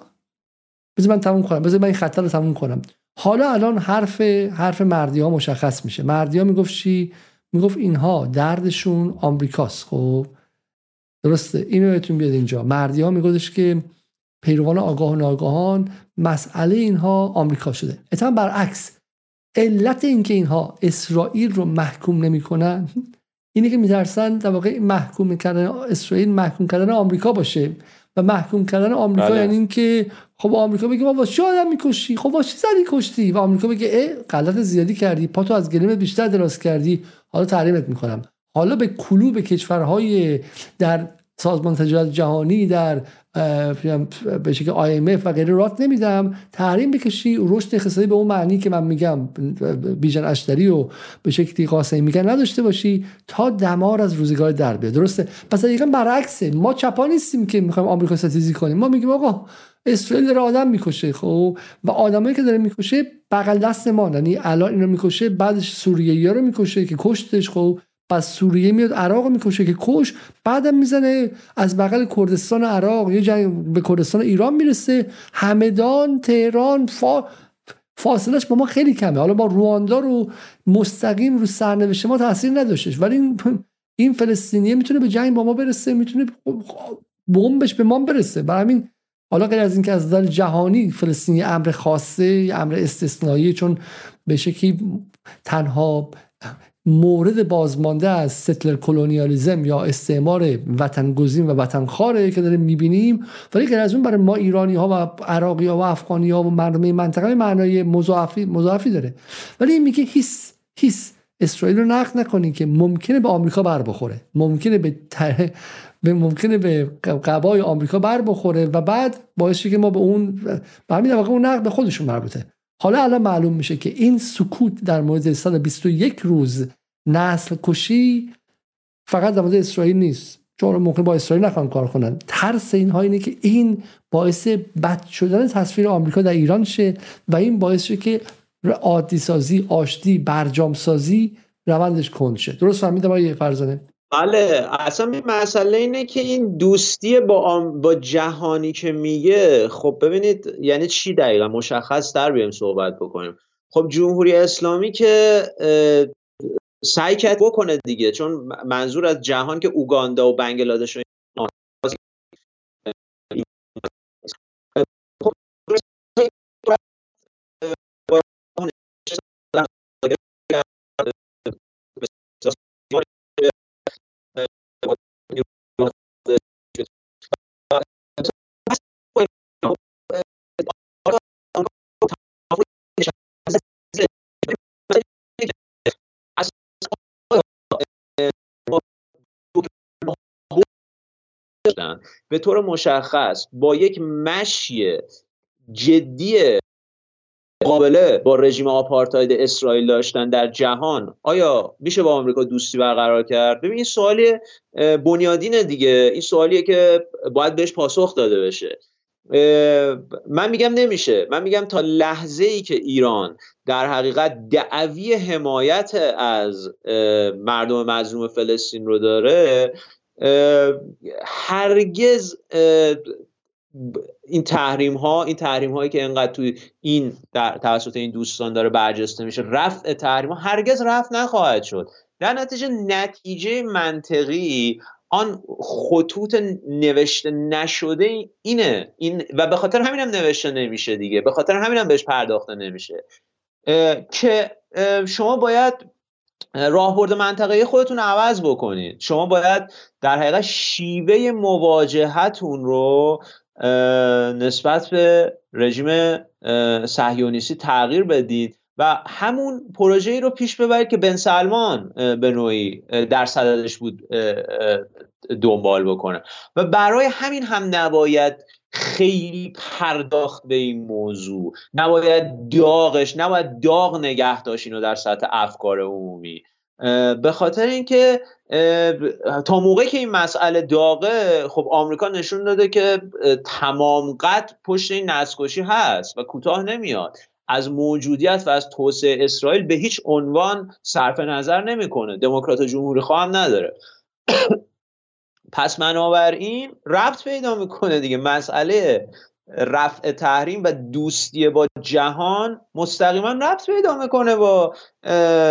بذار من تموم کنم. بذار من این خط رو تموم کنم. حالا الان حرف حرف مردی ها مشخص میشه. مردی ها می‌گفت چی؟ می‌گفت اینها دردشون آمریکاست. خب درسته. اینو بهتون بیاد اینجا. مردی ها میگفتش که پیروان آگاه و ناگاهان مسئله اینها آمریکا شده. اتفاقا برعکس علت اینکه اینها اسرائیل رو محکوم نمی‌کنن اینه که میترسن در واقع محکوم کردن اسرائیل محکوم کردن آمریکا باشه. و محکوم کردن آمریکا بله. یعنی اینکه خب آمریکا بگه ما واسه آدم می‌کشی؟ خب واسه زدی کشتی؟ و آمریکا بگه ای غلط زیادی کردی. پاتو از گلیمت بیشتر دراز کردی. حالا تحریمت می‌کنم. حالا به کلوب کشورهای در سازمان تجارت جهانی در به شکل IMF و غیره رات نمیدم. تحریم بکشی رشد اقتصادی به اون معنی که من میگم بیژن اشتری و به شکلی قاسمی میگن نداشته باشی تا دمار از روزگار در بیاد. درسته؟ پس دقیقا برعکسه. ما چپا نیستیم که می‌خوایم آمریکا ستیزی کنیم. ما میگیم آقا اسرائیل داره آدم می‌کشه خب؟ و آدمایی که داره می‌کشه بغل دست ما یعنی الان اینو می‌کشه بعدش سوریه رو می‌کشه که کشتش خب؟ پس سوریه میاد عراق می‌کشه که کش بعدم می‌زنه از بغل کردستان عراق. یه جنگ به کردستان ایران می‌رسه. همدان تهران فا... فاصلش با ما خیلی کمه. حالا با رواندا رو مستقیم رو سرنوشت ما تاثیر نداشتش. ولی این این فلسطینیه می‌تونه به جنگ با ما برسه می‌تونه بمبش به ما برسه. برای همین حالا غیر از اینکه از نظر جهانی فلسطینی امر خاصه امر استثنایی چون به شکلی تنها مورد بازمانده از ستلر کلونیالیزم یا استعمار وطن گزین و وطن خاره که داریم می‌بینیم. ولی غیر از اون برای ما ایرانی ها و عراقی ها و افغانی ها و مردم منطقه معنای مضاعفی, مضاعفی داره. ولی این میگه هیس هیس. اسرائیل رو نقد نکنید که ممکنه به آمریکا بر بخوره. ممکنه به به ممکنه به قبای آمریکا بر بخوره و بعد باعث که ما به اون به همین اون نقد به خودشون مربوطه. حالا الان معلوم میشه که این سکوت در مورد 121 روز نسل کشی فقط در مورد اسرائیل نیست. چون ممکن با اسرائیل نخوان کار کنن ترس اینها اینه که این باعث بد شدن تصویر آمریکا در ایران شه و این باعث شه که عادی سازی آشتی برجام سازی روندش کند شه. درست فهمیدم آقای فرزانه؟ بله اصلا مسئله اینه که این دوستی با, با جهانی که میگه خب ببینید یعنی چی دقیقا؟ مشخص در بیایم صحبت بکنیم. خب جمهوری اسلامی که سعی کرد بکنه دیگه چون منظور از جهان که اوگاندا و بنگلادش به طور مشخص با یک مشی جدی مقابله با رژیم آپارتاید اسرائیل داشتن در جهان آیا میشه با آمریکا دوستی برقرار کرد؟ ببین این سوالی بنیادینه دیگه. این سوالیه که باید بهش پاسخ داده بشه. من میگم نمیشه. من میگم تا لحظه ای که ایران در حقیقت دعوی حمایت از مردم مظلوم فلسطین رو داره هرگز این تحریم ها این تحریم هایی که انقدر توی این در توسط این دوستان داره برجسته میشه رفع تحریم ها هرگز رفع نخواهد شد. در نتیجه نتیجه منطقی آن خطوط نوشته نشده اینه. این و به خاطر همینم نوشته نمیشه دیگه. به خاطر همینم بهش پرداخته نمیشه. که شما باید راهبرد منطقه خودتون عوض بکنید شما باید در حقیقت شیوه مواجهتون رو نسبت به رژیم صهیونیستی تغییر بدید و همون پروژه رو پیش ببرید که بن سلمان به نوعی در صددش بود دنبال بکنه. و برای همین هم نباید خیلی پرداخت به این موضوع. نباید داغش نباید داغ نگه داشت اینو در سطح افکار عمومی. به خاطر اینکه تا موقعی که این مسئله داغه خب آمریکا نشون داده که تمام قد پشت این نسکشی هست و کوتاه نمیاد. از موجودیت و از توسعه اسرائیل به هیچ عنوان صرف نظر نمی‌کنه. دموکرات جمهوری خواهم نداره. پس بنابراین ربط پیدا می‌کنه دیگه. مسئله رفع تحریم و دوستی با جهان مستقیما ربط پیدا می‌کنه با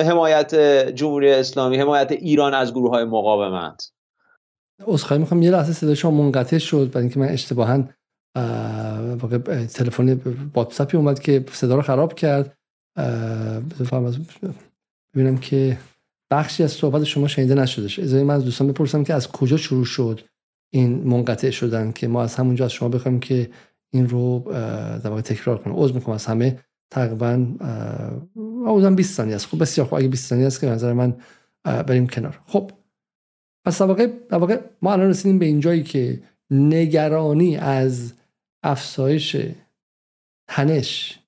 حمایت جمهوری اسلامی حمایت ایران از گروه های مقاومت. عذرخواهی می‌خوام. یه لحظه صدا شما منقطع شد برای اینکه من اشتباها تلفن واتساپی اومد که صدا رو خراب کرد. ببینم که بخشی از صحبت شما شنیده نشدش از من از دوستان بپرسم که از کجا شروع شد این منقطع شدن که ما از همونجا از شما بخوایم که این رو در تکرار کنم عذر می‌خوام از همه. تقریبا حدودا 20 ثانیه است. خب بسیار خوب. اگه 20 ثانیه است که نظر من بریم کنار. خب. پس در واقع, واقع ما الان رسیدیم به این جایی که نگرانی از افزایش تنش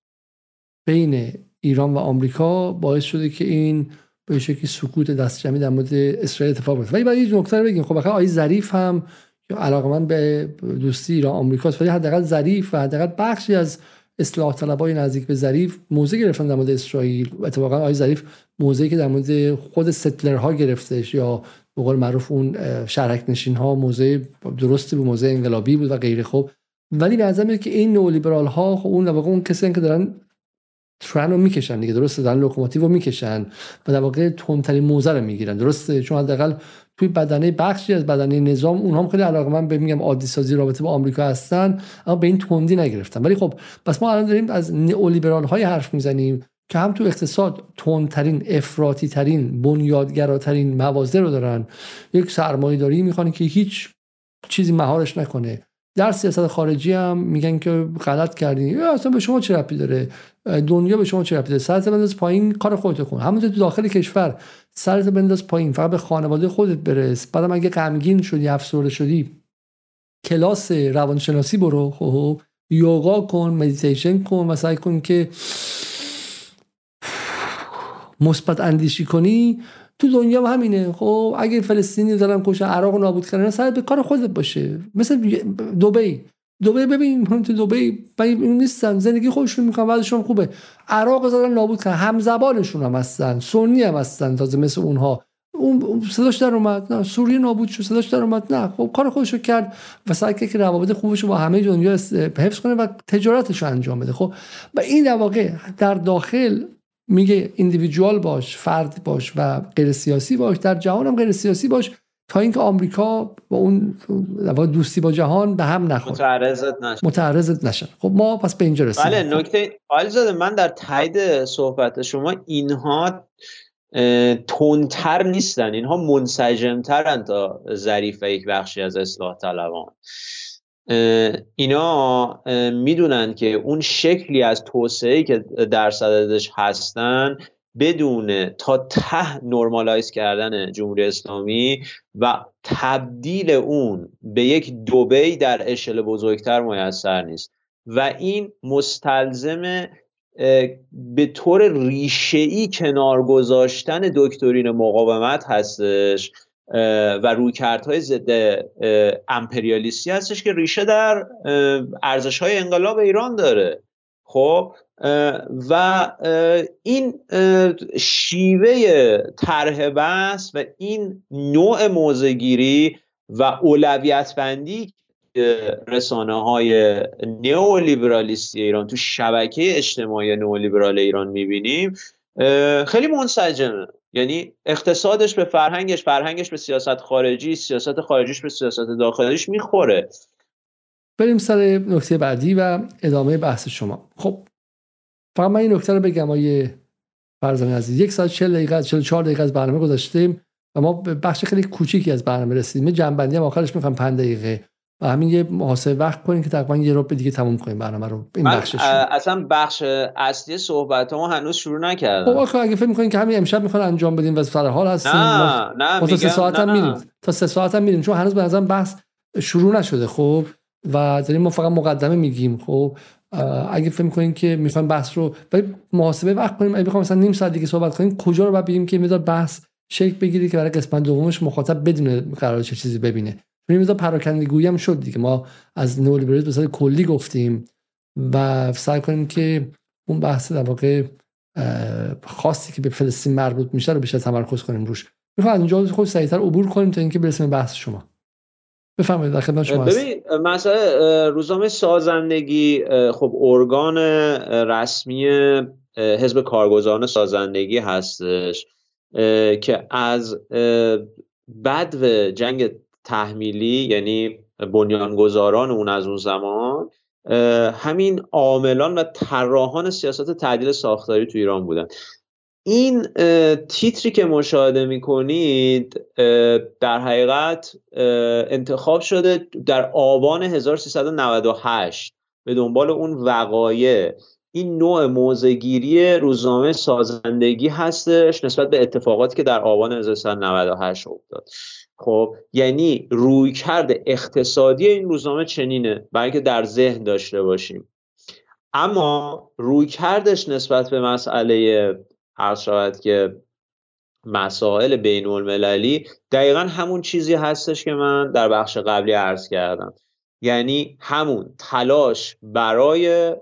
بین ایران و آمریکا باعث شده که این به شکلی سکوت دست جمعی در مورد اسرائیل اتفاق بیفته ولی باید یه نکته بگیم. خب آقای ظریف هم علاقه من به دوستی ایران آمریکاست ولی حداقل ظریف و حداقل بخشی از اصلاح طلبای نزدیک به ظریف موضع گرفتن در مورد اسرائیل. اتفاقا آقای ظریف موضعی که در مورد خود settler ها گرفتش یا به قول معروف اون شهرک نشین ها موضع درستی بود موضع انقلابی بود و غیره. خوب ولی به نظر که این نولیبرال ها خب اون واقع اون کسی که دارن ترن رو می‌کشن دیگه. درسته دارن لوکوموتیو رو می‌کشن و در واقع تندترین موضع رو می‌گیرن. درسته؟ چون حداقل توی بدنه بخشی از بدنه نظام اونها هم خیلی علاقه من به میگم عادی سازی رابطه با آمریکا هستن اما به این تندی نگرفتن. ولی خب پس ما الان داریم از نئولیبرال های حرف می‌زنیم که هم تو اقتصاد تندترین افراطی ترین بنیادگراترین موازه رو دارن. یک سرمایه داری می‌خوان که هیچ چیزی مهارش نکنه. در سیاست خارجی هم میگن که غلط کردین اصلا به شما چه ربطی داره؟ دنیا به شما چه ربطی داره؟ سرت بنداز پایین کار خودت کن. همونطور تو داخل کشور سرت بنداز پایین. فقط به خانواده خودت برس. بعدم اگه غمگین شدی افسرده شدی کلاس روانشناسی برو. خب یوگا کن مدیتیشن کن و سعی کن که مثبت اندیشی کنی. تو دنیا هم همینه. خب اگه فلسطینی دارن کشن عراق نابود کردن سر به کار خودت باشه. مثل دبی. دبی ببین تو دبی این نیستن زندگی خودشون می‌کنن بعدشون خوبه. عراق دارن نابود کردن. هم زبانشون هم هستن. سنی هم هستن تازه مثل اونها. اون صداش در اومد. نه سوریه نابود شد صداش در اومد. نه خب کار خودشو کرد و سعی که روابط خوبش با همه دنیا حفظ کنه و تجارتش رو انجام بده. خب و این در واقع در داخل میگه ایندیویدوال باش فرد باش و غیر سیاسی باش در جهان هم غیر سیاسی باش تا اینکه آمریکا با اون دوستی با جهان به هم نخوره. متعرضت نشن متعرضت نشن. خب ما پس به اینجا رسیدیم. بله نکته زاده من در تایید صحبت شما اینها تندتر نیستن. اینها منسجمترن تا ظریف و یک بخشی از اصلاح طلبان. اینا می‌دونن که اون شکلی از توسعه که در صددش هستن بدون تا ته نرمالایز کردن جمهوری اسلامی و تبدیل اون به یک دوبی در اشل بزرگتر میسر نیست. و این مستلزم به طور ریشه‌ای کنار گذاشتن دکترین مقاومت هستش. و رویکردهای ضد امپریالیستی هستش که ریشه در ارزش های انقلاب ایران داره. خب و این شیوه طرح بحث و این نوع موزگیری و اولویت بندی رسانه های نئولیبرالیستی ایران تو شبکه اجتماعی نئولیبرال ایران می‌بینیم خیلی منسجمه. یعنی اقتصادش به فرهنگش فرهنگش به سیاست خارجی سیاست خارجیش به سیاست داخلیش می‌خوره. بریم سر نکته بعدی و ادامه بحث شما. خب فقط من این نکته رو بگم آیه فرزانه عزیز. یک ساعت 40 دقیقه 44 دقیقه از برنامه گذاشتیم و ما به بخش خیلی کوچیکی از برنامه رسیدیم. جنبندی هم آخرش می‌خوام 5 دقیقه. و همین یه محاسبه وقت کنیم که تقریبا یه رو دیگه تموم کنیم برنامه رو. این بخشش اصلا بخش اصلی صحبت ما هنوز شروع نکردم. خب اگه فکر می‌کنین که همین امشب می‌خوان انجام بدیم و سر حال هستیم نه نه تا سه ساعت هم میریم. تا سه ساعت هم میریم چون هنوز به نظرم بحث شروع نشده خب؟ و داریم ما فقط مقدمه میگیم خب؟ اگه فکر می‌کنین که می‌خوایم بحث رو ولی محاسبه وقت کنیم اگه بخوام مثلا نیم ساعت دیگه صحبت کنیم کجا رو بعد که میذار بحث شکل بگیری که برای قسمت دومش مخاطب بدون قرار چه چیزی ببینه. میذار پراکندگویی هم شد دیگه. ما از نئولیبرالیسم به کلی گفتیم و سعی کنیم که اون بحث در واقع خاصی که به فلسطین مربوط میشه رو بیشتر تمرکز کنیم روش. می‌خوام از اینجا خود سریعتر عبور کنیم تا اینکه برسیم بحث شما. بفرمایید در خدمت شما ببین مسئله روزنامه سازندگی خب ارگان رسمی حزب کارگزاران سازندگی هستش که از بدو جنگ تحمیلی یعنی بنیانگذاران اون از اون زمان همین عاملان و طراحان سیاست تعدیل ساختاری تو ایران بودن. این تیتری که مشاهده می‌کنید در حقیقت انتخاب شده در آبان 1398 به دنبال اون وقایع. این نوع موزگیری روزنامه سازندگی هستش نسبت به اتفاقاتی که در آبان 1398 افتاد. خب یعنی روی کرده اقتصادی این روزنامه چنینه برای اینکه در ذهن داشته باشیم. اما روی کردش نسبت به مسئله عرض شود که مسائل بین المللی دقیقا همون چیزی هستش که من در بخش قبلی عرض کردم. یعنی همون تلاش برای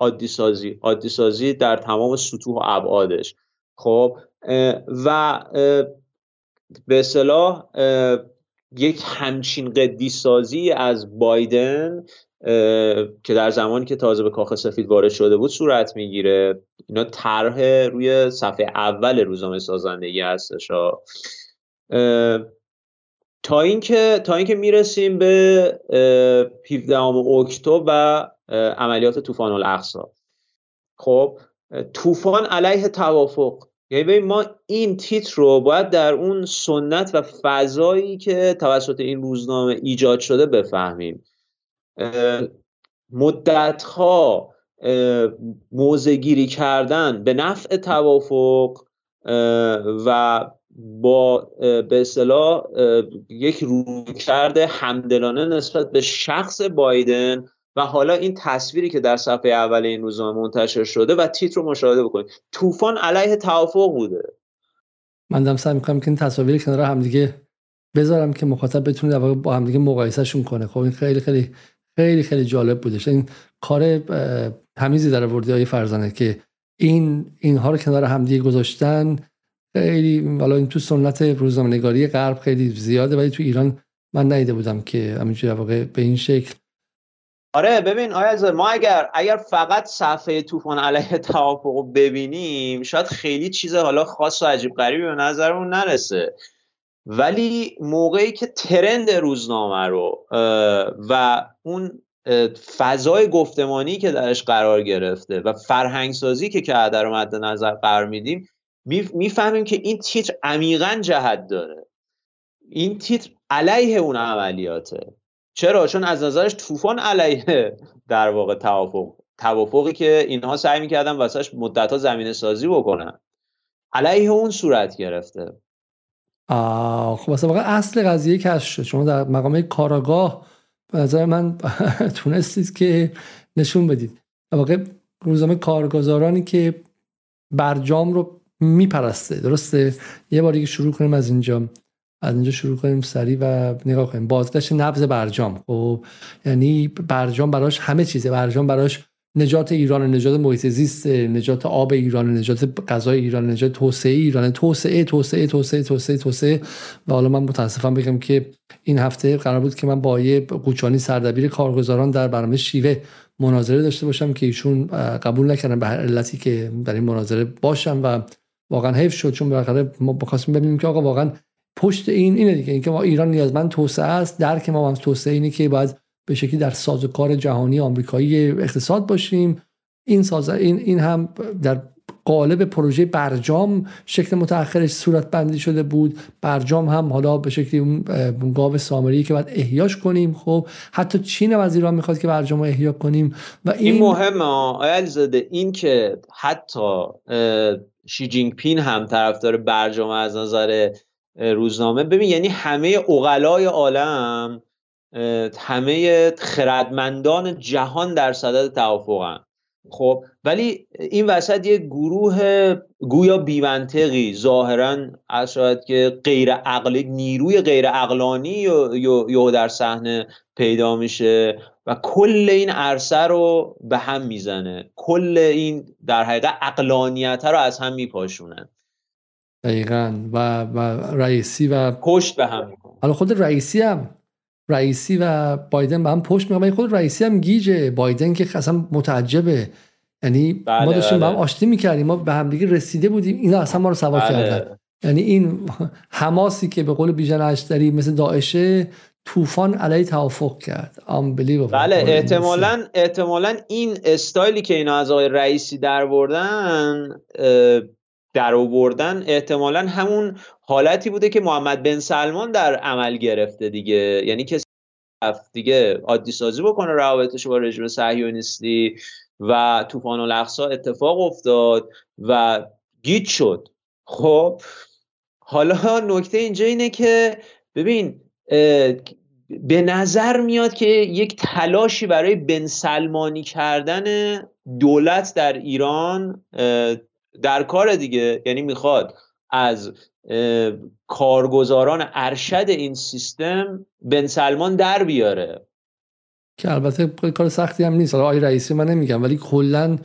عادی سازی عادی سازی در تمام سطوح و ابعادش. خب و به اصطلاح یک همچین قدی سازی از بایدن که در زمانی که تازه به کاخ سفید وارد شده بود صورت می‌گیره. اینا طرح روی صفحه اول روزنامه سازندگی هستش تا اینکه تا اینکه می‌رسیم به 17 اکتبر و عملیات طوفان الاقصا خب طوفان علیه توافق. یعنی ما این تیتر رو باید در اون سنت و فضایی که توسط این روزنامه ایجاد شده بفهمیم. مدتها موزگیری کردن به نفع توافق و با به اصطلاح یک رویکرد همدلانه نسبت به شخص بایدن و حالا این تصویری که در صفحه اول این روزنامه منتشر شده و تیتر رو مشاهده بکنید. طوفان علیه توافق بوده. من دارم سعی می‌کنم که این تصاویر کنار همدیگه بذارم که مخاطب بتونه در با همدیگه مقایسهشون کنه. خب این خیلی خیلی خیلی خیلی جالب بودش این کار تمیزی در وردی های فرزانه که این اینها رو کنار همدیگه گذاشتن خیلی والا این تو سنت روزنامه‌نگاری غرب خیلی زیاده ولی تو ایران من ندیده بودم که همینجوری واقع به این شکل. آره ببین آیا ما اگر اگر فقط صفحه طوفان علیه توافق ببینیم شاید خیلی چیز حالا خاص و عجیب غریبی به نظرمون نرسه. ولی موقعی که ترند روزنامه رو و اون فضای گفتمانی که درش قرار گرفته و فرهنگسازی که که رو مد نظر قرار میدیم می‌فهمیم که این تیتر عمیقا جهت داره. این تیتر علیه اون عملیاته. چرا؟ چون از نظرش طوفان علیه در واقع توافق توافقی که اینها سعی می‌کردن واسش مدت ها زمینه سازی بکنن. علیه اون صورت گرفته. آه خب اصلا واقعا اصل قضیه کش شد. شما در مقام کاراگاه به نظر من تونستید که نشون بدید. واقع روزنامه کارگزارانی که برجام رو میپرسته درسته؟ یه باری که شروع کنیم از اینجا. از اینجا شروع کنیم سریع و نگاه کنیم. بازگشت نبض برجام خب؟ یعنی برجام براش همه چیزه. برجام براش نجات ایران نجات محیط زیست نجات آب ایران نجات غذای ایران نجات توسعه ایران. توسعه توسعه توسعه توسعه توسعه. و حالا من متاسفم بگم که این هفته قرار بود که من با یه قوچانی سردبیر کارگزاران در برنامه شیوه مناظره داشته باشم که ایشون قبول نکردن به علتی که در این مناظره باشم و واقعا حیف شد چون بالاخره ما بخواستیم ببینیم که آقا واقعا پشت این اینه دیگه اینکه ما ایران نیازمند توسعه است درک ما هم توسعه اینه که باید به شکلی در سازوکار جهانی آمریکایی اقتصاد باشیم. این ساز این این هم در قالب پروژه برجام شکل متأخرش صورت بندی شده بود. برجام هم حالا به شکلی اون گاو سامری که باید احیاش کنیم. خب حتی چین هم از ایران می‌خواد که برجام رو احیا کنیم و این, این مهمه آیا زده این که حتی شی جینگ پین هم طرفدار برجام از نظر روزنامه. ببین یعنی همه اقلای عالم همه خردمندان جهان در صدد توافقن. خب ولی این وسط یه گروه گویا بیمنطقی. ظاهرا از شاید که غیر عقلی نیروی غیر عقلانی یو در صحنه پیدا میشه و کل این عرصه رو به هم می‌زنه. کل این در حقیقت عقلانیت رو از هم میپاشونن. دقیقا. و, و رئیسی و پشت به هم حالا خود رئیسی هم رئیسی و بایدن به هم پشت می‌کنن خود رئیسی هم گیجه بایدن که اصلا متعجبه. یعنی بله ما داشتیم بله. با هم آشتی می‌کردیم. ما به هم دیگه رسیده بودیم. اینا اصلا ما رو سوار بله. کردن. یعنی این حماسی که به قول بیژن اشتری مثل داعشه طوفان علیه توافق کرد. بله احتمالا احتمالا این استایلی که اینا از آقای رئیسی در بردن در آوردن احتمالا همون حالتی بوده که محمد بن سلمان در عمل گرفته دیگه. یعنی کسی دیگه عادی سازی بکنه روابطش با رژیم صهیونیستی و طوفان الاقصا اتفاق افتاد و گیت شد. خب حالا نکته اینجا اینه که ببین به نظر میاد که یک تلاشی برای بن سلمانی کردن دولت در ایران در کار دیگه یعنی می‌خواد از کارگزاران ارشد این سیستم بن سلمان در بیاره. که البته کار سختی هم نیست. آقای رئیسی من نمیگم ولی کلا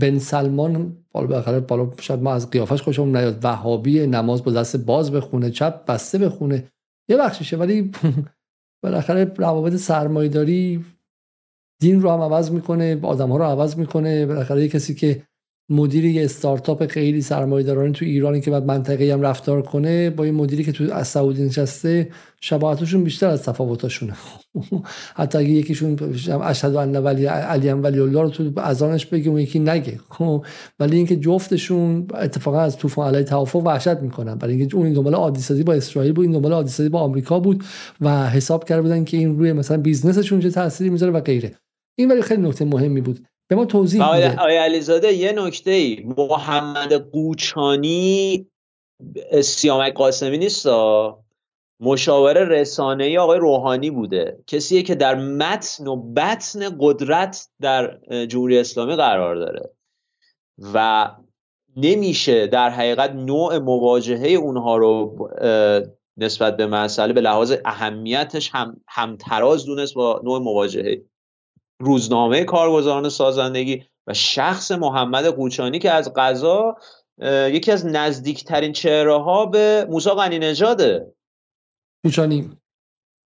بن سلمان بالا بالاخره بالا شاید ما از قیافش خوشمون نیاد. وهابی نماز با دست باز بخونه چپ بسته بخونه یه بخشیشه ولی بالاخره روابط سرمایه‌داری دین رو هم عوض می‌کنه آدم ها رو عوض می‌کنه. بالاخره یه کسی که مدیر یه استارتاپ خیلی سرمایه‌دارانه تو ایرانی که بعد منطقه هم رفتار کنه با این مدیری که تو از سعودی نشسته شباهتشون بیشتر از تفاوتاشونه. حتی اگه یکیشون اشهد ان ولی علی ولی الله رو تو اذانش بگه اون یکی نگه. خب، ولی اینکه جفتشون اتفاقا از طوفان علیه توافق وحشت می‌کنن. برای اینکه اون دنبال عادی سازی با اسرائیل بود این دنبال عادی سازی با آمریکا بود و حساب کرده بودن که این روی مثلا بیزنسشون چه تأثیری می‌ذاره و غیره. این ولی خیلی نکته مهمی بود. به ما توضیح آیا, آیا علیزاده یه نکته ای محمد قوچانی سیامک قاسمی نیست مشاور رسانه ای آقای روحانی بوده. کسیه که در متن و بطن قدرت در جمهوری اسلامی قرار داره. و نمیشه در حقیقت نوع مواجهه اونها رو نسبت به مسئله به لحاظ اهمیتش هم همتراز دونست با نوع مواجهه. روزنامه کارگزاران سازندگی و شخص محمد قوچانی که از قضا یکی از نزدیکترین چهره ها به موسی غنی نژاده قوچانی.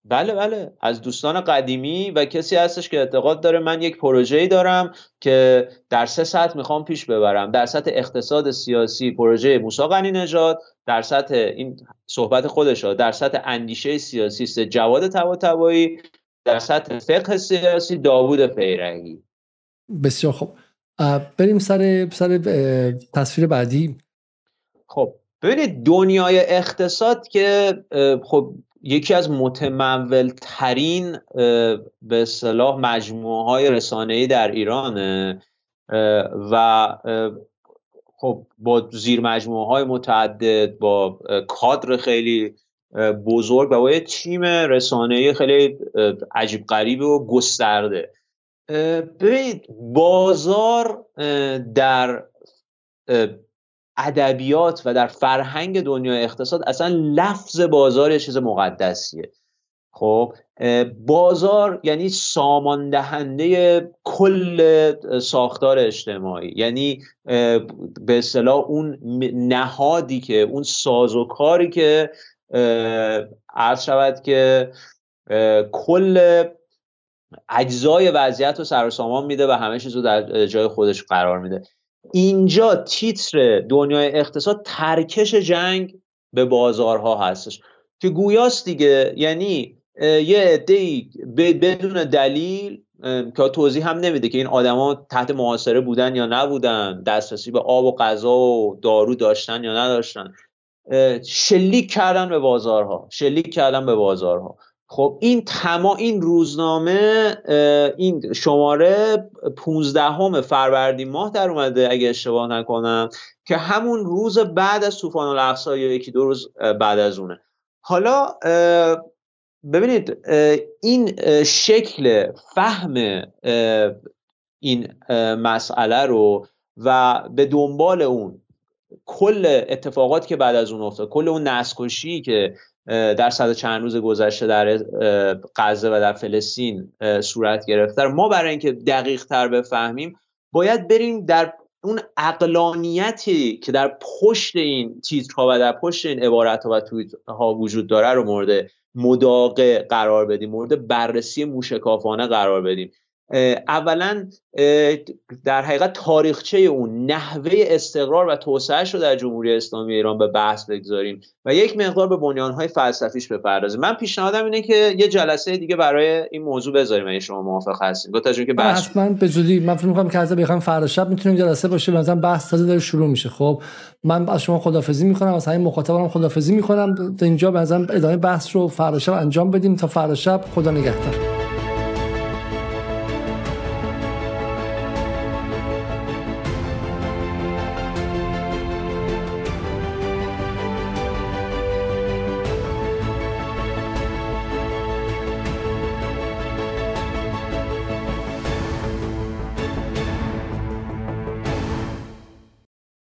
بله بله. از دوستان قدیمی و کسی هستش که اعتقاد داره من یک پروژه‌ای دارم که در سه سطح می‌خوام پیش ببرم. در سطح اقتصاد سیاسی پروژه موسی غنی نژاد در سطح این صحبت خودش در سطح اندیشه سیاسی سه جواد طباطبایی در سطح فقه سیاسی داوود پیرنگی بسیار خوب. بریم سر سر تصویر بعدی. خب ببینید دنیای اقتصاد که خب یکی از متمول ترین به صلاح مجموعه های رسانه‌ای در ایرانه و خب با زیر مجموعه های متعدد با کادر خیلی بزرگ و با یه تیم رسانه‌ای خیلی عجیب غریب و گسترده. ببینید بازار در ادبیات و در فرهنگ دنیای اقتصاد اصلا لفظ بازار یه چیز مقدسیه. خب بازار یعنی سامان دهنده کل ساختار اجتماعی. یعنی به اصطلاح اون نهادی که اون سازوکاری که عرض شود که کل اجزای وضعیت رو سر سامان میده و همه چیز رو در جای خودش قرار میده. اینجا تیتر دنیای اقتصاد ترکش جنگ به بازارها هستش. که گویاست دیگه یعنی یه عده بدون دلیل که توضیح هم نمیده که این آدما تحت محاصره بودن یا نبودن دسترسی به آب و غذا و دارو داشتن یا نداشتن. شلیک کردن به بازارها شلیک کردن به بازارها. خب این تما این روزنامه این شماره 15 همه فروردین ماه در اومده اگه اشتباه نکنم که همون روز بعد از طوفان الاقصا یا یکی دو روز بعد از اونه. حالا ببینید این شکل فهم این مسئله رو و به دنبال اون کل اتفاقاتی که بعد از اون افتاد کل اون نسکشی که در صد چند روز گذشته در غزه و در فلسطین صورت گرفته ما برای اینکه دقیق تر بفهمیم باید بریم در اون اقلانیتی که در پشت این تیترها و در پشت این عبارت و تویت ها وجود داره رو مورد مداقه قرار بدیم مورد بررسی موشکافانه قرار بدیم. اولا در حقیقت تاریخچه اون نحوه استقرار و توسعهش رو در جمهوری اسلامی ایران به بحث بگذاریم و یک مقدار به بنیانهای فلسفیش بپردازیم. من پیشنهادم اینه که یه جلسه دیگه برای این موضوع بذاریم اگه شما موافق هستین. گفت که بحث حتما به زودی. من فکر می‌کنم که از بخوام فردا شب می‌تونیم جلسه باشه. مثلا بحث تازه داره شروع میشه. خب من از شما خدافظی می‌کنم. از همین مخاطبانم خدافظی می‌کنم. تا اینجا به ادامه بحث رو فردا شب انجام بدیم تا فردا شب خدا نگهدار.